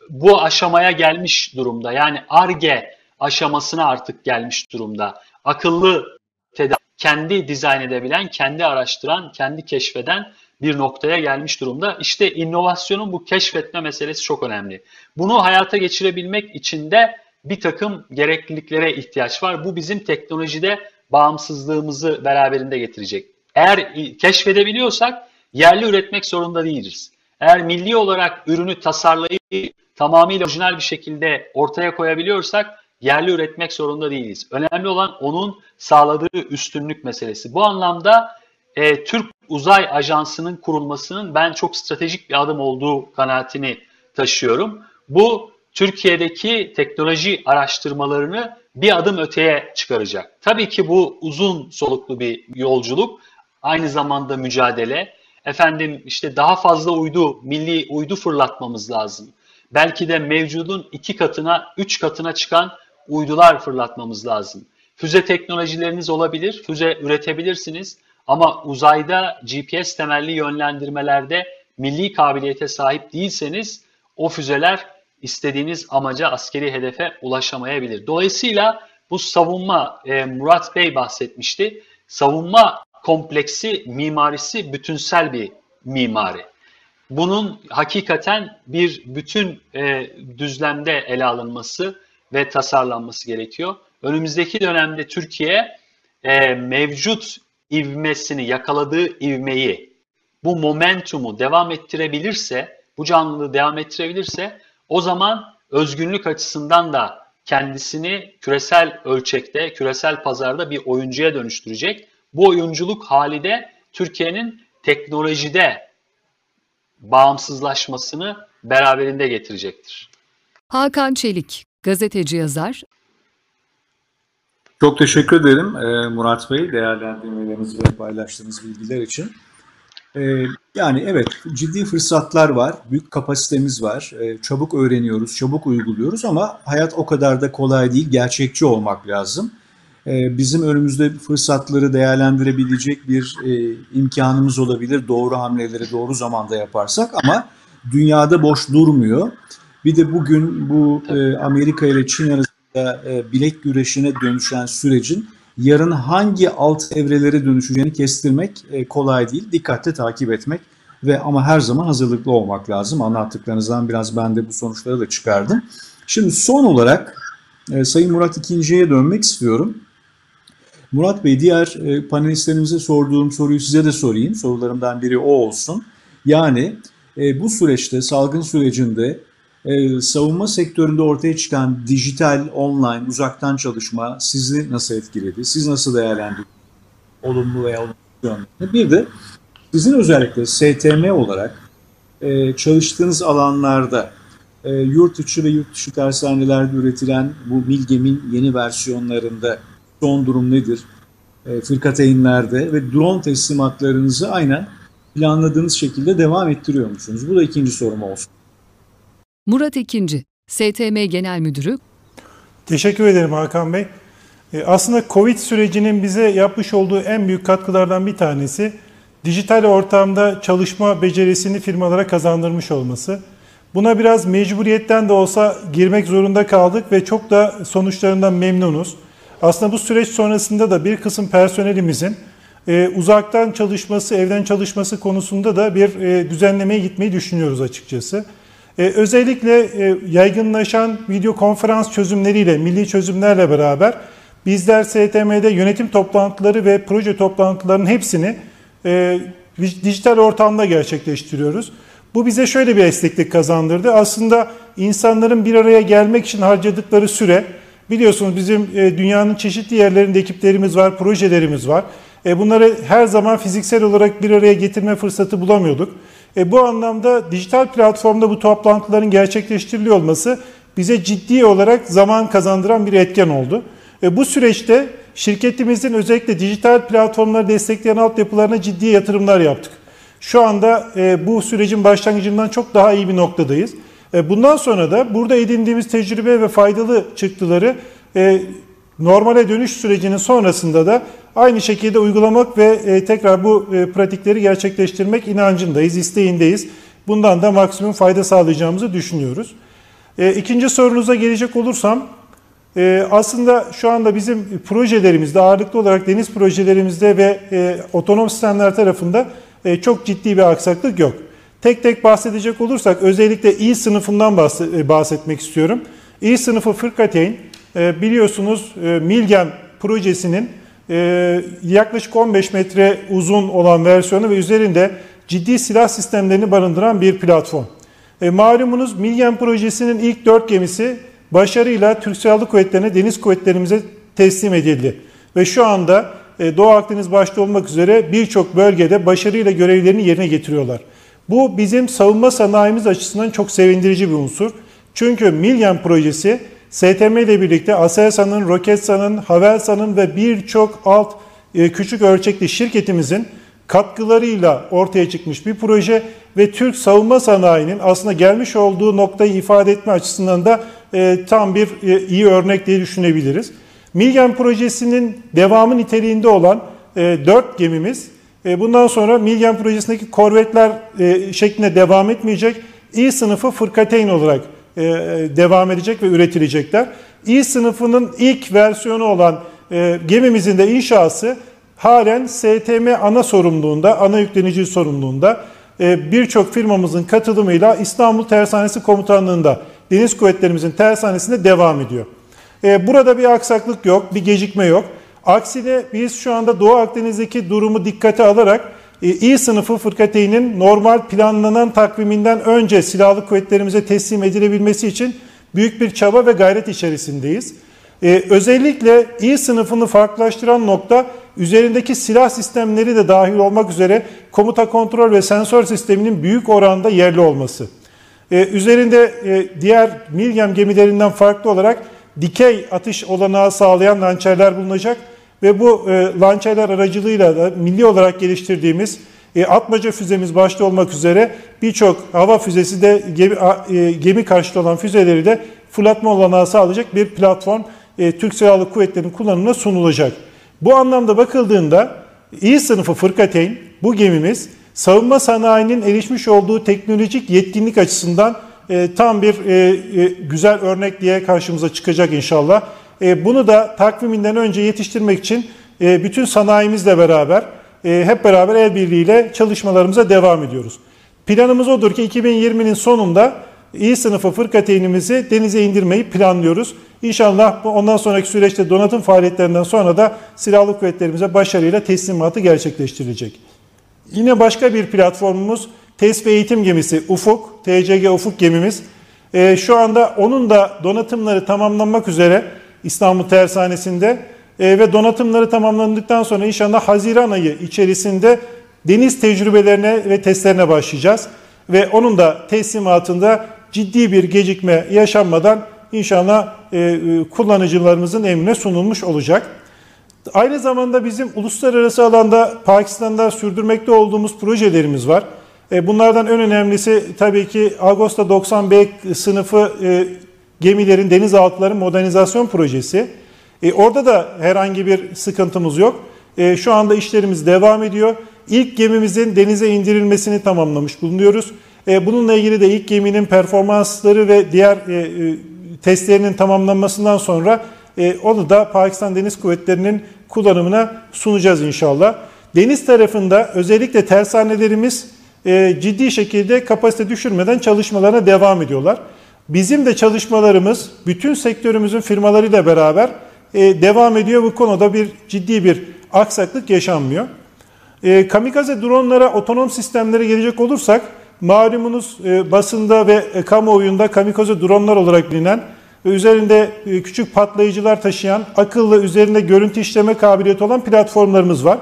Bu aşamaya gelmiş durumda. Yani ARGE aşamasına artık gelmiş durumda. Akıllı tedavi, kendi dizayn edebilen, kendi araştıran, kendi keşfeden bir noktaya gelmiş durumda. İşte inovasyonun bu keşfetme meselesi çok önemli. Bunu hayata geçirebilmek için de bir takım gerekliliklere ihtiyaç var. Bu bizim teknolojide bağımsızlığımızı beraberinde getirecek. Eğer keşfedebiliyorsak yerli üretmek zorunda değiliz. Eğer milli olarak ürünü tasarlayıp tamamıyla orijinal bir şekilde ortaya koyabiliyorsak yerli üretmek zorunda değiliz. Önemli olan onun sağladığı üstünlük meselesi. Bu anlamda e, Türk Uzay Ajansı'nın kurulmasının ben çok stratejik bir adım olduğu kanaatini taşıyorum. Bu Türkiye'deki teknoloji araştırmalarını bir adım öteye çıkaracak. Tabii ki bu uzun soluklu bir yolculuk aynı zamanda mücadele. Efendim işte daha fazla uydu, milli uydu fırlatmamız lazım. Belki de mevcudun iki katına, üç katına çıkan uydular fırlatmamız lazım. Füze teknolojileriniz olabilir, füze üretebilirsiniz ama uzayda GPS temelli yönlendirmelerde milli kabiliyete sahip değilseniz o füzeler istediğiniz amaca, askeri hedefe ulaşamayabilir. Dolayısıyla bu savunma, e, Murat Bey bahsetmişti, savunma kompleksi mimarisi bütünsel bir mimari. Bunun hakikaten bir bütün e, düzlemde ele alınması ve tasarlanması gerekiyor. Önümüzdeki dönemde Türkiye e, mevcut ivmesini, yakaladığı ivmeyi, bu momentumu devam ettirebilirse, bu canlılığı devam ettirebilirse o zaman özgünlük açısından da kendisini küresel ölçekte, küresel pazarda bir oyuncuya dönüştürecek. Bu oyunculuk hali de Türkiye'nin teknolojide bağımsızlaşmasını beraberinde getirecektir. Hakan Çelik, gazeteci yazar. Çok teşekkür ederim e, Murat Bey değerlendirmeleriniz ve paylaştığınız bilgiler için. E, yani evet ciddi fırsatlar var, büyük kapasitemiz var, e, çabuk öğreniyoruz, çabuk uyguluyoruz ama hayat o kadar da kolay değil, gerçekçi olmak lazım. Bizim önümüzde fırsatları değerlendirebilecek bir imkanımız olabilir doğru hamleleri doğru zamanda yaparsak ama dünyada boş durmuyor. Bir de bugün bu Amerika ile Çin arasında bilek güreşine dönüşen sürecin yarın hangi alt evrelere dönüşeceğini kestirmek e, kolay değil. Dikkatle takip etmek ve ama her zaman hazırlıklı olmak lazım. Anlattıklarınızdan biraz ben de bu sonuçları da çıkardım. Şimdi son olarak e, Sayın Murat İkinci'ye dönmek istiyorum. Murat Bey diğer e, panelistlerimize sorduğum soruyu size de sorayım. Sorularımdan biri o olsun. Yani bu süreçte, salgın sürecinde ee, savunma sektöründe ortaya çıkan dijital, online, uzaktan çalışma sizi nasıl etkiledi? Siz nasıl değerlendirdiniz? Olumlu veya olumsuz yönlerini. Bir de sizin özellikle STM olarak e, çalıştığınız alanlarda e, yurt içi ve yurt dışı tersanelerde üretilen bu Milgem'in yeni versiyonlarında son durum nedir? E, fırkateynlerde ve drone teslimatlarınızı aynen planladığınız şekilde devam ettiriyor musunuz? Bu da ikinci sorum olsun. Murat İkinci, STM Genel Müdürü. Teşekkür ederim Hakan Bey. E, aslında Covid sürecinin bize yapmış olduğu en büyük katkılardan bir tanesi dijital ortamda çalışma becerisini firmalara kazandırmış olması. Buna biraz mecburiyetten de olsa girmek zorunda kaldık ve çok da sonuçlarından memnunuz. Aslında bu süreç sonrasında da bir kısım personelimizin e, uzaktan çalışması, evden çalışması konusunda da bir e, düzenlemeye gitmeyi düşünüyoruz açıkçası. Ee, özellikle e, yaygınlaşan video konferans çözümleriyle, milli çözümlerle beraber bizler STM'de yönetim toplantıları ve proje toplantılarının hepsini e, dijital ortamda gerçekleştiriyoruz. Bu bize şöyle bir esneklik kazandırdı. Aslında insanların bir araya gelmek için harcadıkları süre, biliyorsunuz bizim e, dünyanın çeşitli yerlerinde ekiplerimiz var, projelerimiz var. E, bunları her zaman fiziksel olarak bir araya getirme fırsatı bulamıyorduk. E, bu anlamda dijital platformda bu toplantıların gerçekleştiriliyor olması bize ciddi olarak zaman kazandıran bir etken oldu. E, bu süreçte şirketimizin özellikle dijital platformları destekleyen altyapılarına ciddi yatırımlar yaptık. Şu anda e, bu sürecin başlangıcından çok daha iyi bir noktadayız. E, bundan sonra da burada edindiğimiz tecrübe ve faydalı çıktıları e, normale dönüş sürecinin sonrasında da aynı şekilde uygulamak ve e, tekrar bu e, pratikleri gerçekleştirmek inancındayız, isteğindeyiz. Bundan da maksimum fayda sağlayacağımızı düşünüyoruz. E, ikinci sorunuza gelecek olursam, e, aslında şu anda bizim projelerimizde, ağırlıklı olarak deniz projelerimizde ve otonom sistemler tarafında çok ciddi bir aksaklık yok. Tek tek bahsedecek olursak özellikle İ sınıfından bahsetmek istiyorum. İ sınıfı fırkateyn, biliyorsunuz Milgem projesinin e, yaklaşık 15 metre uzun olan versiyonu ve üzerinde ciddi silah sistemlerini barındıran bir platform. E, malumunuz Milgem projesinin ilk 4 gemisi başarıyla Türk Silahlı Kuvvetleri'ne, deniz kuvvetlerimize teslim edildi. Ve şu anda e, Doğu Akdeniz başta olmak üzere birçok bölgede başarıyla görevlerini yerine getiriyorlar. Bu bizim savunma sanayimiz açısından çok sevindirici bir unsur. Çünkü Milgem projesi STM ile birlikte Aselsan'ın, Roketsan'ın, Havelsan'ın ve birçok alt e, küçük ölçekli şirketimizin katkılarıyla ortaya çıkmış bir proje ve Türk savunma sanayinin aslında gelmiş olduğu noktayı ifade etme açısından da e, tam bir e, iyi örnek diye düşünebiliriz. Milgen projesinin devamı niteliğinde olan e, 4 gemimiz bundan sonra Milgen projesindeki korvetler şeklinde devam etmeyecek. İ sınıfı fırkateyn olarak e, devam edecek ve üretilecekler. İ sınıfının ilk versiyonu olan e, gemimizin de inşası halen STM ana sorumluluğunda, ana yüklenici sorumluluğunda e, birçok firmamızın katılımıyla İstanbul Tersanesi Komutanlığı'nda Deniz Kuvvetlerimizin tersanesinde devam ediyor. Burada bir aksaklık yok, bir gecikme yok. Aksine biz şu anda Doğu Akdeniz'deki durumu dikkate alarak İ sınıfı fırkateynin normal planlanan takviminden önce silahlı kuvvetlerimize teslim edilebilmesi için büyük bir çaba ve gayret içerisindeyiz. Ee, özellikle İ sınıfını farklılaştıran nokta üzerindeki silah sistemleri de dahil olmak üzere komuta kontrol ve sensör sisteminin büyük oranda yerli olması. Ee, üzerinde e, diğer Milgem gemilerinden farklı olarak dikey atış olanağı sağlayan lançerler bulunacak ve bu e, lançerler aracılığıyla da milli olarak geliştirdiğimiz e, atmaca füzemiz başta olmak üzere birçok hava füzesi de gemi, e, gemi karşıtı olan füzeleri de fırlatma olanağı sağlayacak bir platform e, Türk Silahlı Kuvvetleri'nin kullanımına sunulacak. Bu anlamda bakıldığında İyi sınıfı Fırkateyn bu gemimiz savunma sanayinin erişmiş olduğu teknolojik yetkinlik açısından e, tam bir e, e, güzel örnek diye karşımıza çıkacak inşallah. E, bunu da takviminden önce yetiştirmek için e, bütün sanayimizle beraber e, hep beraber el birliğiyle çalışmalarımıza devam ediyoruz. Planımız odur ki 2020'nin sonunda İyi sınıfı fırkateynimizi denize indirmeyi planlıyoruz. İnşallah ondan sonraki süreçte donatım faaliyetlerinden sonra da silahlı kuvvetlerimize başarıyla teslimatı gerçekleştirilecek. Yine başka bir platformumuz test ve eğitim gemisi UFUK, TCG UFUK gemimiz. Ee, şu anda onun da donatımları tamamlanmak üzere İstanbul Tersanesi'nde e, ve donatımları tamamlandıktan sonra inşallah Haziran ayı içerisinde deniz tecrübelerine ve testlerine başlayacağız. Ve onun da teslimatında ciddi bir gecikme yaşanmadan inşallah e, e, kullanıcılarımızın emrine sunulmuş olacak. Aynı zamanda bizim uluslararası alanda Pakistan'da sürdürmekte olduğumuz projelerimiz var. E, bunlardan en önemlisi tabii ki Ağustos 90B sınıfı e, gemilerin denizaltıların modernizasyon projesi. E, orada da herhangi bir sıkıntımız yok. E, şu anda işlerimiz devam ediyor. İlk gemimizin denize indirilmesini tamamlamış bulunuyoruz. E, bununla ilgili de ilk geminin performansları ve diğer e, e, testlerinin tamamlanmasından sonra e, onu da Pakistan Deniz Kuvvetleri'nin kullanımına sunacağız inşallah. Deniz tarafında özellikle tersanelerimiz e, ciddi şekilde kapasite düşürmeden çalışmalarına devam ediyorlar. Bizim de çalışmalarımız bütün sektörümüzün firmalarıyla beraber e, devam ediyor. Bu konuda bir ciddi bir aksaklık yaşanmıyor. E, kamikaze dronlara otonom sistemlere gelecek olursak malumunuz e, basında ve e, kamuoyunda kamikaze dronlar olarak bilinen ve üzerinde e, küçük patlayıcılar taşıyan akıllı üzerinde görüntü işleme kabiliyeti olan platformlarımız var.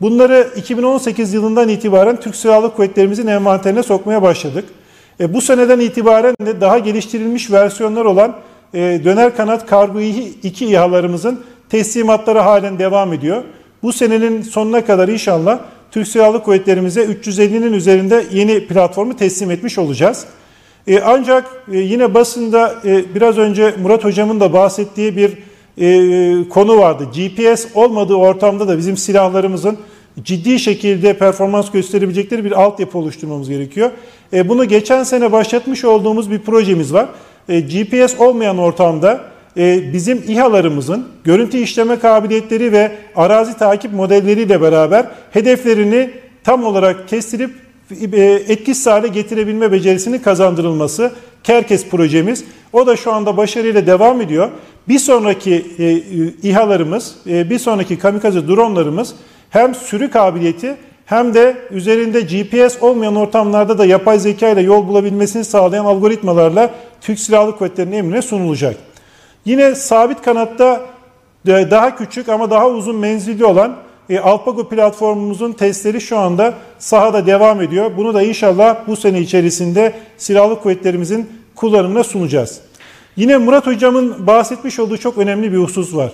Bunları 2018 yılından itibaren Türk Silahlı Kuvvetlerimizin envanterine sokmaya başladık. E, bu seneden itibaren de daha geliştirilmiş versiyonlar olan e, döner kanat kargo 2 İHA'larımızın teslimatları halen devam ediyor. Bu senenin sonuna kadar inşallah Türk Silahlı Kuvvetlerimize 350'nin üzerinde yeni platformu teslim etmiş olacağız. E, ancak e, yine basında e, biraz önce Murat Hocam'ın da bahsettiği bir e, konu vardı. GPS olmadığı ortamda da bizim silahlarımızın ciddi şekilde performans gösterebilecekleri bir altyapı oluşturmamız gerekiyor. E, bunu geçen sene başlatmış olduğumuz bir projemiz var. E, GPS olmayan ortamda e, bizim İHA'larımızın görüntü işleme kabiliyetleri ve arazi takip modelleriyle beraber hedeflerini tam olarak kestirip e, etkisiz hale getirebilme becerisini kazandırılması Kerkes projemiz. O da şu anda başarıyla devam ediyor. Bir sonraki e, İHA'larımız, e, bir sonraki kamikaze dronlarımız hem sürü kabiliyeti hem de üzerinde GPS olmayan ortamlarda da yapay zeka ile yol bulabilmesini sağlayan algoritmalarla Türk Silahlı Kuvvetleri'nin emrine sunulacak. Yine sabit kanatta e, daha küçük ama daha uzun menzilli olan e, Alpago platformumuzun testleri şu anda sahada devam ediyor. Bunu da inşallah bu sene içerisinde silahlı kuvvetlerimizin kullanımına sunacağız. Yine Murat Hocam'ın bahsetmiş olduğu çok önemli bir husus var.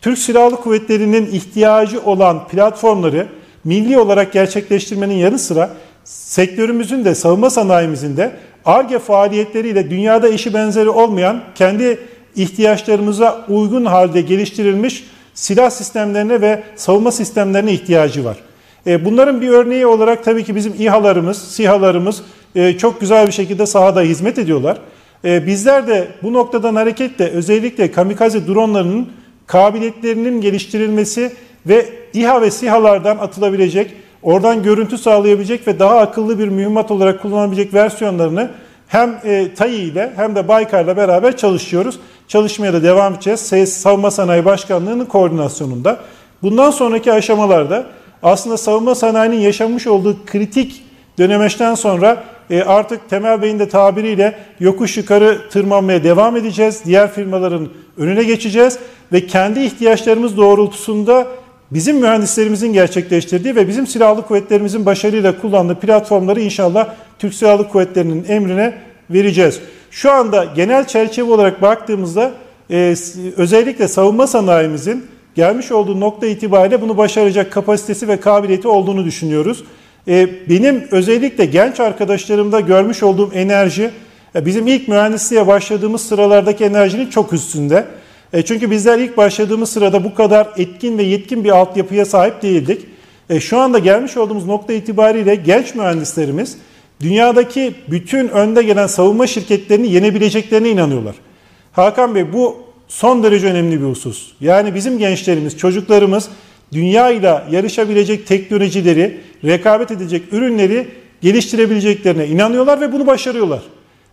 Türk Silahlı Kuvvetleri'nin ihtiyacı olan platformları milli olarak gerçekleştirmenin yanı sıra sektörümüzün de savunma sanayimizin de ARGE faaliyetleriyle dünyada eşi benzeri olmayan kendi ihtiyaçlarımıza uygun halde geliştirilmiş silah sistemlerine ve savunma sistemlerine ihtiyacı var. E, bunların bir örneği olarak tabii ki bizim İHA'larımız, SİHA'larımız e, çok güzel bir şekilde sahada hizmet ediyorlar. E, bizler de bu noktadan hareketle özellikle kamikaze dronlarının kabiliyetlerinin geliştirilmesi ve İHA ve SİHA'lardan atılabilecek, oradan görüntü sağlayabilecek ve daha akıllı bir mühimmat olarak kullanabilecek versiyonlarını hem e, TAİ ile hem de Baykar'la beraber çalışıyoruz. Çalışmaya da devam edeceğiz. Savunma Sanayi Başkanlığı'nın koordinasyonunda. Bundan sonraki aşamalarda aslında savunma sanayinin yaşamış olduğu kritik dönemeçten sonra e, artık Temel Bey'in de tabiriyle yokuş yukarı tırmanmaya devam edeceğiz. Diğer firmaların önüne geçeceğiz ve kendi ihtiyaçlarımız doğrultusunda bizim mühendislerimizin gerçekleştirdiği ve bizim silahlı kuvvetlerimizin başarıyla kullandığı platformları inşallah Türk Silahlı Kuvvetleri'nin emrine vereceğiz. Şu anda genel çerçeve olarak baktığımızda e, özellikle savunma sanayimizin gelmiş olduğu nokta itibariyle bunu başaracak kapasitesi ve kabiliyeti olduğunu düşünüyoruz. E, benim özellikle genç arkadaşlarımda görmüş olduğum enerji e, bizim ilk mühendisliğe başladığımız sıralardaki enerjinin çok üstünde. E, çünkü bizler ilk başladığımız sırada bu kadar etkin ve yetkin bir altyapıya sahip değildik. E, şu anda gelmiş olduğumuz nokta itibariyle genç mühendislerimiz dünyadaki bütün önde gelen savunma şirketlerini yenebileceklerine inanıyorlar. Hakan Bey bu son derece önemli bir husus. Yani bizim gençlerimiz, çocuklarımız dünya ile yarışabilecek teknolojileri, rekabet edecek ürünleri geliştirebileceklerine inanıyorlar ve bunu başarıyorlar.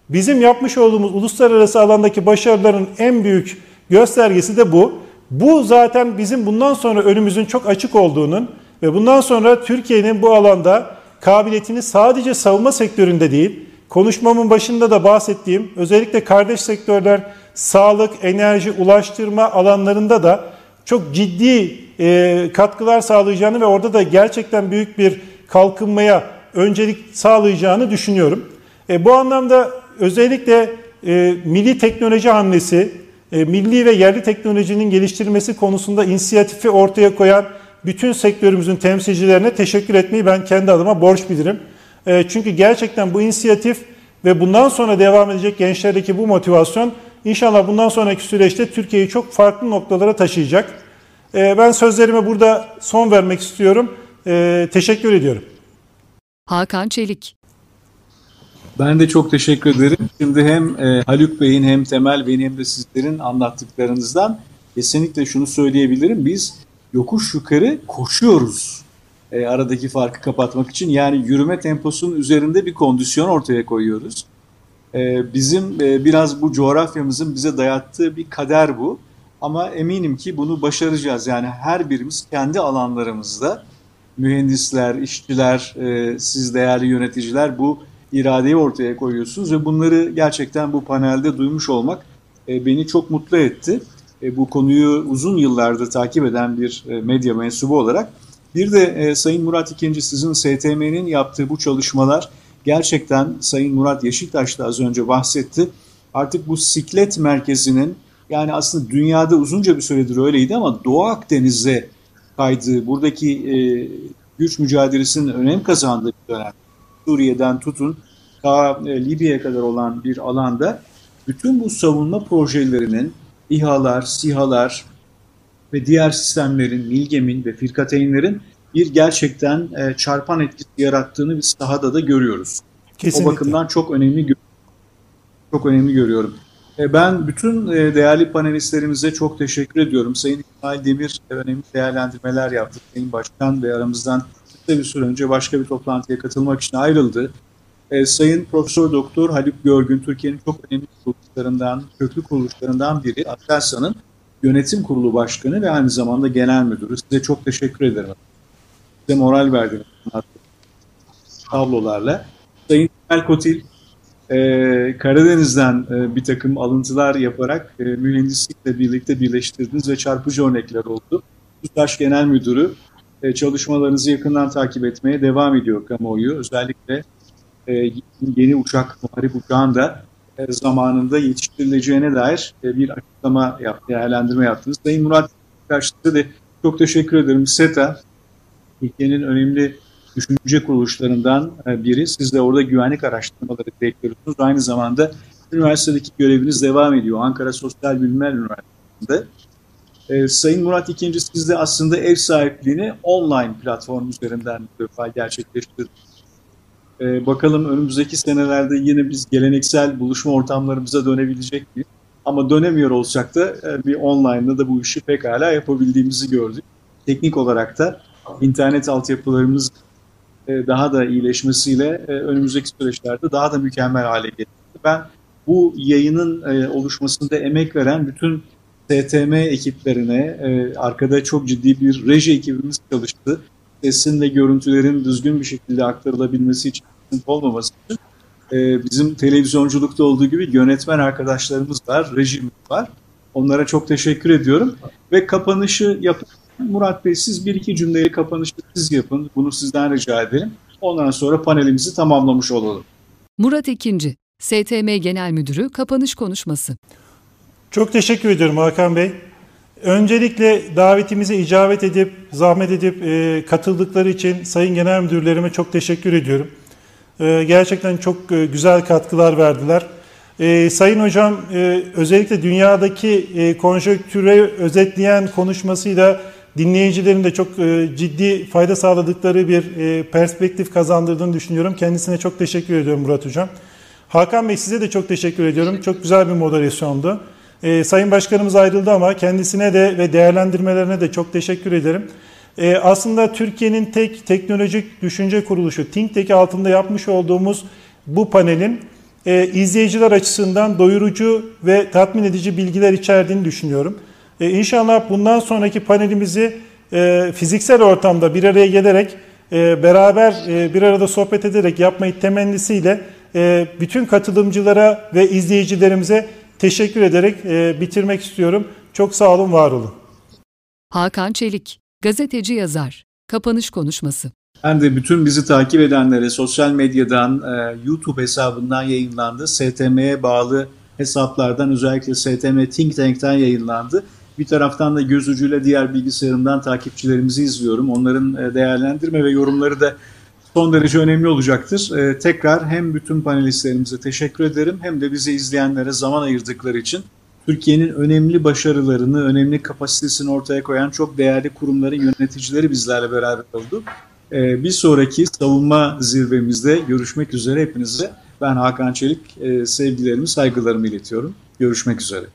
Bizim yapmış olduğumuz uluslararası alandaki başarıların en büyük göstergesi de bu. Bu zaten bizim bundan sonra önümüzün çok açık olduğunun ve bundan sonra Türkiye'nin bu alanda kabiliyetini sadece savunma sektöründe değil, konuşmamın başında da bahsettiğim özellikle kardeş sektörler sağlık, enerji, ulaştırma alanlarında da çok ciddi e, katkılar sağlayacağını ve orada da gerçekten büyük bir kalkınmaya öncelik sağlayacağını düşünüyorum. E, bu anlamda özellikle e, milli teknoloji hamlesi, milli ve yerli teknolojinin geliştirilmesi konusunda inisiyatifi ortaya koyan bütün sektörümüzün temsilcilerine teşekkür etmeyi ben kendi adıma borç bilirim. E, çünkü gerçekten bu inisiyatif ve bundan sonra devam edecek gençlerdeki bu motivasyon inşallah bundan sonraki süreçte Türkiye'yi çok farklı noktalara taşıyacak. E, ben sözlerime burada son vermek istiyorum. E, teşekkür ediyorum. Hakan Çelik ben de çok teşekkür ederim. Şimdi hem e, Haluk Bey'in hem Temel Bey'in hem de sizlerin anlattıklarınızdan kesinlikle şunu söyleyebilirim. Biz yokuş yukarı koşuyoruz e, aradaki farkı kapatmak için. Yani yürüme temposunun üzerinde bir kondisyon ortaya koyuyoruz. E, bizim e, biraz bu coğrafyamızın bize dayattığı bir kader bu. Ama eminim ki bunu başaracağız. Yani her birimiz kendi alanlarımızda mühendisler, işçiler, e, siz değerli yöneticiler bu iradeyi ortaya koyuyorsunuz ve bunları gerçekten bu panelde duymuş olmak e, beni çok mutlu etti. E, bu konuyu uzun yıllardır takip eden bir e, medya mensubu olarak. Bir de Sayın Murat İkinci sizin STM'nin yaptığı bu çalışmalar gerçekten Sayın Murat Yeşiltaş da az önce bahsetti. Artık bu siklet merkezinin yani aslında dünyada uzunca bir süredir öyleydi ama Doğu Akdeniz'e kaydığı, buradaki güç mücadelesinin önem kazandığı bir dönem. Suriye'den tutun ta e, Libya'ya kadar olan bir alanda bütün bu savunma projelerinin İHA'lar, SİHA'lar ve diğer sistemlerin, Milgem'in ve Firkateynlerin bir gerçekten e, çarpan etkisi yarattığını biz sahada da görüyoruz. Kesinlikle. O bakımdan çok önemli çok önemli görüyorum. E, ben bütün değerli panelistlerimize çok teşekkür ediyorum. Sayın İsmail Demir önemli değerlendirmeler yaptı. Sayın Başkan ve aramızdan kısa bir süre önce başka bir toplantıya katılmak için ayrıldı. E, Sayın Profesör Doktor Haluk Görgün, Türkiye'nin çok önemli kuruluşlarından, köklü kuruluşlarından biri, Aselsan'ın yönetim kurulu başkanı ve aynı zamanda genel müdürü. Size çok teşekkür ederim. Size moral verdiniz tablolarla. Sayın Temel Kotil, e, Karadeniz'den e, bir takım alıntılar yaparak e, mühendislikle birlikte birleştirdiniz ve çarpıcı örnekler oldu. TUSAŞ Genel Müdürü e, çalışmalarınızı yakından takip etmeye devam ediyor kamuoyu. Özellikle e, yeni uçak, muharip uçağın da e, zamanında yetiştirileceğine dair bir açıklama yaptı, değerlendirme yaptınız. Sayın Murat karşısında da çok teşekkür ederim. SETA, Türkiye'nin önemli düşünce kuruluşlarından biri. Siz de orada güvenlik araştırmaları bekliyorsunuz. Aynı zamanda üniversitedeki göreviniz devam ediyor. Ankara Sosyal Bilimler Üniversitesi'nde. Ee, Sayın Murat ikinci siz de aslında ev sahipliğini online platform üzerinden gerçekleştirdiniz. Ee, bakalım önümüzdeki senelerde yine biz geleneksel buluşma ortamlarımıza dönebilecek miyiz? Ama dönemiyor olacak da e, bir online'da da bu işi pekala yapabildiğimizi gördük. Teknik olarak da internet altyapılarımız e, daha da iyileşmesiyle e, önümüzdeki süreçlerde daha da mükemmel hale getirdi. Ben bu yayının e, oluşmasında emek veren bütün STM ekiplerine, arkada çok ciddi bir reji ekibimiz çalıştı. sesin ve görüntülerin düzgün bir şekilde aktarılabilmesi için olmaması için e, bizim televizyonculukta olduğu gibi yönetmen arkadaşlarımız var, rejim var. Onlara çok teşekkür ediyorum. Ve kapanışı yapın. Murat Bey siz bir iki cümleyi kapanışı siz yapın. Bunu sizden rica edelim. Ondan sonra panelimizi tamamlamış olalım. Murat Ekinci, STM Genel Müdürü kapanış konuşması. Çok teşekkür ediyorum Hakan Bey. Öncelikle davetimize icabet edip, zahmet edip e, katıldıkları için Sayın Genel Müdürlerime çok teşekkür ediyorum. E, gerçekten çok e, güzel katkılar verdiler. E, Sayın Hocam e, özellikle dünyadaki e, konjonktüre özetleyen konuşmasıyla dinleyicilerin de çok e, ciddi fayda sağladıkları bir e, perspektif kazandırdığını düşünüyorum. Kendisine çok teşekkür ediyorum Murat Hocam. Hakan Bey size de çok teşekkür ediyorum. Çok güzel bir moderasyondu. E, Sayın Başkanımız ayrıldı ama kendisine de ve değerlendirmelerine de çok teşekkür ederim. E, aslında Türkiye'nin tek teknolojik düşünce kuruluşu ThinkTech altında yapmış olduğumuz bu panelin e, izleyiciler açısından doyurucu ve tatmin edici bilgiler içerdiğini düşünüyorum. E, inşallah bundan sonraki panelimizi e, fiziksel ortamda bir araya gelerek e, beraber e, bir arada sohbet ederek yapmayı temennisiyle e, bütün katılımcılara ve izleyicilerimize teşekkür ederek e, bitirmek istiyorum. Çok sağ olun, var olun. Hakan Çelik, gazeteci yazar, kapanış konuşması. Ben de bütün bizi takip edenlere sosyal medyadan, e, YouTube hesabından yayınlandı. STM'ye bağlı hesaplardan özellikle STM Think Tank'ten yayınlandı. Bir taraftan da göz ucuyla diğer bilgisayarımdan takipçilerimizi izliyorum. Onların e, değerlendirme ve yorumları da son derece önemli olacaktır. E, tekrar hem bütün panelistlerimize teşekkür ederim hem de bizi izleyenlere zaman ayırdıkları için Türkiye'nin önemli başarılarını, önemli kapasitesini ortaya koyan çok değerli kurumların yöneticileri bizlerle beraber oldu. E, bir sonraki savunma zirvemizde görüşmek üzere hepinize. Ben Hakan Çelik, sevgilerimi, saygılarımı iletiyorum. Görüşmek üzere.